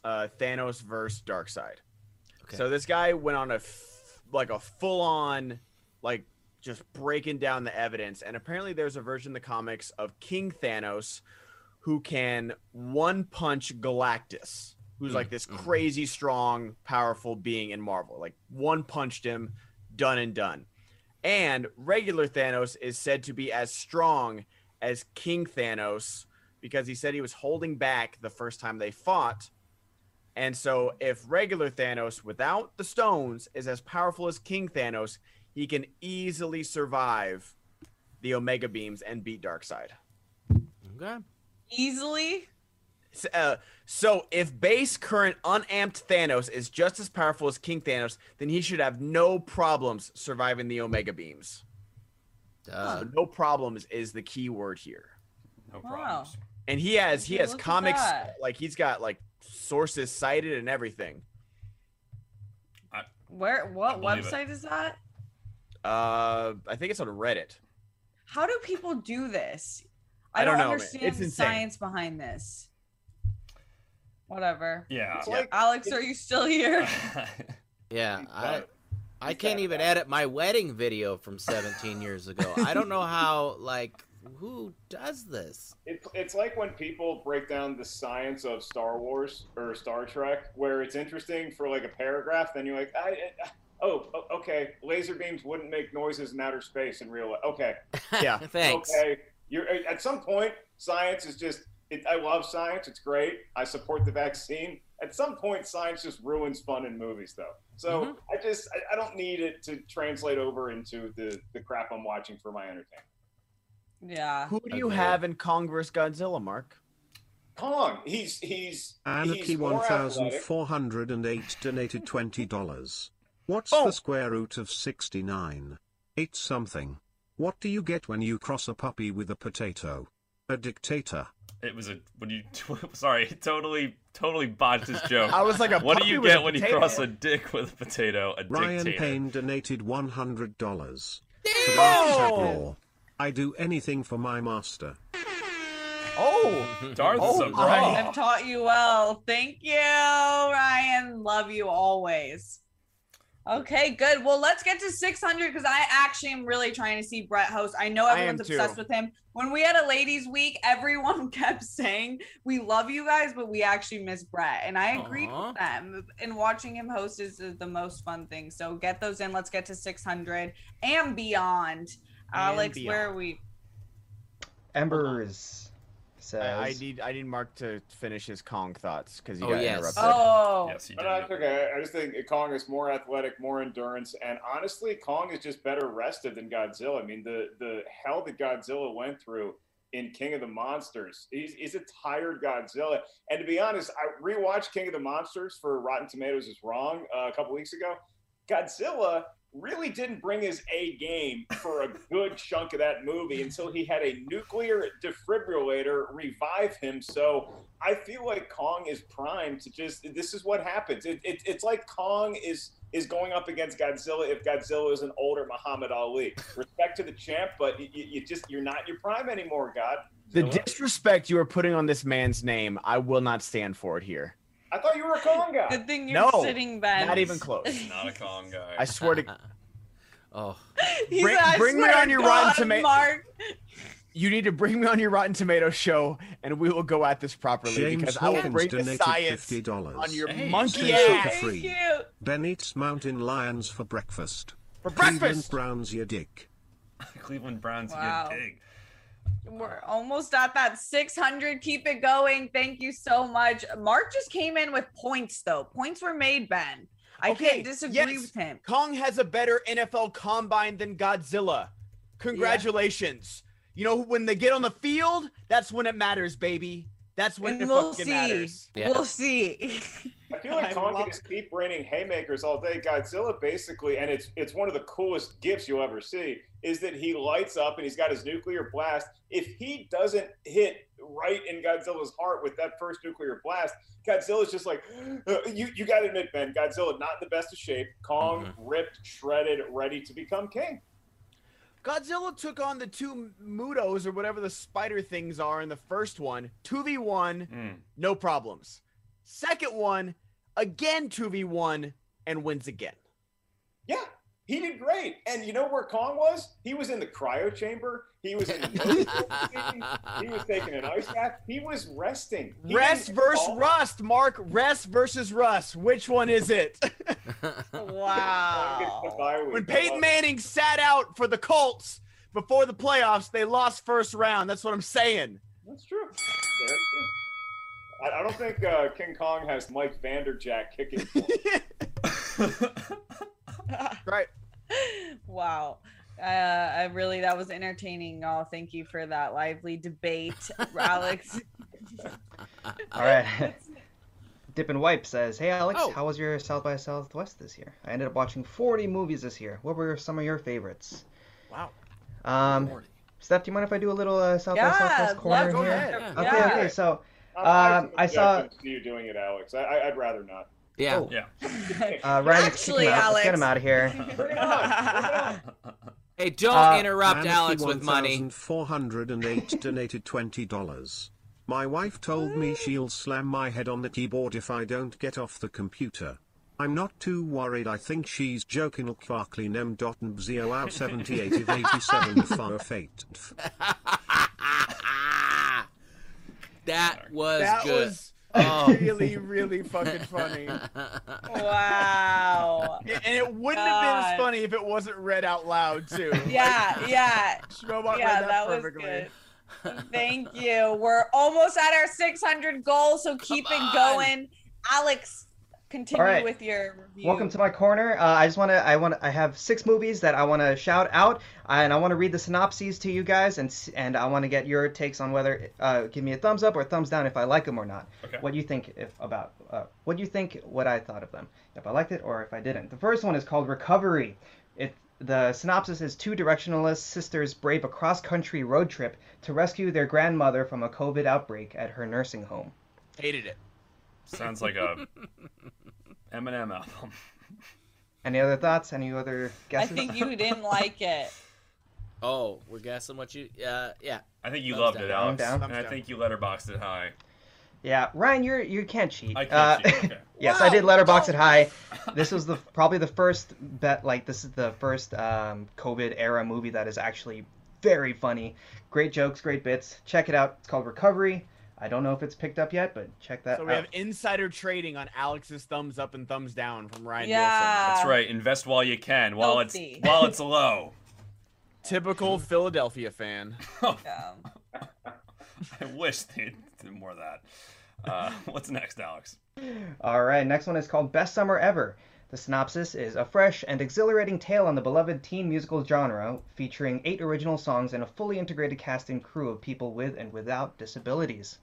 uh, Thanos versus Darkseid. Okay. So this guy went on a f- like a full on like just breaking down the evidence, and apparently there's a version in the comics of King Thanos who can one punch Galactus, who's hmm. like this hmm. crazy strong, powerful being in Marvel. Like one punched him, done and done. And regular Thanos is said to be as strong as King Thanos because he said he was holding back the first time they fought. And so, if regular Thanos without the stones is as powerful as King Thanos, he can easily survive the Omega beams and beat Darkseid. Okay. Easily. S- Uh, so, if base current unamped Thanos is just as powerful as King Thanos, then he should have no problems surviving the Omega beams. So no problems is the key word here. No Wow. And he has he has comics like he's got like sources cited and everything. Where? What believe website is that? Uh, I think it's on Reddit. How do people do this? I I, don't don't, know, understand It's the insane. science behind this. Whatever. Yeah. It's like- Alex, are you still here? Yeah, I I can't even edit my wedding video from 17 years ago. I don't know how like who does this. It, it's like when people break down the science of Star Wars or Star Trek, where it's interesting for like a paragraph, then you're like, I, I- oh, okay, laser beams wouldn't make noises in outer space in real life. Okay, Yeah. Thanks. okay. You're at some point, science is just. It, I love science; it's great. I support the vaccine. At some point, science just ruins fun in movies, though. So Mhm. I just I, I don't need it to translate over into the the crap I'm watching for my entertainment. Yeah. Who do you Okay. have in Kong vs Godzilla, Mark? Kong, he's he's Anarchy he's more 1408 donated $20. What's the square root of 69? It's something. What do you get when you cross a puppy with a potato? A dictator. It was a when you sorry, totally totally botched this joke. I was like a What do you get when you cross a dick with a potato? A dictator. Ryan dictator. Payne donated $100. For the Damn! Raw. I do anything for my master. Oh, Darth is Oh, a my. I've taught you well. Thank you, Ryan. Love you always. Okay, good. Well, let's get to 600 because I actually am really trying to see Brett host. I know I everyone's obsessed too. with him. When we had a ladies' week, everyone kept saying we love you guys, but we actually miss Brett, and I agreed Aw. with them. And watching him host is the the most fun thing. So get those in. Let's get to 600 and beyond. Alex, where are we? Embers says. I, I need I need Mark to finish his Kong thoughts because he Oh, got yes. interrupted. Oh, Yes, he No, did. no, it's okay. I just think Kong is more athletic, more endurance, and honestly, Kong is just better rested than Godzilla. I mean, the the hell that Godzilla went through in King of the Monsters. He's, he's a tired Godzilla. And to be honest, I rewatched King of the Monsters for Rotten Tomatoes is Wrong uh, a couple weeks ago. Godzilla really didn't bring his A game for a good chunk of that movie until he had a nuclear defibrillator revive him. So I feel like Kong is primed to just. This is what happens. It, it, it's like Kong is is going up against Godzilla if Godzilla is an older Muhammad Ali. Respect to the champ, but you, you you just you're not your prime anymore, God. The uh, disrespect you are putting on this man's name, I will not stand for it here. I thought you were a Kong guy. Good thing you're No, sitting, back. Not even close. Not a Kong guy. I swear to uh-uh. Oh, He's Bring- like, bring me on your God, Rotten Toma- Mark. you need to bring me on your Rotten Tomato show, and we will go at this properly James because I will Hawkins bring the donated science $50. on your Hey, monkey Stay ass. sugar free. Thank you. Ben eats mountain lions for breakfast. For breakfast. Cleveland. Browns your dick. Cleveland Browns Wow. get big. We're almost at that 600. Keep it going. Thank you so much. Mark just came in with points, though. Points were made, Ben. I Okay, can't disagree yes. with him. Kong has a better NFL combine than Godzilla. Congratulations. You know, when they get on the field, that's when it matters, baby. That's when And it we'll fucking see. matters. Yeah. We'll see. I feel like Kong love can just keep raining haymakers all day. Godzilla basically, and it's it's one of the coolest gifts you'll ever see, is that he lights up and he's got his nuclear blast. If he doesn't hit right in Godzilla's heart with that first nuclear blast. Godzilla's just like, uh, you you got to admit, Ben, Godzilla not in the best of shape. Kong Mm-hmm. ripped, shredded, ready to become king. Godzilla took on the two Mutos or whatever the spider things are in the first one. 2v1, Mm. no problems. Second one, again 2v1 and wins again. Yeah, he did great. And you know where Kong was? He was in the cryo chamber. He was in the He was taking an ice bath. He was resting. He Rest versus fall. Rust, Mark. Rest versus Rust. Which one is it? Wow. when Peyton Manning sat out for the Colts before the playoffs, they lost first round. That's what I'm saying. That's true. I, I don't think uh, King Kong has Mike Vanderjagt kicking. For him. right. Wow. Uh, I really that was entertaining. Oh, thank you for that lively debate, Alex. All right. Dip and Wipe says, "Hey Alex, Oh. how was your South by Southwest this year? I ended up watching 40 movies this year. What were some of your favorites?" Wow. Um, Steph, do you mind if I do a little uh, South Yeah, by Southwest corner here? it. Okay, Yeah. okay. So, I'm- I um, I saw. object you doing it, Alex. I, I, I'd rather not. Yeah. Oh. Yeah. Uh, Ryan, Actually, kick him out. Let's get him out of here. Hey, don't Uh, interrupt Alex with money. Four hundred and eight donated twenty dollars. My wife told me she'll slam my head on the keyboard if I don't get off the computer. I'm not too worried. I think she's joking. Kvarkly nem dot and bzio out 78 of 87 far fate. That was that good. was Oh. really, really fucking funny. Wow. And it wouldn't have been as funny if it wasn't read out loud too. Yeah, yeah. Schmobot yeah, read that, that was perfectly. good. Thank you. We're almost at our 600 goal, so keep it going. Alex, continue All right. with your review. Welcome to my corner. Uh, I just want to. I want. I have six movies that I want to shout out, and I want to read the synopses to you guys, and and I want to get your takes on whether uh, give me a thumbs up or thumbs down if I like them or not. Okay. What do you think if about? Uh, what do you think? What I thought of them? If I liked it or if I didn't. The first one is called Recovery. It the synopsis is two directionalist sisters brave a cross-country road trip to rescue their grandmother from a COVID outbreak at her nursing home. Hated it. Sounds like a Eminem album. Any other thoughts? Any other guesses? I think you didn't like it. Oh, we're guessing what you. Uh, yeah. I think you Thumbs loved down. it, Alex, down. and I think you letterboxed it high. Yeah, Ryan, you're you can't cheat. I can't Uh, cheat, okay. yes, Wow, I did letterbox it high. This was the probably the first bet like this is the first um, COVID era movie that is actually very funny. Great jokes, great bits. Check it out. It's called Recovery. I don't know if it's picked up yet, but check that out. So we out. have insider trading on Alex's thumbs up and thumbs down from Ryan Yeah. That's right. Invest while you can, while Healthy. it's while it's low. Typical Philadelphia fan. Yeah. I wish they did more of that. Uh, what's next, Alex? All right, next one is called Best Summer Ever. The synopsis is a fresh and exhilarating tale on the beloved teen musical genre, featuring eight original songs and a fully integrated cast and crew of people with and without disabilities.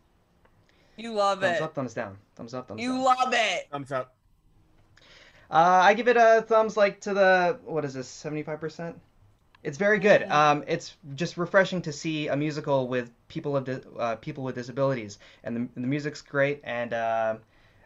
You love Thumbs it. Thumbs up, thumbs down. Thumbs up, thumbs You down. love it. Thumbs up. Uh, I give it a thumbs like to the what is this, seventy five percent? It's very good. Um, it's just refreshing to see a musical with people of di- uh, people with disabilities, and the, the music's great. And uh,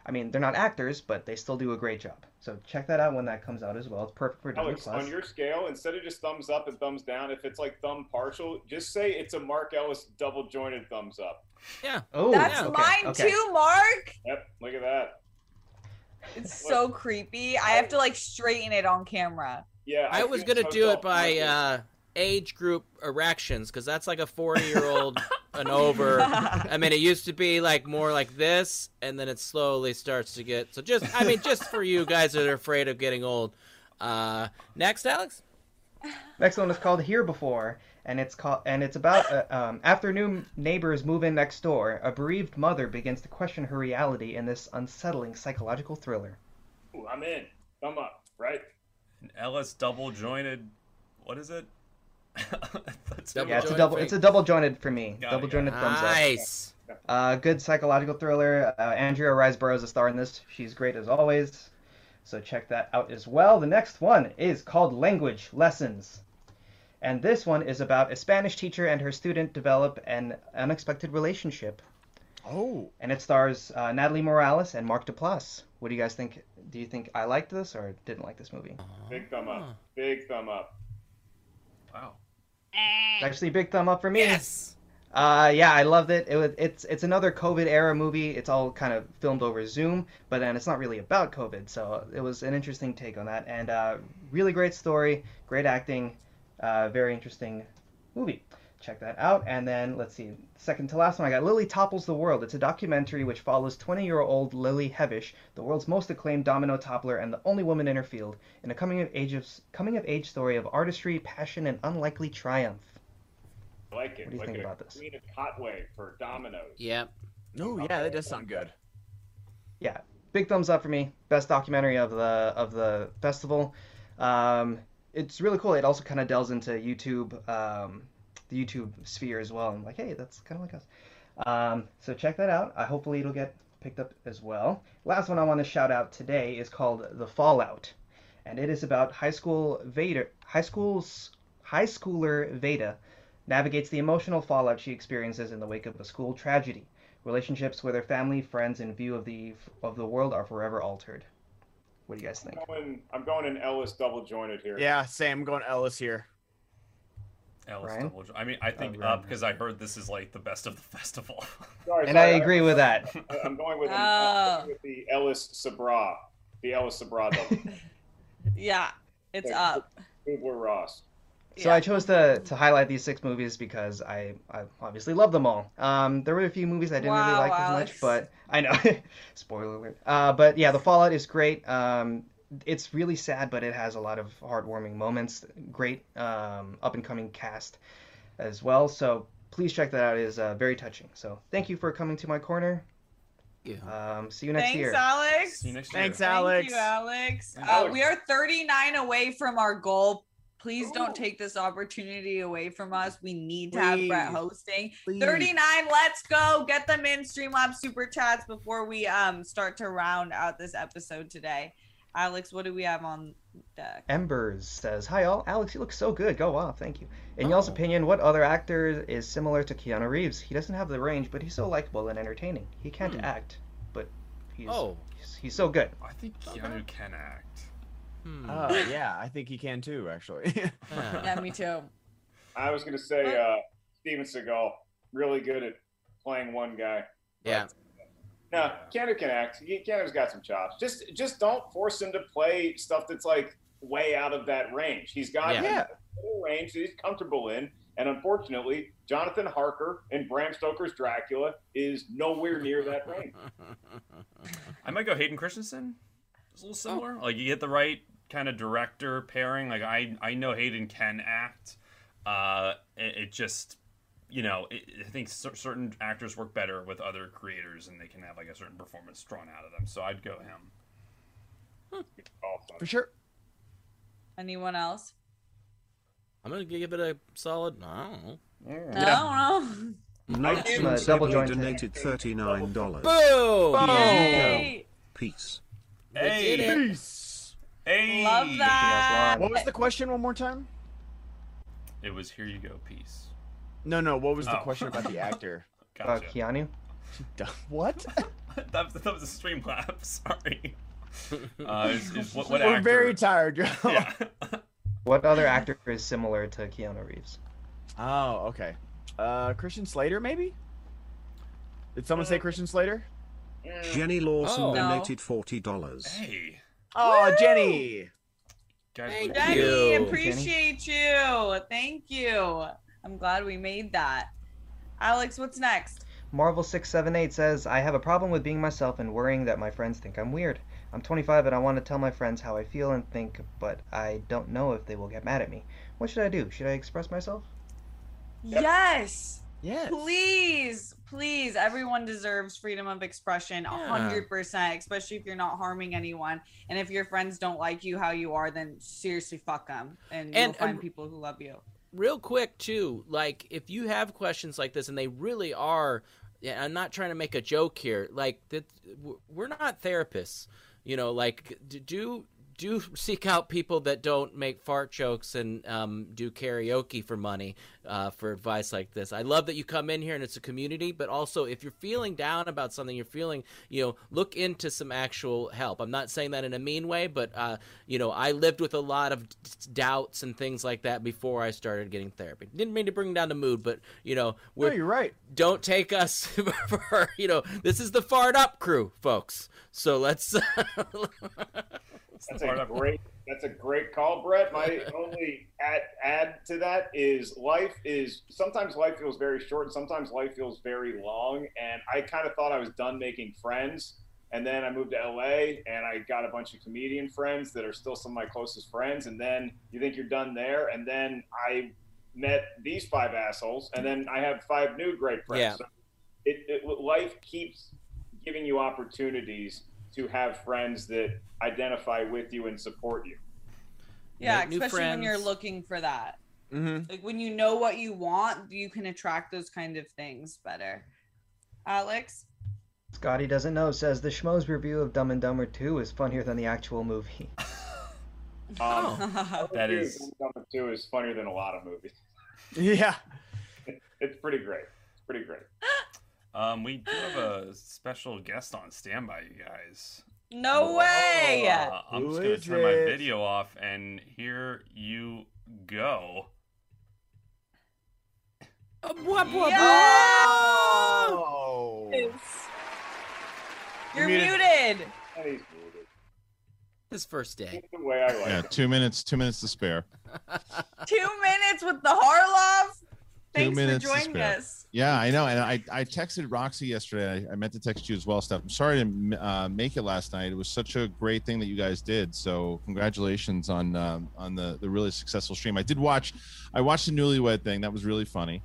I mean, they're not actors, but they still do a great job. So check that out when that comes out as well. It's perfect for Disney Alex, Plus. on your scale, instead of just thumbs up and thumbs down, if it's like thumb partial, just say it's a Mark Ellis double jointed thumbs up. Yeah. Oh, That's okay, mine okay. too, Mark. Yep, look at that. It's so creepy. I have to like straighten it on camera. Yeah, I was gonna so do it by uh, age group erections because that's like a 40 year old and over. I mean, it used to be like more like this, and then it slowly starts to get. So just, I mean, just for you guys that are afraid of getting old. Uh, next, Alex. Next one is called Here Before, and it's called and it's about uh, um, after new neighbors move in next door, a bereaved mother begins to question her reality in this unsettling psychological thriller. Ooh, I'm in. Thumb up, right? An Ellis double jointed. What is it? That's Double yeah, it's a double. for- It's a double jointed for me. Got double got jointed thumbs up. Nice. Uh, good psychological thriller. Uh, Andrea Riseborough is a star in this. She's great as always. So check that out as well. The next one is called Language Lessons. And this one is about a Spanish teacher and her student develop an unexpected relationship. Oh. And it stars uh, Natalie Morales and Mark Duplass. What do you guys think? Do you think I liked this or didn't like this movie? Big thumb up. Big thumb up. Wow. It's actually a big thumb up for me. Yes. Uh, yeah, I loved it. It was it's it's another COVID era movie. It's all kind of filmed over Zoom, but then it's not really about COVID. So it was an interesting take on that, and uh, really great story, great acting, uh, very interesting movie. Check that out. And then let's see, second to last one, I got Lily Topples the World. It's a documentary which follows 20-year-old Lily Hevesh, the world's most acclaimed domino toppler and the only woman in her field, in a coming of age of coming of age story of artistry, passion, and unlikely triumph. I like it. What do you like think it. about this? Queen of Cotway for dominoes. Yep. No, yeah, that does sound good. yeah, big thumbs up for me. Best documentary of the of the festival. Um, it's really cool. It also kind of delves into YouTube, um, the YouTube sphere as well. I'm like, hey, that's kind of like us. Um, so check that out. I hopefully it'll get picked up as well. Last one I want to shout out today is called The Fallout, and it is about high school Vader, high school's high schooler Vada navigates the emotional fallout she experiences in the wake of a school tragedy. Relationships with her family, friends, and view of the of the world are forever altered. What do you guys think? I'm going, I'm going in Ellis double jointed here. Yeah, same. I'm going Ellis here. Ellis Ryan? double. I mean, I oh, think Ryan. up because I heard this is like the best of the festival. Sorry, And I sorry, agree with that. I- I'm going with, an, Oh. I'm going with the Ellis Sabraw. The Ellis Sabraw double. Yeah, it's Like, up. Kubler Ross. So I chose to, to highlight these six movies because I, I obviously love them all. Um, there were a few movies I didn't really Wow, like as much, but I know, spoiler alert. Uh, but yeah, The Fallout is great. Um, it's really sad, but it has a lot of heartwarming moments. Great um, up and coming cast as well. So please check that out. It is uh, very touching. So thank you for coming to my corner. Yeah. Um, see you next year. Thanks, year. Alex. See you next year. Thanks, Alex. Thank Alex. you, Alex. Uh, Alex. we are 39 away from our goal. Please don't take this opportunity away from us. We need to have Brett hosting. Please. 39, let's go. Get them in Streamlabs super chats before we um start to round out this episode today. Alex, what do we have on deck? Embers says, "Hi all, Alex, you look so good. Go off, thank you. In y'all's Oh. opinion, what other actor is similar to Keanu Reeves? He doesn't have the range, but he's so likable and entertaining. He can't Hmm. act, but he's Oh. he's, he's so good. I think Keanu can act. Hmm. Uh, yeah, I think he can too, actually. Yeah. Yeah, me too. I was going to say uh, Steven Seagal. Really good at playing one guy. Yeah. No, Keanu can act. He, Keanu's got some chops. Just just don't force him to play stuff that's like way out of that range. He's got Yeah. a little range that he's comfortable in. And unfortunately, Jonathan Harker in Bram Stoker's Dracula is nowhere near that range. I might go Hayden Christensen. It's a little similar. Like you get the right kind of director pairing. Like I I know Hayden can act. Uh, it, it just you know it, I think cer- certain actors work better with other creators, and they can have like a certain performance drawn out of them. So I'd go him. For sure. Anyone else? I'm gonna give it a solid. I don't know. No, no. Night Uh, Simply double joint. donated $39. Boom! Yay. Peace. Hey. Peace. Hey! Love that. What was the question one more time? It was here you go, peace. No, no. What was the Oh. question about the actor? Uh, Keanu. what? that, was, that was a stream lap. Sorry. Uh, is, is what, what We're actor? very tired, Joe. Yeah. What other actor is similar to Keanu Reeves? Oh, okay. Uh, Christian Slater, maybe? Did someone say Christian Slater? Jenny Lawson Oh. No. donated $40. hey, Oh, Jenny. guys. Thank Jenny, you. appreciate you. Thank you. I'm glad we made that. Alex, what's next? Marvel678 says, I have a problem with being myself and worrying that my friends think I'm weird. I'm 25 and I want to tell my friends how I feel and think, but I don't know if they will get mad at me. What should I do? Should I express myself? Yes. Yes. Please, please. Everyone deserves freedom of expression, Yeah. hundred percent. Especially if you're not harming anyone, and if your friends don't like you how you are, then seriously fuck them, and, And- you'll um, find and- people who love you. real quick too like if you have questions like this and they really are i'm not trying to make a joke here like that we're not therapists you know like do do seek out people that don't make fart jokes and um, do karaoke for money uh, for advice like this. I love that you come in here and it's a community, but also if you're feeling down about something, you're feeling, you know, look into some actual help. I'm not saying that in a mean way, but, uh, you know, I lived with a lot of d- doubts and things like that before I started getting therapy. Didn't mean to bring down the mood, but, you know, No, you're right. Don't take us for, you know, this is the fart up crew, folks. So let's. That's a great. That's a great call, Brett. My only add add to that is life is sometimes life feels very short, and sometimes life feels very long. And I kind of thought I was done making friends, and then I moved to LA, and I got a bunch of comedian friends that are still some of my closest friends. And then you think you're done there, and then I met these five assholes, and then I have five new great friends. Yeah. So it, it life keeps giving you opportunities to have friends that identify with you and support you. Yeah, Make especially when you're looking for that. Mm-hmm. Like when you know what you want, you can attract those kind of things better. Alex? Scotty doesn't know says the Schmoes review of Dumb and Dumber 2 is funnier than the actual movie. Um, That is- number two is funnier than a lot of movies. Yeah. It's pretty great. It's pretty great. Um, we do have a special guest on standby, you guys. No way! Uh, I'm Who just gonna is turn my video off, and here you go. Oh. You're Muted. muted. And he's muted. His first day. Way I like Yeah, it. two minutes. Two minutes to spare. Two minutes with the Harloff. Thanks minutes for to joining spare. us. Yeah, I know, and I, I texted Roxy yesterday. I, I meant to text you as well, Steph. I'm sorry to uh, make it last night. It was such a great thing that you guys did. So congratulations on um, on the the really successful stream. I did watch. I watched the Newlywed thing. That was really funny.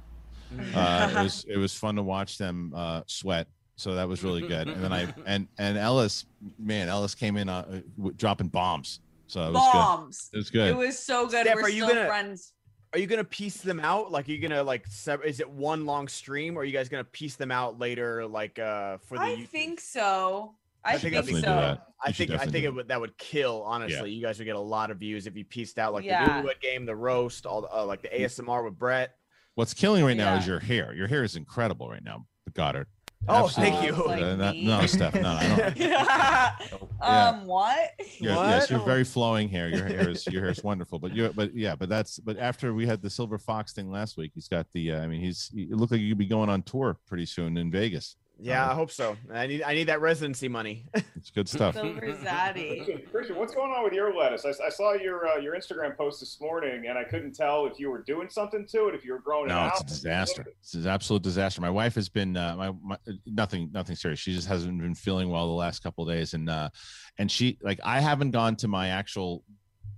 Uh, it was it was fun to watch them uh, sweat. So that was really good. And then I and and Ellis, man, Ellis came in uh, w- dropping bombs. So it was Bombs. good. It was good. It was so good. Steph, We're are you still gonna- friends. Are you gonna piece them out? Like, are you gonna like? Sev- is it one long stream, or are you guys gonna piece them out later, like uh for the? I YouTube? think so. I, think think, so. Definitely do that. I think I think it would that would kill. Honestly, Yeah. you guys would get a lot of views if you pieced out like Yeah. the Newlywed Game, the roast, all the uh, like the ASMR with Brett. What's killing right now is your hair. Your hair is incredible right now, Goddard. Oh, thank you. Like Uh, no, me. no, Steph, no, I don't. yeah. Um, what? You're, What? Yes, you're very flowing hair. Your hair is your hair is wonderful. But you, but yeah, but that's but after we had the silver fox thing last week, he's got the. Uh, I mean, he's. It looked like you could be going on tour pretty soon in Vegas. Yeah, I hope so. I need I need that residency money. It's good stuff. Silver Zaddy. Kristian, Kristian, what's going on with your lettuce? I, I saw your uh, your Instagram post this morning, and I couldn't tell if you were doing something to it, if you were growing it No, it's a disaster. It's an absolute disaster. My wife has been uh, my, my nothing nothing serious. She just hasn't been feeling well the last couple of days, and uh, and she like I haven't gone to my actual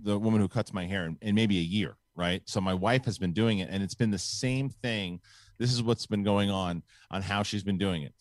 the woman who cuts my hair in, in maybe a year, right? So my wife has been doing it, and it's been the same thing. This is what's been going on on how she's been doing it.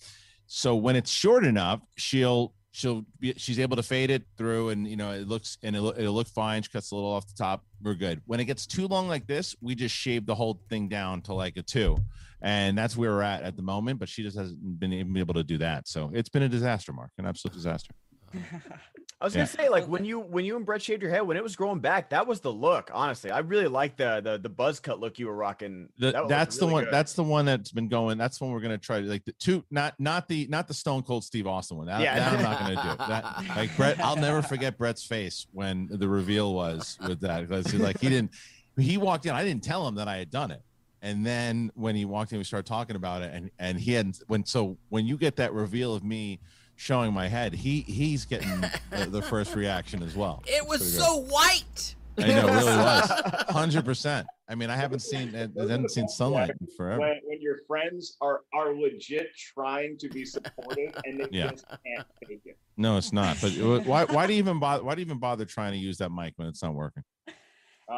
So when it's short enough, she'll she'll be she's able to fade it through, and you know it looks and it'll, it'll look fine. She cuts a little off the top. We're good. When it gets too long like this, we just shave the whole thing down to like a two, and that's where we're at at the moment. But she just hasn't been able to do that. So it's been a disaster, Mark, an absolute disaster. I was Yeah. gonna say, like when you when you and Brett shaved your head when it was growing back, that was the look. Honestly, I really like the the the buzz cut look you were rocking. The- That looked that's the one. good. That's the one that's been going. That's one we're gonna try. to Like the two, not not the not the Stone Cold Steve Austin one. That, Yeah. that I'm not gonna do. That like Brett. I'll never forget Brett's face when the reveal was with that. Because like he didn't. He walked in. I didn't tell him that I had done it. And then when he walked in, we started talking about it. And and he hadn't. When so when you get that reveal of me showing my head, he he's getting the, the first reaction as well. It was Pretty good. so white. I know, it really was. Hundred percent. I mean, I haven't seen I haven't seen sunlight in forever. When, when your friends are are legit trying to be supportive and they Yeah. just can't take it. No, it's not. But it- why why do you even bother why do you even bother trying to use that mic when it's not working? Uh,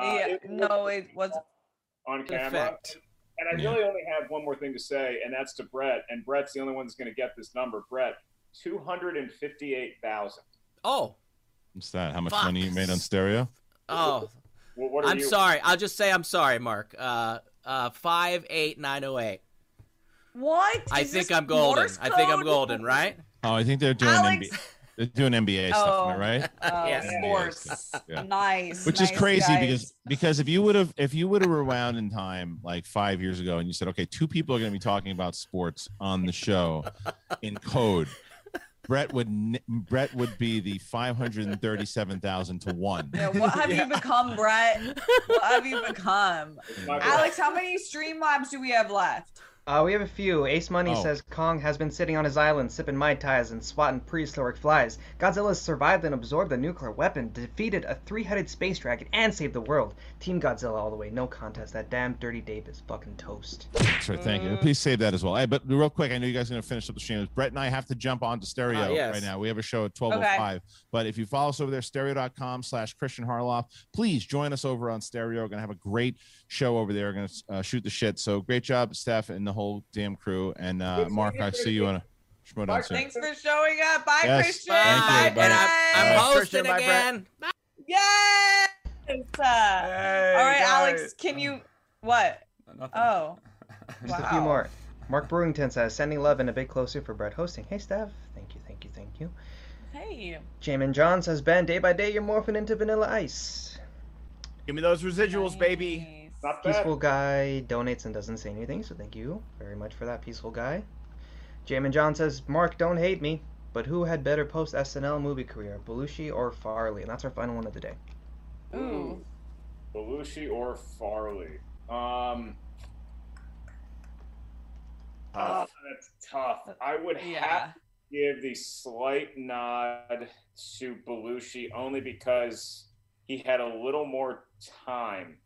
yeah, it- no, it was on camera. Effect. And I Yeah. really only have one more thing to say, and that's to Brett. And Brett's the only one that's going to get this number. Brett, two hundred and fifty-eight thousand. Oh, What's that? How much Fuck. money you made on stereo? oh. What, what are I'm you? sorry. I'll just say I'm sorry, Mark. Uh, uh, five eight nine zero eight. what? I think I'm golden. I think I'm golden, right? Oh, I think they're doing Alex, NB- They're doing NBA stuff, am I Oh, right? Oh, Yeah. sports. Yeah. Nice. Which is crazy guys. because because if you would have if you would have rewound in time like five years ago and you said okay two people are going to be talking about sports on the show in code Brett would Brett would be the five hundred and thirty seven thousand to one. Yeah, what have you become, Brett? What have you become? My bad. Alex, how many stream labs do we have left? Uh, we have a few. Ace Money Oh. says Kong has been sitting on his island sipping Mai Tais and swatting prehistoric flies. Godzilla has survived and absorbed a nuclear weapon, defeated a three-headed space dragon, and saved the world. Team Godzilla all the way. No contest. That damn dirty Dave is fucking toast. That's right. Thank you. Please save that as well. Hey, but real quick, I know you guys are going to finish up the stream. Brett and I have to jump on to stereo Ah, yes. right now. We have a show at 1205. But if you follow us over there, stereo.com slash Kristian Harloff, please join us over on stereo. We're going to have a great show over there. We're going to uh, shoot the shit. So great job, Steph, and the whole damn crew. And uh, Mark, I see you on a schmo soon. Thanks for showing up. Bye, Yes, Kristian. thank you, Bye, everybody. I'm, I'm hosting Kristian, bye, again. Yes. Uh, all right, Alex, can you what? Nothing. Oh. Just a few more. Mark Brewington says, sending love and a bit closer for Brett hosting. Hey, Steph. Thank you, thank you, thank you. Hey. Jamin John says, Ben, day by day you're morphing into vanilla ice. Give me those residuals, baby. Nice. Not bad. Peaceful guy donates and doesn't say anything, so thank you very much for that, peaceful guy. Jamin John says, Mark, don't hate me, but who had better post SNL movie career, Belushi or Farley? And that's our final one of the day. Ooh. Belushi or Farley? Um, oh, that's tough. I would have to give the slight nod to Belushi only because he had a little more time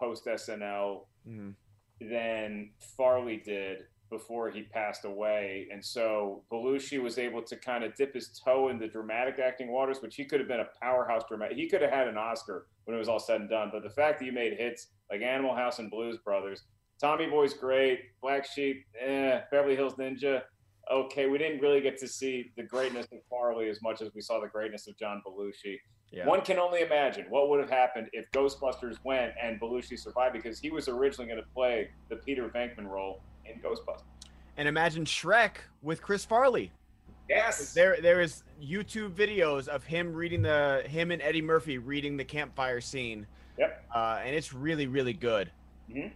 post SNL Mhm. than Farley did before he passed away. And so Belushi was able to kind of dip his toe in the dramatic acting waters, which he could have been a powerhouse dramatic. He could have had an Oscar when it was all said and done. But the fact that you made hits like Animal House and Blues Brothers, Tommy Boy's great, Black Sheep, eh, Beverly Hills Ninja. Okay, we didn't really get to see the greatness of Farley as much as we saw the greatness of John Belushi. Yeah. One can only imagine what would have happened if Ghostbusters went and Belushi survived because he was originally going to play the Peter Venkman role in Ghostbusters. And imagine Shrek with Chris Farley. Yes. There, there is YouTube videos of him reading the him and Eddie Murphy reading the campfire scene. Yep. Uh, and it's really, really good. hmm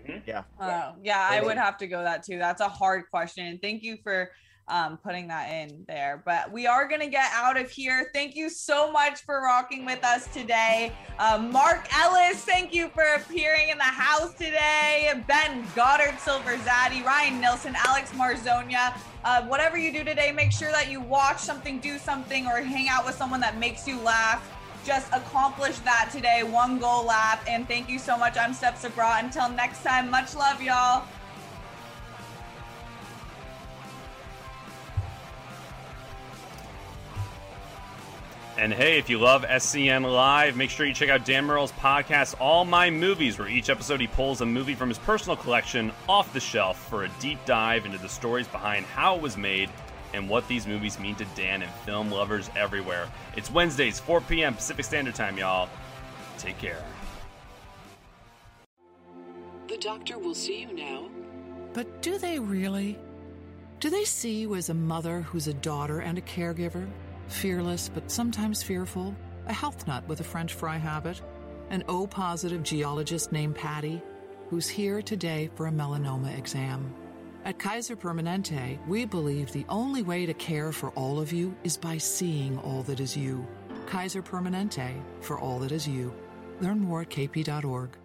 hmm Yeah. Oh, yeah, I would have to go that too. That's a hard question. Thank you for um, putting that in there. But we are going to get out of here. Thank you so much for rocking with us today. Uh, Mark Ellis, thank you for appearing in the house today. Ben Goddard, Silver Zaddy, Ryan Nilsen, Alex Marzoña. Uh, whatever you do today, make sure that you watch something, do something, or hang out with someone that makes you laugh just accomplish that today. One goal lap. And thank you so much. I'm Steph Sabraw. Until next time, much love, y'all. And hey, if you love SEN Live, make sure you check out Dan Murrell's podcast, All My Movies, where each episode he pulls a movie from his personal collection off the shelf for a deep dive into the stories behind how it was made and what these movies mean to Dan and film lovers everywhere. It's Wednesdays, 4 p.m. Pacific Standard Time, y'all. Take care. The doctor will see you now. But do they really? Do they see you as a mother who's a daughter and a caregiver? Fearless, but sometimes fearful? A health nut with a French fry habit? An O positive geologist named Patty who's here today for a melanoma exam? At Kaiser Permanente, we believe the only way to care for all of you is by seeing all that is you. Kaiser Permanente, for all that is you. Learn more at kp.org.